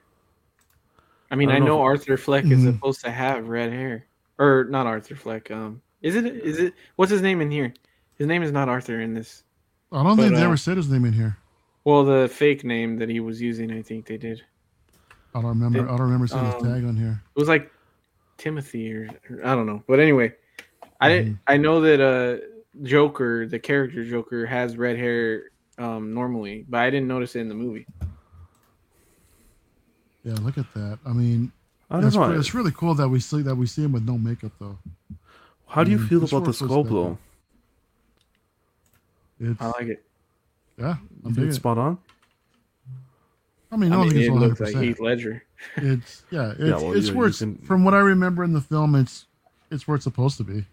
I mean, I I, know know Arthur Fleck is Mhm. supposed to have red hair, or not Arthur Fleck. Um, is it? Is it? What's his name in here? His name is not Arthur in this. I don't think they uh, ever said his name in here. Well, the fake name that he was using, I think they did. I don't remember. Did- I don't remember seeing his um, tag on here. It was like Timothy or, or I don't know. But anyway, I Mm-hmm. didn't. I know that uh, Joker, the character Joker, has red hair um, normally, but I didn't notice it in the movie. Yeah, look at that. I mean, I don't it's, know. pre- it's really cool that we see that we see him with no makeup though. How do you Mm, feel about the works was sculpt better. though? It's I like it. yeah, I'm You think digging it's it. spot on? I mean, I I don't mean, think it's it 100. looks like percent Heath Ledger. It's yeah, it's well, it's where it's, can- from what I remember in the film. It's it's where it's supposed to be.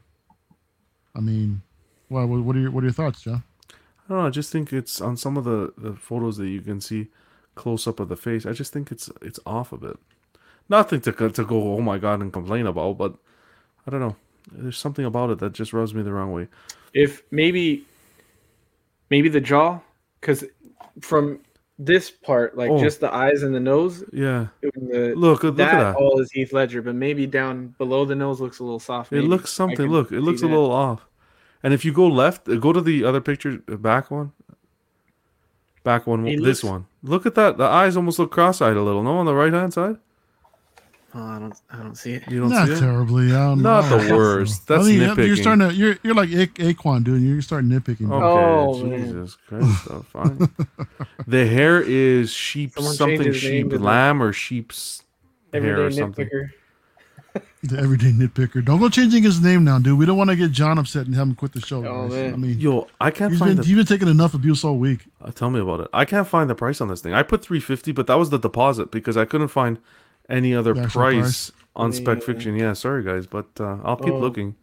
I mean, well, what what are your what are your thoughts, John? I don't know. I just think it's on some of the, the photos that you can see close up of the face. I just think it's it's off a bit. Nothing to to go oh my god and complain about, but I don't know. There's something about it that just rubs me the wrong way. if maybe maybe the jaw because from this part like Oh. just the eyes and the nose Yeah. the, Look, look that, at that. all is heath ledger but maybe down below the nose looks a little soft It looks something. Look, it looks a little off. And if you go left, uh, go to the other picture, back one, back one, this looks- one. Look at that. The eyes almost look cross-eyed a little. No, on the right hand side, oh, i don't i don't see it you don't Not see terribly. I don't Not know. the I don't think worst. so. I That's mean, You're starting to. You're you're like A- Aquan, dude. You're starting nitpicking. Okay, bro. Oh, man. Jesus Christ, oh, fine. the hair is sheep, Someone something change his name sheep, to lamb or sheep's hair or everyday something. nitpicker The everyday nitpicker. Don't go changing his name now, dude. We don't want to get John upset and have him quit the show. Oh, guys. man. I mean, Yo, I can't he's find been the he's been taking enough abuse all week. Uh, tell me about it. I can't find the price on this thing. I put 350, but that was the deposit because I couldn't find any other price, price? on Spec Fiction. Yeah, sorry guys, but uh, I'll keep Oh. looking.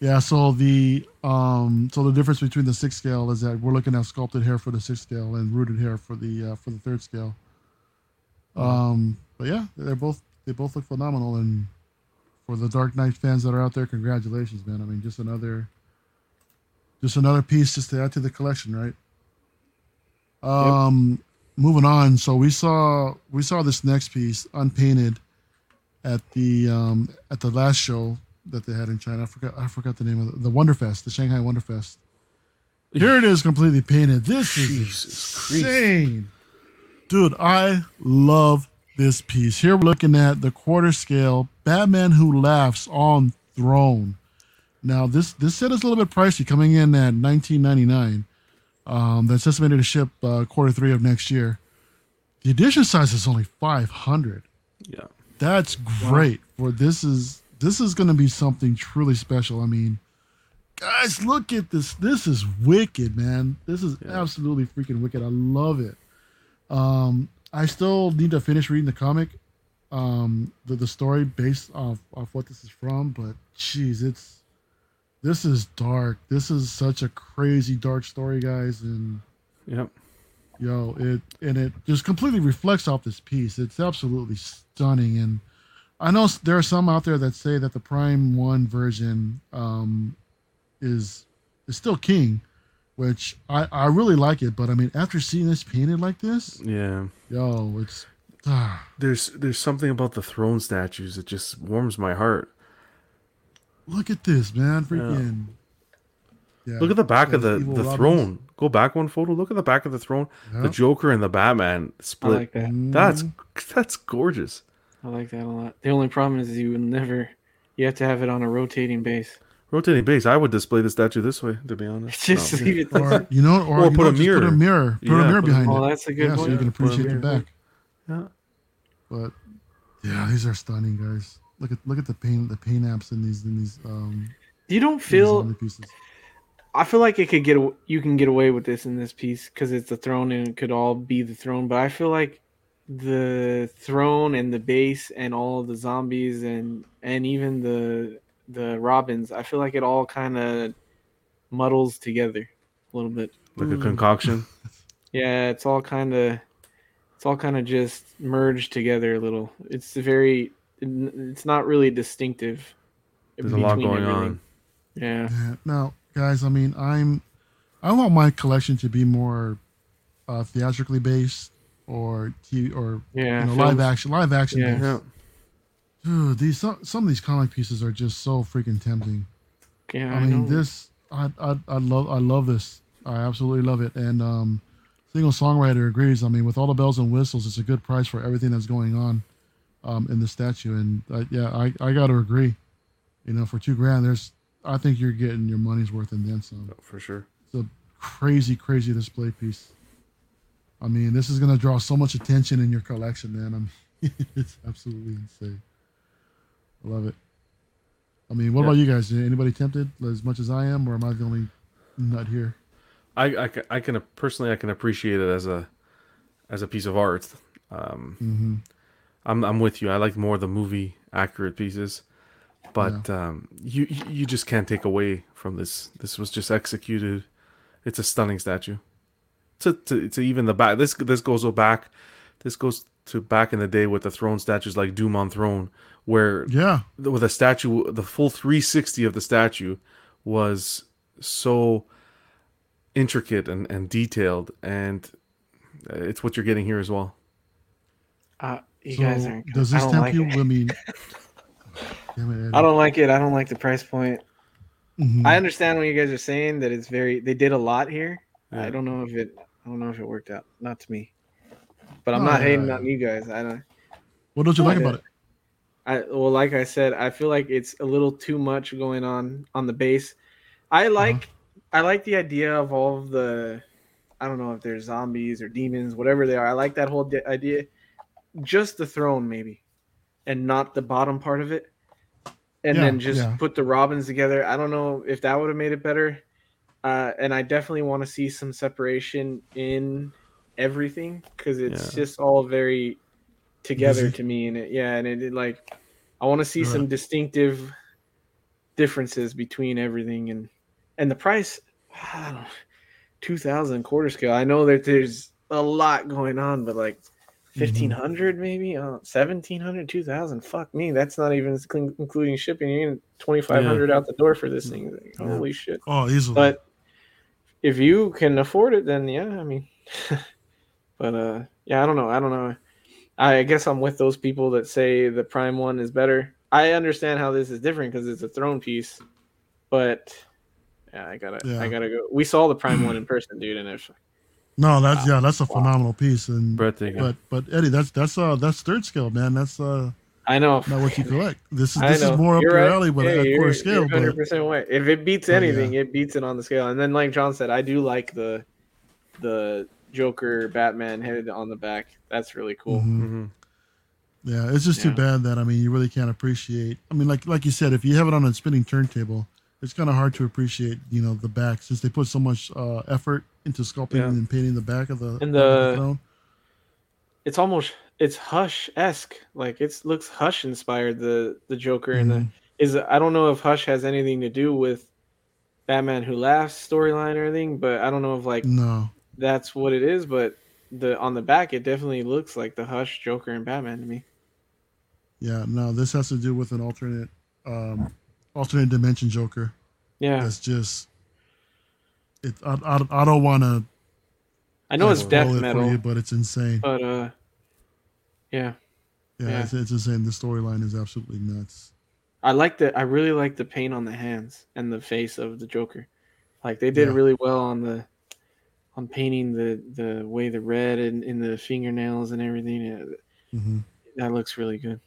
Yeah, so the um so the difference between the six scale is that we're looking at sculpted hair for the sixth scale and rooted hair for the uh, for the third scale. Um, but yeah, they're both they both look phenomenal and for the Dark Knight fans that are out there, congratulations, man. I mean, just another, just another piece just to add to the collection, right? Um, moving on. So we saw we saw this next piece unpainted at the um at the last show that they had in China. I forgot I forgot the name of it. The Wonderfest, the Shanghai Wonderfest. Here it is, completely painted. This is Jesus Christ. insane, dude. I love this piece. Here we're looking at the quarter scale Batman Who Laughs on Throne. Now this this set is a little bit pricey, coming in at 19.99. Um, that's estimated to ship uh, quarter three of next year. The edition size is only 500. Yeah. That's great. For this is this is going to be something truly special. I mean, guys, look at this. This is wicked, man. This is Yeah. absolutely freaking wicked. I love it. Um, I still need to finish reading the comic, um, the the story based off off what this is from. But geez, it's this is dark. This is such a crazy dark story, guys, and Yep. yo it and it just completely reflects off this piece it's absolutely stunning and i know s- there are some out there that say that the prime one version um is is still king which i i really like it but i mean after seeing this painted like this Yeah. yo it's ah, There's there's something about the throne statues that just warms my heart. Look at this man freaking yeah, Look at the back of the, the Robins. throne. Go back one photo. Look at the back of the throne. The Joker and the Batman I split. like that. That's Mhm. that's gorgeous. I like that a lot. The only problem is you will never. You have to have it on a rotating base. Rotating base. I would display the statue this way, to be honest. Just No. leave it like or you know or, Or you put know, a just put a mirror. mirror put Yeah, a mirror put a- behind Oh, that's a good yeah, point. so you can appreciate the back Yeah. But yeah, these are stunning, guys. Look at look at the paint the paint apps in these in these um You don't feel. pieces. I feel like it could get. aw- You can get away with this in this piece because it's the throne and it could all be the throne. But I feel like the throne and the base and all of the zombies and and even the the robins. I feel like it all kind of muddles together a little bit. Like a concoction. Yeah, it's all kind of it's all kind of just merged together a little. It's very it's not really distinctive. There's a lot going everything. on. Yeah. Yeah. Now, guys, I mean, I'm I want my collection to be more uh, theatrically based or TV or Yeah. you know, live action live action Yeah. based. Yeah. Dude, these some, some of these comic pieces are just so freaking tempting. Yeah, I I, mean, know. this I, I I love I love this. I absolutely love it. And um, single songwriter agrees. I mean, with all the bells and whistles, it's a good price for everything that's going on um, in the statue. And uh, yeah, I I got to agree. You know, for two grand, there's I think you're getting your money's worth and then some. For sure. It's a crazy, crazy display piece. I mean, this is gonna draw so much attention in your collection, man. I mean, it's absolutely insane. I love it. I mean, what Yeah. about you guys? Anybody tempted as much as I am, or am I the only nut here? I, I, I can personally I can appreciate it as a as a piece of art. Um, hmm I'm I'm with you. I like more the movie accurate pieces, but um, you you you just can't take away from this. This was just executed. It's a stunning statue. To to, to even the back. This this goes back. This goes to back in the day with the throne statues like Doom on Throne, where Yeah, with a statue, the full 360 of the statue was so intricate and, and detailed, and it's what you're getting here as well. Uh, you so guys aren't. does I this tempt like you? it. I mean, it, Eddie. I don't like it. I don't like the price point. Mhm. I understand what you guys are saying that it's very. They did a lot here. Yeah. I don't know if it. I don't know if it worked out. Not to me. But I'm No, not yeah, hating yeah. on you guys. I don't. what don't you like about it? I well, like I said, I feel like it's a little too much going on on the base. I like I like the idea of all of the I don't know if they're zombies or demons, whatever they are. I like that whole di- idea. Just the throne, maybe, and not the bottom part of it. And Yeah, then just yeah. put the robins together. I don't know if that would have made it better. Uh, and I definitely want to see some separation in everything because it's Yeah. just all very together to me. And it, yeah, and it, it like I want to see Right. some distinctive differences between everything and and the price. I don't know, two thousand quarter scale. I know that there's a lot going on, but like 1500 maybe? Uh 1700 2000 fuck me that's not even including- shipping. You're getting 2500 out the door for this thing. Like, Yeah. holy shit. Oh, easily. but if you can afford it then yeah i mean but uh yeah i don't know. I don't know. I guess i'm with those people that say the prime one is better. I understand how this is different because it's a throne piece but yeah i gotta Yeah. i gotta go. We saw the prime one in person dude and it's no, that's yeah, that's a phenomenal piece. And Breathtaking. but but Eddie, that's that's uh that's third scale, man. That's uh i know not what you collect. This is I this is more up You're your right. alley, but Yeah, at quarter scale. you're But 100% right. If it beats anything, yeah. it beats it on the scale. And then, like John said, I do like the the Joker Batman headed on the back. That's really cool. mhm. Mhm. Yeah, it's just too bad that I mean you really can't appreciate. I mean, like like you said, if you have it on a spinning turntable, it's kind of hard to appreciate. You know, the back since they put so much uh, effort into sculpting Yeah. and painting the back of the, And of the- throne. It's almost it's Hush esque. Like it looks Hush inspired. The the Joker and the Mhm. is I don't know if Hush has anything to do with Batman Who Laughs storyline or anything, but I don't know if like No, that's what it is. But the on the back, it definitely looks like the Hush Joker and Batman to me. yeah, no. This has to do with an alternate, um, alternate dimension Joker. Yeah, That's just. It. I, I, I don't want to. I know it's death for metal, you, but it's insane. but uh, yeah. Yeah, yeah. It's, it's insane. The storyline is absolutely nuts. I like the I really like the paint on the hands and the face of the Joker. Like they did Yeah. really well on the on painting the the way the red and in the fingernails and everything. Yeah, hmm that looks really good.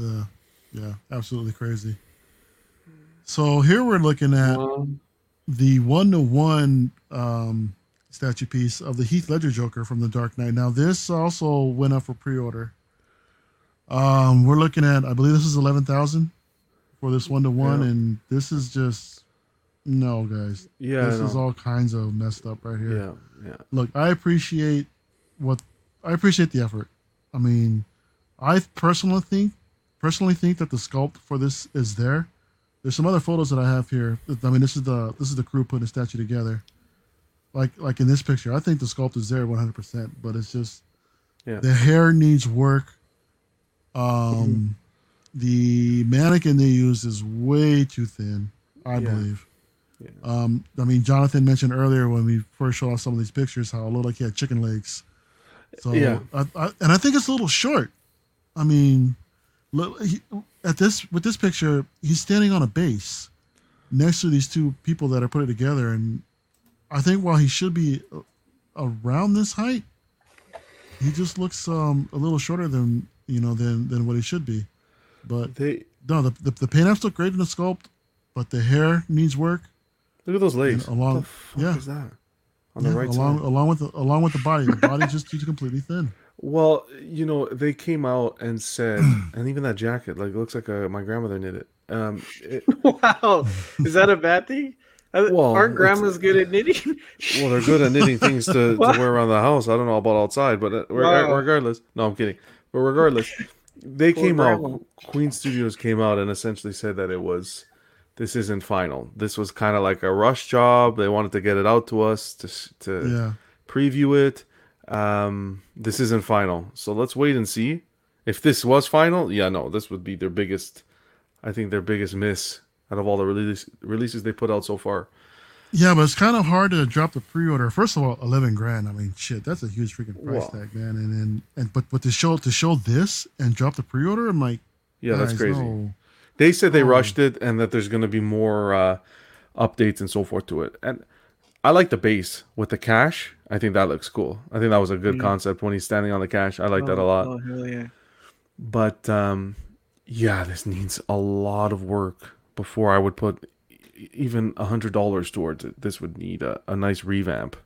Uh, yeah, absolutely crazy. So here we're looking at the one to one um statue piece of the Heath Ledger Joker from the Dark Knight. Now this also went up for pre-order. Um, we're looking at I believe this is eleven thousand for this one to one, and this is just no guys. Yeah. this is all kinds of messed up right here. Yeah. Yeah. look, I appreciate what I appreciate the effort. I mean, I personally think personally think that the sculpt for this is there. There's some other photos that I have here. I mean, this is the this is the crew putting the statue together. Like like in this picture, I think the sculpt is there 100%, but it's just Yeah. the hair needs work. Um the mannequin they used is way too thin, I Yeah. believe. Yeah. Um, I mean, Jonathan mentioned earlier when we first showed off some of these pictures how it looked like he had chicken legs. So, Yeah. I, I, and I think it's a little short. I mean, look, he, at this with this picture, he's standing on a base next to these two people that are put it together, and I think while he should be around this height, he just looks um, a little shorter than you know than than what he should be. But They no, the the, the paint apps look great in the sculpt, but the hair needs work. look at those legs. And along- what the fuck yeah. is that? On the right along side. along with the, along with the body, the body just too completely thin. Well, you know, they came out and said, and even that jacket, like, looks like a, my grandmother knit it. Um, it, wow, is that a bad thing? Uh, Well, it's- grandma's good at knitting. well, they're good at knitting things to, to wear around the house. I don't know about outside, but uh, Wow. regardless, no, I'm kidding. But regardless, they Poor came grandma. out. Queen Studios came out and essentially said that it was, this isn't final. This was kind of like a rush job. They wanted to get it out to us to to Yeah, preview it. Um, this isn't final, so let's wait and see. If this was final, yeah, no, this would be their biggest. I think their biggest miss out of all the release, releases they put out so far. yeah, but it's kind of hard to drop the pre-order. First of all, eleven grand. I mean, shit, that's a huge freaking price Well. tag, man. And and and but but to show to show this and drop the pre-order, I'm like, Yeah, that's crazy. no. They said they Oh. rushed it and that there's going to be more uh, updates and so forth to it. And I like the base with the cash. I think that looks cool. I think that was a good concept when he's standing on the cash. I like that a lot. Oh hell yeah! But um, yeah, this needs a lot of work before I would put e- even a hundred dollars towards it. This would need a, a nice revamp.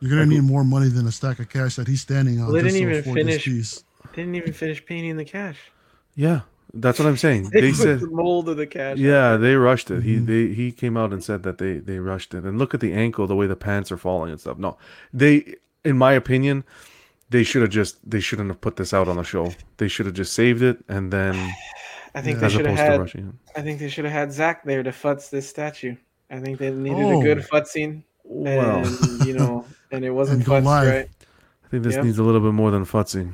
You're gonna Like- need more money than a stack of cash that he's standing on. Well, they didn't even this finish- piece. Didn't even finish painting the cash. Yeah, that's what I'm saying. They, They said the mold of the cash. Yeah, they rushed it. He Mhm. they he came out and said that they they rushed it. And look at the ankle, the way the pants are falling and stuff. No, they, in my opinion, they should have just they shouldn't have put this out on the show. They should have just saved it and then I think Yeah. they should have had. rushing. I think they should have had Zach there to futz this statue. I think they needed Oh. a good futzing, Well, and you know, and it wasn't And go futzed live. right. I think this Yep. needs a little bit more than futzing.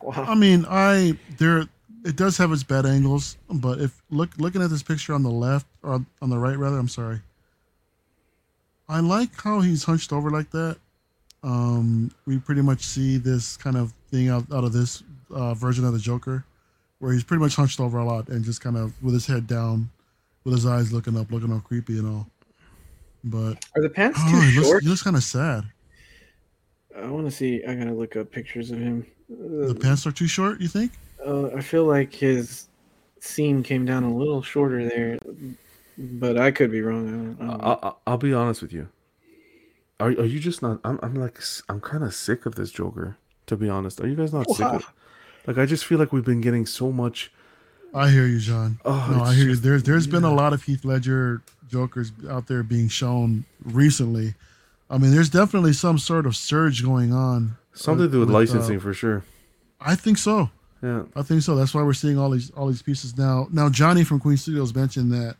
Wow. I mean, I there it does have its bad angles, but if look looking at this picture on the left or on the right rather, I'm sorry. I like how he's hunched over like that. Um, we pretty much see this kind of thing out, out of this uh, version of the Joker, where he's pretty much hunched over a lot and just kind of with his head down, with his eyes looking up, looking all creepy and all. But Are the pants I too don't he looks, short? he looks kind of sad. I want to see. I gotta look up pictures of him. The pants are too short. You think? Uh, I feel like his seam came down a little shorter there, but I could be wrong. I don't, I don't know. I, I, I'll be honest with you. Are are you just not? I'm I'm like I'm kind of sick of this Joker. To be honest, are you guys not sick? Of, like I just feel like we've been getting so much. I hear you, John. Oh, no, I hear you. just- There's there's been a lot of Heath Ledger Jokers out there being shown recently. I mean, there's definitely some sort of surge going on. Something to do with, with, uh, licensing for sure. I think so. Yeah. I think so. That's why we're seeing all these all these pieces now. Now, Johnny from Queen Studios mentioned that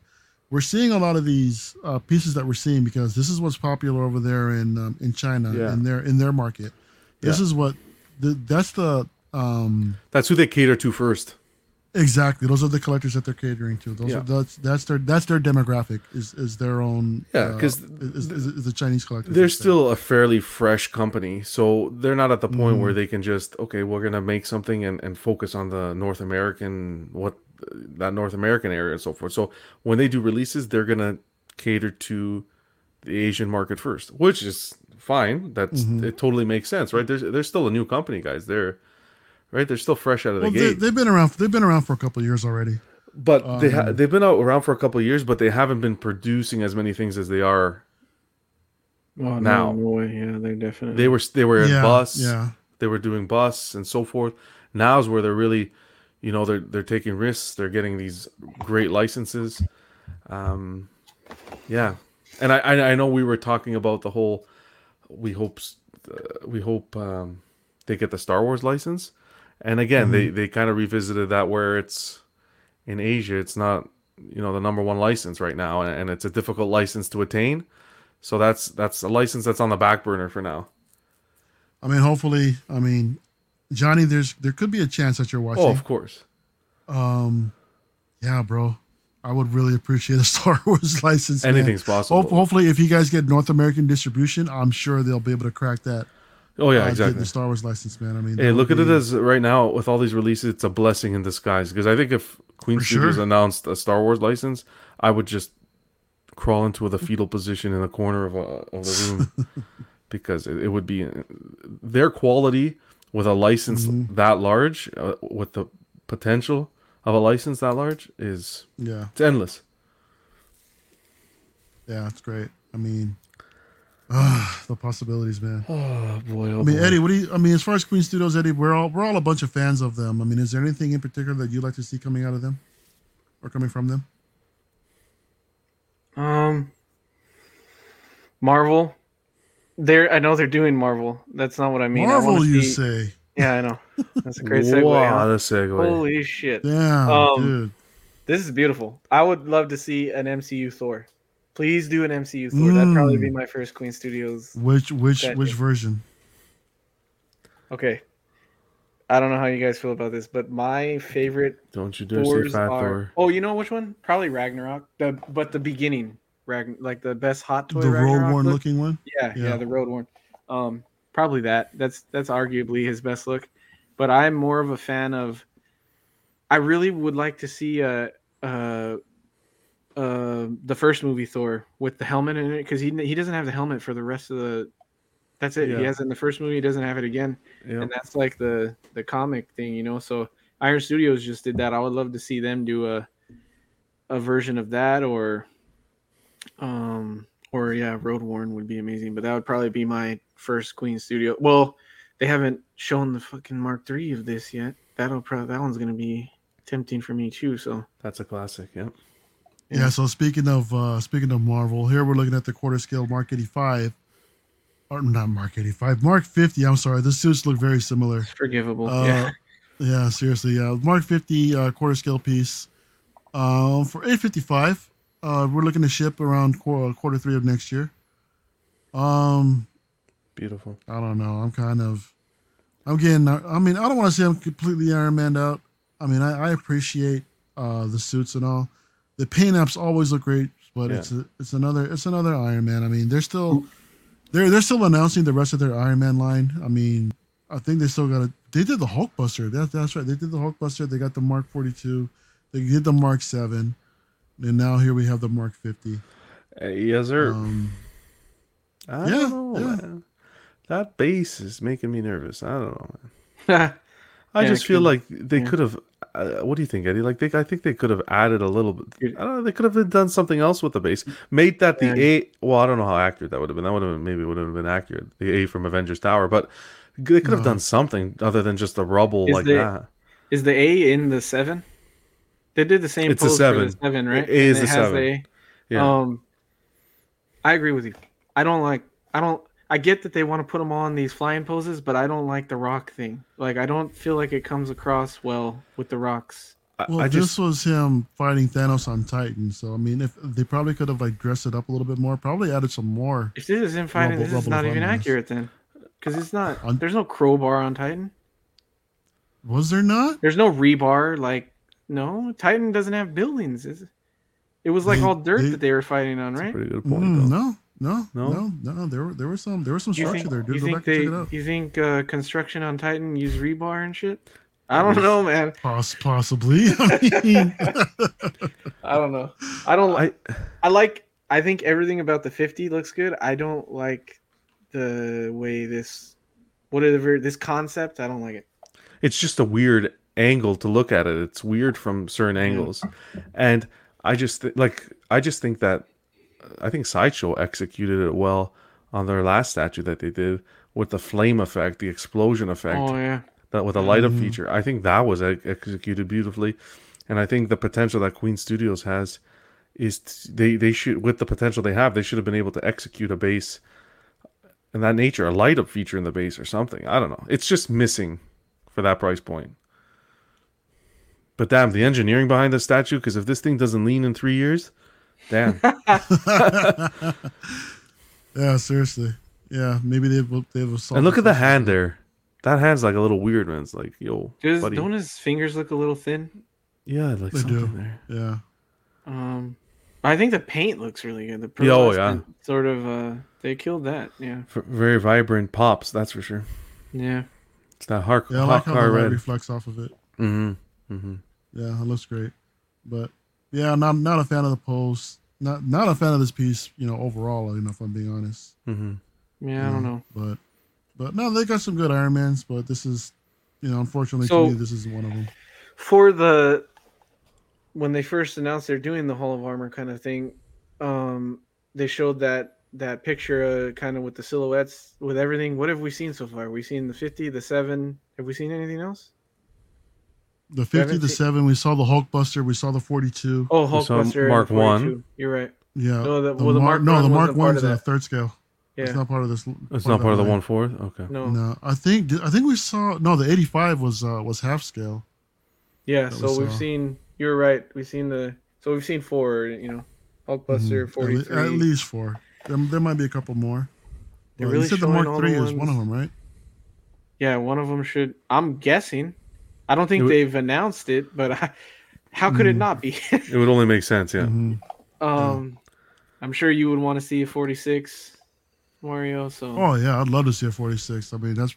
we're seeing a lot of these uh, pieces that we're seeing because this is what's popular over there in um, in China Yeah. in their in their market. This Yeah. is what the, that's the um That's who they cater to first. Exactly. Those are the collectors that they're catering to. Those Yeah. are that's that's their that's their demographic is is their own. Yeah, uh, 'cause is, is, is the Chinese collectors. They're still a fairly fresh company, so they're not at the point Mhm. where they can just okay, we're gonna make something and, and focus on the North American what that North American area and so forth. So when they do releases, they're gonna cater to the Asian market first, which is fine. That's Mhm. it. Totally makes sense, right? There's they're still a new company, guys. They're right. They're still fresh out of the Well, they, gate. they've been around. They've been around for a couple of years already. but they ha- um, they've been out around for a couple of years, but they haven't been producing as many things as they are. Oh, now. no, no way. Yeah, they're definitely. They were they were in yeah, bus. yeah. they were doing bus and so forth. Now's where they're really, you know, they're they're taking risks. They're getting these great licenses. Um, yeah, and I I, I know we were talking about the whole. We hope uh, we hope um, they get the Star Wars license, and again they they kind of revisited that where it's in Asia. It's not you know the number one license right now, and, and it's a difficult license to attain. So that's that's a license that's on the back burner for now. I mean, hopefully, I mean, Johnny, there's there could be a chance that you're watching. Oh, of course. Um, yeah, bro. I would really appreciate a Star Wars license. man. Anything's possible. Hope, hopefully, if you guys get North American distribution, I'm sure they'll be able to crack that. Oh yeah, exactly. The Star Wars license, man. I mean, Hey, look would at it as right now with all these releases, it's a blessing in disguise. Because I think if Queen For Studios sure. announced a Star Wars license, I would just crawl into the fetal position in the corner of, a, of the room because it, it would be their quality with a license Mm-hmm. that large, uh, with the potential of a license that large, is yeah, it's endless. yeah, it's great. I mean, ah, the possibilities, man. Oh boy! Oh I mean, boy. Eddie, what do you? I mean, as far as Queen Studios, Eddie, we're all we're all a bunch of fans of them. I mean, is there anything in particular that you'd like to see coming out of them, or coming from them? Um, Marvel. They're. I know they're doing Marvel. That's not what I mean. Marvel, wanna you see- say? Yeah, I know. That's a great segue. Wow, huh? the segue. Holy shit! Damn, Um, dude. This is beautiful. I would love to see an MCU Thor. Please do an MCU Thor. That'd probably be Mm. my first Queen Studios. Which which that- which version? Okay. I don't know how you guys feel about this, but my favorite Don't you dare say Fat are. Thor. Oh, you know which one? Probably Ragnarok. The but the beginning, Ragn like the best hot toy. The road worn look. looking one. Yeah, yeah, Yeah. the road worn. Um, probably that. That's that's arguably his best look. But I'm more of a fan of. I really would like to see a, uh, uh, the first movie Thor with the helmet in it because he he doesn't have the helmet for the rest of the. That's it. He has it in the first movie. He doesn't have it again, Yeah. and that's like the the comic thing, you know. So Iron Studios just did that. I would love to see them do a a version of that, or um, or yeah, Road Worn would be amazing. But that would probably be my first Queen Studio. Well, they haven't shown the fucking Mark Three of this yet. That'll probably that one's gonna be tempting for me too. So That's a classic. Yeah. Yeah. Yeah. So speaking of uh speaking of Marvel, here we're looking at the quarter scale Mark 85. Or not Mark 85, Mark 50. I'm sorry. The suits look very similar. forgivable. Uh, yeah. yeah, seriously. Yeah, Mark 50 uh, quarter scale piece. Uh, for 855, uh, we're looking to ship around quarter, quarter three of next year. Um, Beautiful. I don't know. I'm kind of, I'm getting. I mean, I don't want to say I'm completely Iron Man out. I mean, I, I appreciate uh, the suits and all. The paint apps always look great, but Yeah. it's a, it's another it's another Iron Man. I mean, they're still they're they're still announcing the rest of their Iron Man line. I mean, I think they still got a. They did the Hulkbuster. That's that's right. They did the Hulkbuster. They got the Mark 42. They did the Mark 7. And now here we have the Mark 50. Hey, yes, sir. Um, I yeah, don't know, yeah. man. That base is making me nervous. I don't know, man. I Yeah, just feel could- like they yeah. could have. Uh, what do you think, Eddie? Like, they, I think they could have added a little bit. I don't know. They could have done something else with the base. Made that the Yeah. A. Well, I don't know how accurate that would have been. That would have been, maybe would have been accurate. The A from Avengers Tower, but they could have No. done something other than just the rubble Is like the- that. Is the A in the seven? They did the same It's a pose for seven. the seven, right? It is And the has seven. A. Yeah. Um, I agree with you. I don't like. I don't. I get that they want to put them on these flying poses, but I don't like the rock thing. Like I don't feel like it comes across well with the rocks. I, Well, I this just was him fighting Thanos on Titan. So I mean, if they probably could have like dressed it up a little bit more, probably added some more. If this is him fighting, Rubble- this is not even accurate then, because it's not. On- There's no crowbar on Titan. Was there not? There's no rebar. Like no, Titan doesn't have buildings. Is it? It was like They- all dirt they- that they were fighting on, that's a right? pretty good point. Mm, no, no, No? no, no, There were there were some there was some structure think, there. Dude, you go think back they? and check it out. You think uh, construction on Titan use rebar and shit? I don't know, man. Poss- possibly. I mean, I don't know. I don't like. I I like. I think everything about the 50 looks good. I don't like the way this, whatever this concept. I don't like it. it's just a weird angle to look at it. It's weird from certain angles, and I just th- like I just think that I think Sideshow executed it well on their last statue that they did with the flame effect, the explosion effect, Oh yeah. that with a light up Mhm. feature. I think that was executed beautifully, and I think the potential that Queen Studios has is t- they they should with the potential they have they should have been able to execute a base in that nature, a light up feature in the base or something. I don't know. It's just missing for that price point. But damn, the engineering behind the statue, because if this thing doesn't lean in three years, damn. yeah, seriously. Yeah, maybe they will. They will. solve and look at the hand there. That hand's like a little weird, man. It's like, yo, Does, buddy. don't his fingers look a little thin? Yeah, like They something do. there. Yeah, Um, I think the paint looks really good. The Yeah, oh, pearlescent sort of. Uh, they killed that. Yeah. V- very vibrant pops, that's for sure. Yeah. It's that hard, yeah. I hot like how the car light red. reflects off of it. Mm-hmm. Mm-hmm. Yeah, it looks great. But yeah, I'm not not a fan of the pose. Not not a fan of this piece. You know, overall. You know, if I'm being honest. Mm-hmm. Yeah. I don't know. But but no, they got some good Iron Mans. But this is, you know, unfortunately So- to me, this is one of them. for the when they first announced they're doing the Hall of Armor kind of thing, um, they showed that that picture uh, kind of with the silhouettes with everything. What have we seen so far? we seen the fifty, the seven. Have we seen anything else? The 50 haven't to 7, we saw the Hulkbuster, we saw the 42. Oh, We saw Hulkbuster Mark one. You're right. Yeah. No, the- well, the Mark no, one the Mark wasn't part one's a third scale. Yeah. It's not part of this. It's not part of the that one fourth. Okay. no. No, I think I think we saw no. The 85 was uh was half scale. Yeah. So we we've seen. You're right. We've seen the. So we've seen four. You know, Hulkbuster Mhm. forty At, le- at least four. There, there might be a couple more. They're really you said the Mark Three the is one of them, right? Yeah, one of them should. I'm guessing. I don't think would- they've announced it, but I, how could it Mm. not be? It would only make sense, yeah. Mhm. um, I'm sure you would want to see a 46 Mario. So Oh yeah, I'd love to see a 46. I mean, that's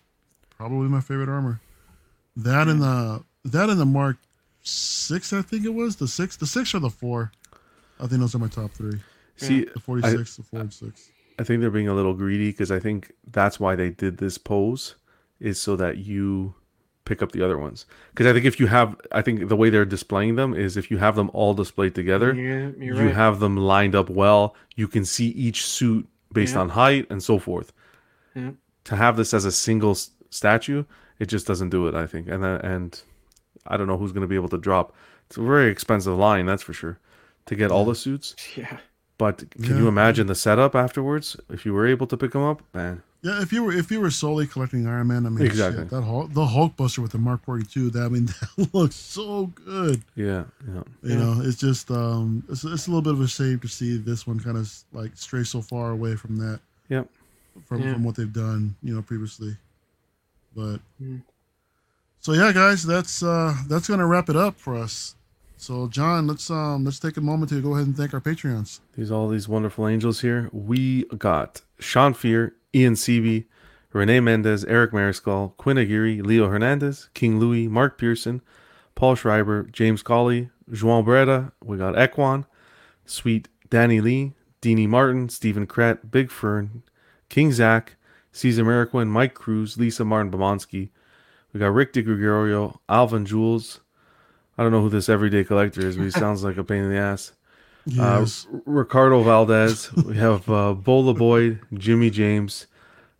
probably my favorite armor. That and the that and the Mark Six, I think it was the six, the six or the four. I think those are my top three. See, The 46, the four and six. I think they're being a little greedy because I think that's why they did this pose is so that you pick up the other ones. Because I think if you have, I think the way they're displaying them is if you have them all displayed together, yeah, you're right. have them lined up well. You can see each suit based Yeah. on height and so forth. Yeah. To have this as a single statue, it just doesn't do it. I think, and then, and I don't know who's going to be able to drop. It's a very expensive line, that's for sure, to get all the suits. yeah. But can Yeah. you imagine the setup afterwards if you were able to pick them up? Man, Yeah, if you were if you were solely collecting Iron Man, I mean, Exactly. shit, that Hulk, the Hulkbuster with the Mark 42, that I mean, that looks so good. yeah, yeah. You Yeah. know, it's just um, it's, it's a little bit of a shame to see this one kind of like stray so far away from that. Yep. from Yeah. from what they've done, you know, previously. But Mm. so yeah, guys, that's uh that's gonna wrap it up for us. So John, let's um let's take a moment to go ahead and thank our Patreons. These all these wonderful angels here. We got Sean Fear, Ian Seavey, Renee Mendez, Eric Mariscal, Quinn Aguirre, Leo Hernandez, King Louis, Mark Pearson, Paul Schreiber, James Colley, João Breda. We got Ekwan, Sweet Danny Lee, Deanie Martin, Stephen Kret, Big Fern, King Zach, Caesar Mariquin, Mike Cruz, Lisa Martin Bomonsky. We got Rick DiGregorio, Alvin Jules. I don't know who this everyday collector is, but he sounds like a pain in the ass. Yes. Uh, Ricardo Valdez. we have uh, Bola Boyd, Jimmy James,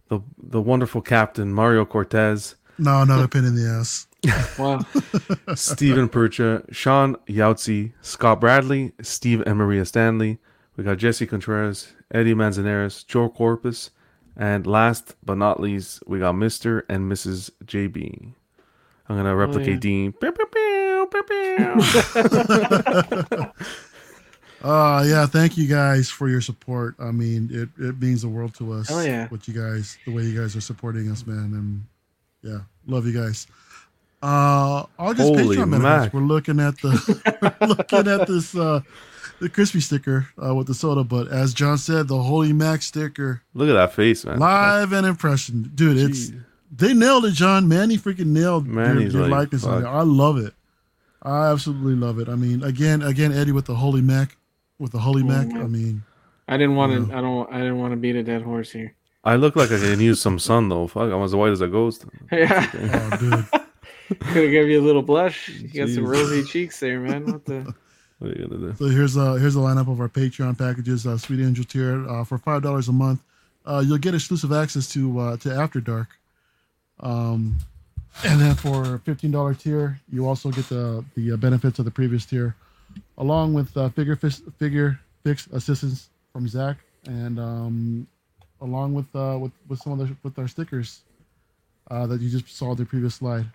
the the wonderful captain Mario Cortez, no, not a pain in the ass. Wow. Stephen Percha, Sean Yautzi, Scott Bradley, Steve and Maria Stanley. We got Jesse Contreras, Eddie Manzanares, Joe Corpus, and last but not least, we got Mr. and Mrs. JB. I'm gonna replicate yeah. Dean. Uh yeah, thank you guys for your support. I mean, it, it means the world to us. Hell yeah. What you guys the way you guys are supporting us, man. And yeah, love you guys. Uh I'll just Holy Patreon benefits. Mac. We're looking at the looking at this uh the crispy sticker uh, with the soda, but as John said, the Holy Mac sticker, Look at that face, man. live and impression, dude. It's they nailed it, John. Manny freaking nailed your, Manny's your like, likeness on fuck. there. I love it. I absolutely love it. I mean, again, again, Eddie with the Holy Mac, with the Holy Mac. I man. mean, I didn't want to. Yeah. I don't. I didn't want to beat a dead horse here. I look like I can use some sun though. Fuck, I'm as white as a ghost. Yeah, oh, dude. could have gave you a little blush. You got some rosy cheeks there, man. What the? What are you gonna do? So here's uh here's a lineup of our Patreon packages. Uh, Sweet Angel tier uh, for five dollars a month. Uh, you'll get exclusive access to uh, to After Dark. Um, and then for fifteen dollar tier, you also get the the uh, benefits of the previous tier, along with uh, figure fix, figure fix assistance from Zach, and um, along with uh, with with some of the with our stickers uh, that you just saw in the previous slide.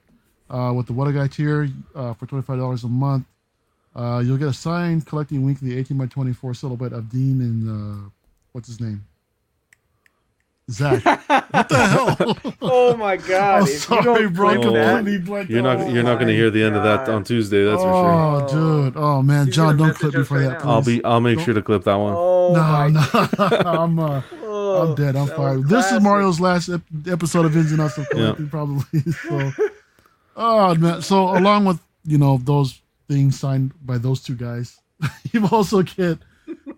Uh, with the What a Guy tier uh, for twenty five dollars a month. You'll get a signed collecting weekly 18 by 24 silhouette of Dean and what's his name? Zach. what the hell? Oh my God! oh, you sorry, don't bro. I click that- completely blanked You're not you're not gonna hear the end of that on Tuesday. That's for sure. Oh, dude. Oh, man. He's John, don't clip me for right that, now. I'll be I'll make Don't- sure to clip that one. Oh No, my no. I'm, uh, Oh, I'm dead. I'm that fired. This is. Mario's last ep- episode of Ins and Outs of Collecting, probably. So, oh man. So along with you know those things signed by those two guys, you also get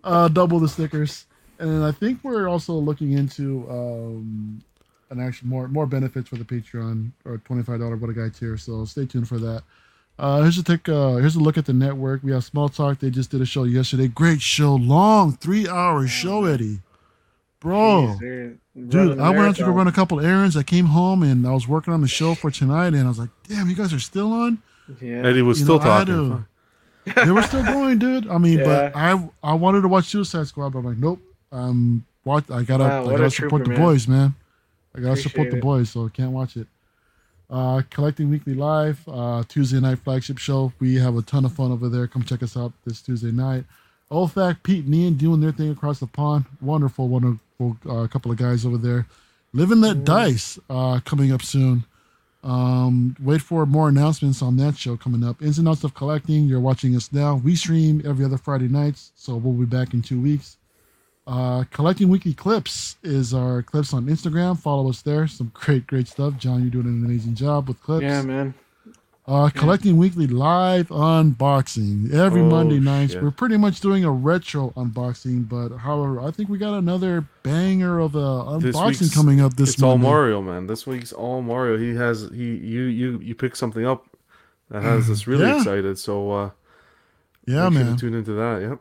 uh, double the stickers, and I think we're also looking into um, an actual more more benefits for the Patreon or twenty five dollar what a guy tier. So stay tuned for that. Uh, here's a take. Uh, here's a look at the network. We have Small Talk. They just did a show yesterday. Great show, long three hour show, Eddie. Bro, Jeez, they're Dude, I went out to go run a couple errands. I came home and I was working on the show for tonight, and I was like, "Damn, you guys are still on." Yeah. Eddie was You still know, I had talking. They were still going, dude. I mean, but I I wanted to watch Suicide Squad, but I'm like, nope. Um, watch. I gotta Wow, I gotta support trooper, the boys, man. I gotta support Appreciate the it. boys, so I can't watch it. Uh, collecting weekly live uh, Tuesday night flagship show. We have a ton of fun over there. Come check us out this Tuesday night. Olfac, Pete, and Ian doing their thing across the pond. Wonderful, wonderful uh, couple of guys over there. Living that dice uh, coming up soon. Um, wait for more announcements on that show coming up. Ins and outs of collecting. You're watching us now. We stream every other Friday nights, so we'll be back in two weeks. Uh, collecting weekly clips is our clips on Instagram. Follow us there. Some great, great stuff. John, you're doing an amazing job with clips. Yeah, man. Uh, collecting weekly live unboxing every Oh, Monday nights. shit. We're pretty much doing a retro unboxing, but however, I think we got another banger of a unboxing coming up this it's all Mario, man. This week's all Mario. He has he you you you pick something up that has us really Yeah. excited. So uh Yeah, make sure to man. tune into that. Yep,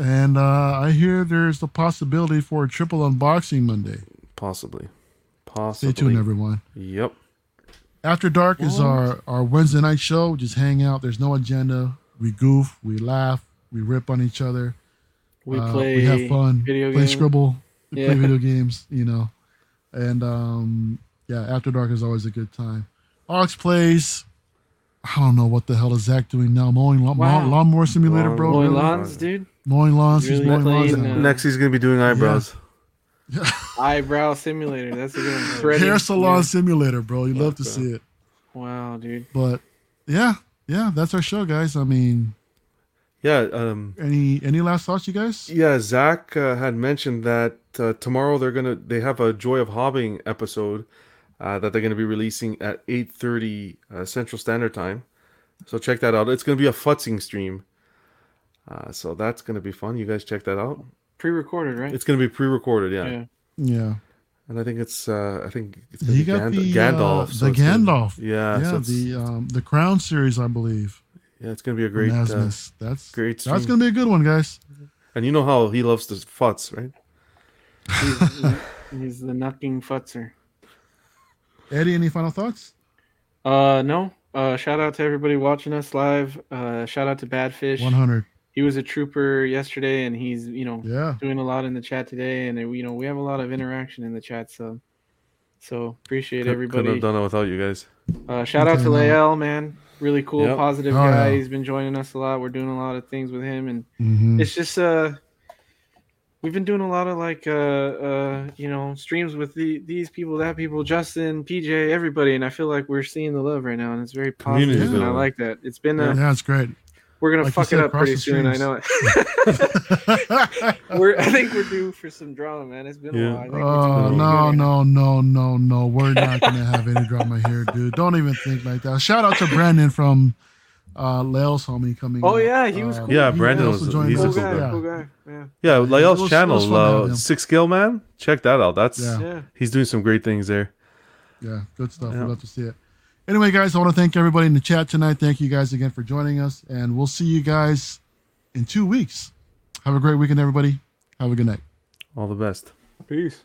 And uh, I hear there's the possibility for a triple unboxing Monday. possibly, Possibly. Stay possibly. tuned, everyone. Yep. After Dark is our, our Wednesday night show. We just hang out. There's no agenda. We goof, we laugh, we rip on each other. We Uh, play. we have fun. video play games. Scribble. We Yeah. play video games. You know, and um, yeah, After Dark is always a good time. Ox plays. I don't know what the hell is Zach doing now. Mowing lawn, Wow. lawnmower simulator, bro. Mowing lawns, dude. Mowing lawns. He's mowing lawns playing, uh, Next, he's gonna be doing eyebrows. Eyebrow simulator. That's a good one. Hair salon Yeah. simulator, bro. You love to Okay. see it. Wow, dude. But yeah, yeah, that's our show, guys. I mean, Yeah, um, any any last thoughts, you guys? yeah. Zach uh, had mentioned that uh, tomorrow they're gonna they have a Joy of Hobbing episode uh, that they're gonna be releasing at eight thirty uh, Central Standard Time. So check that out. It's gonna be a futzing stream. Uh, so that's gonna be fun. You guys check that out. Pre-recorded, right? It's gonna be pre-recorded, yeah. yeah. Yeah, And I think it's uh, I think it's gonna he be got Gand- the Gandalf. uh, so the it's gonna- Gandalf. yeah, yeah, so the um, the Crown series, I believe. yeah, it's gonna be a great, uh, that's great that's gonna be a good one, guys. and you know how he loves the futz, right? He's, he's the knocking futzer. Eddie, any final thoughts? Uh, no. Uh, shout out to everybody watching us live. Uh, shout out to Badfish. One hundred. He was a trooper yesterday, and he's you know Yeah, doing a lot in the chat today, and uh, you know we have a lot of interaction in the chat. So, so appreciate Could- Couldn't everybody. have done it without you guys. Uh, shout out to Okay, Lael, man. Really cool, Yep. positive Oh, guy. yeah. He's been joining us a lot. We're doing a lot of things with him, and Mhm. it's just uh, we've been doing a lot of like uh, uh, you know, streams with the, these people, that people, Justin, PJ, everybody, and I feel like we're seeing the love right now, and it's very positive, Community and I like that. It's been uh, yeah, it's great. We're gonna Like fuck it up pretty soon. I know it. we're I think we're due for some drama, man. It's been Yeah. a while. I think we're Oh doing no, good. no, no, no, no. We're not gonna have any drama here, dude. Don't even think like that. Shout out to Brandon from uh Lael's homie coming. Oh, yeah, he was Uh, cool. Yeah, he Brandon also was- joined he's a Cool us. guy, yeah. cool guy. Yeah, Yeah, it was- was channel, fun to have uh. Six Scale Man. Check that out. That's Yeah. yeah. he's doing some great things there. Yeah, good stuff. Yeah. We'd love to see it. Anyway, guys, I want to thank everybody in the chat tonight. Thank you guys again for joining us, and we'll see you guys in two weeks. Have a great weekend, everybody. Have a good night. All the best. Peace.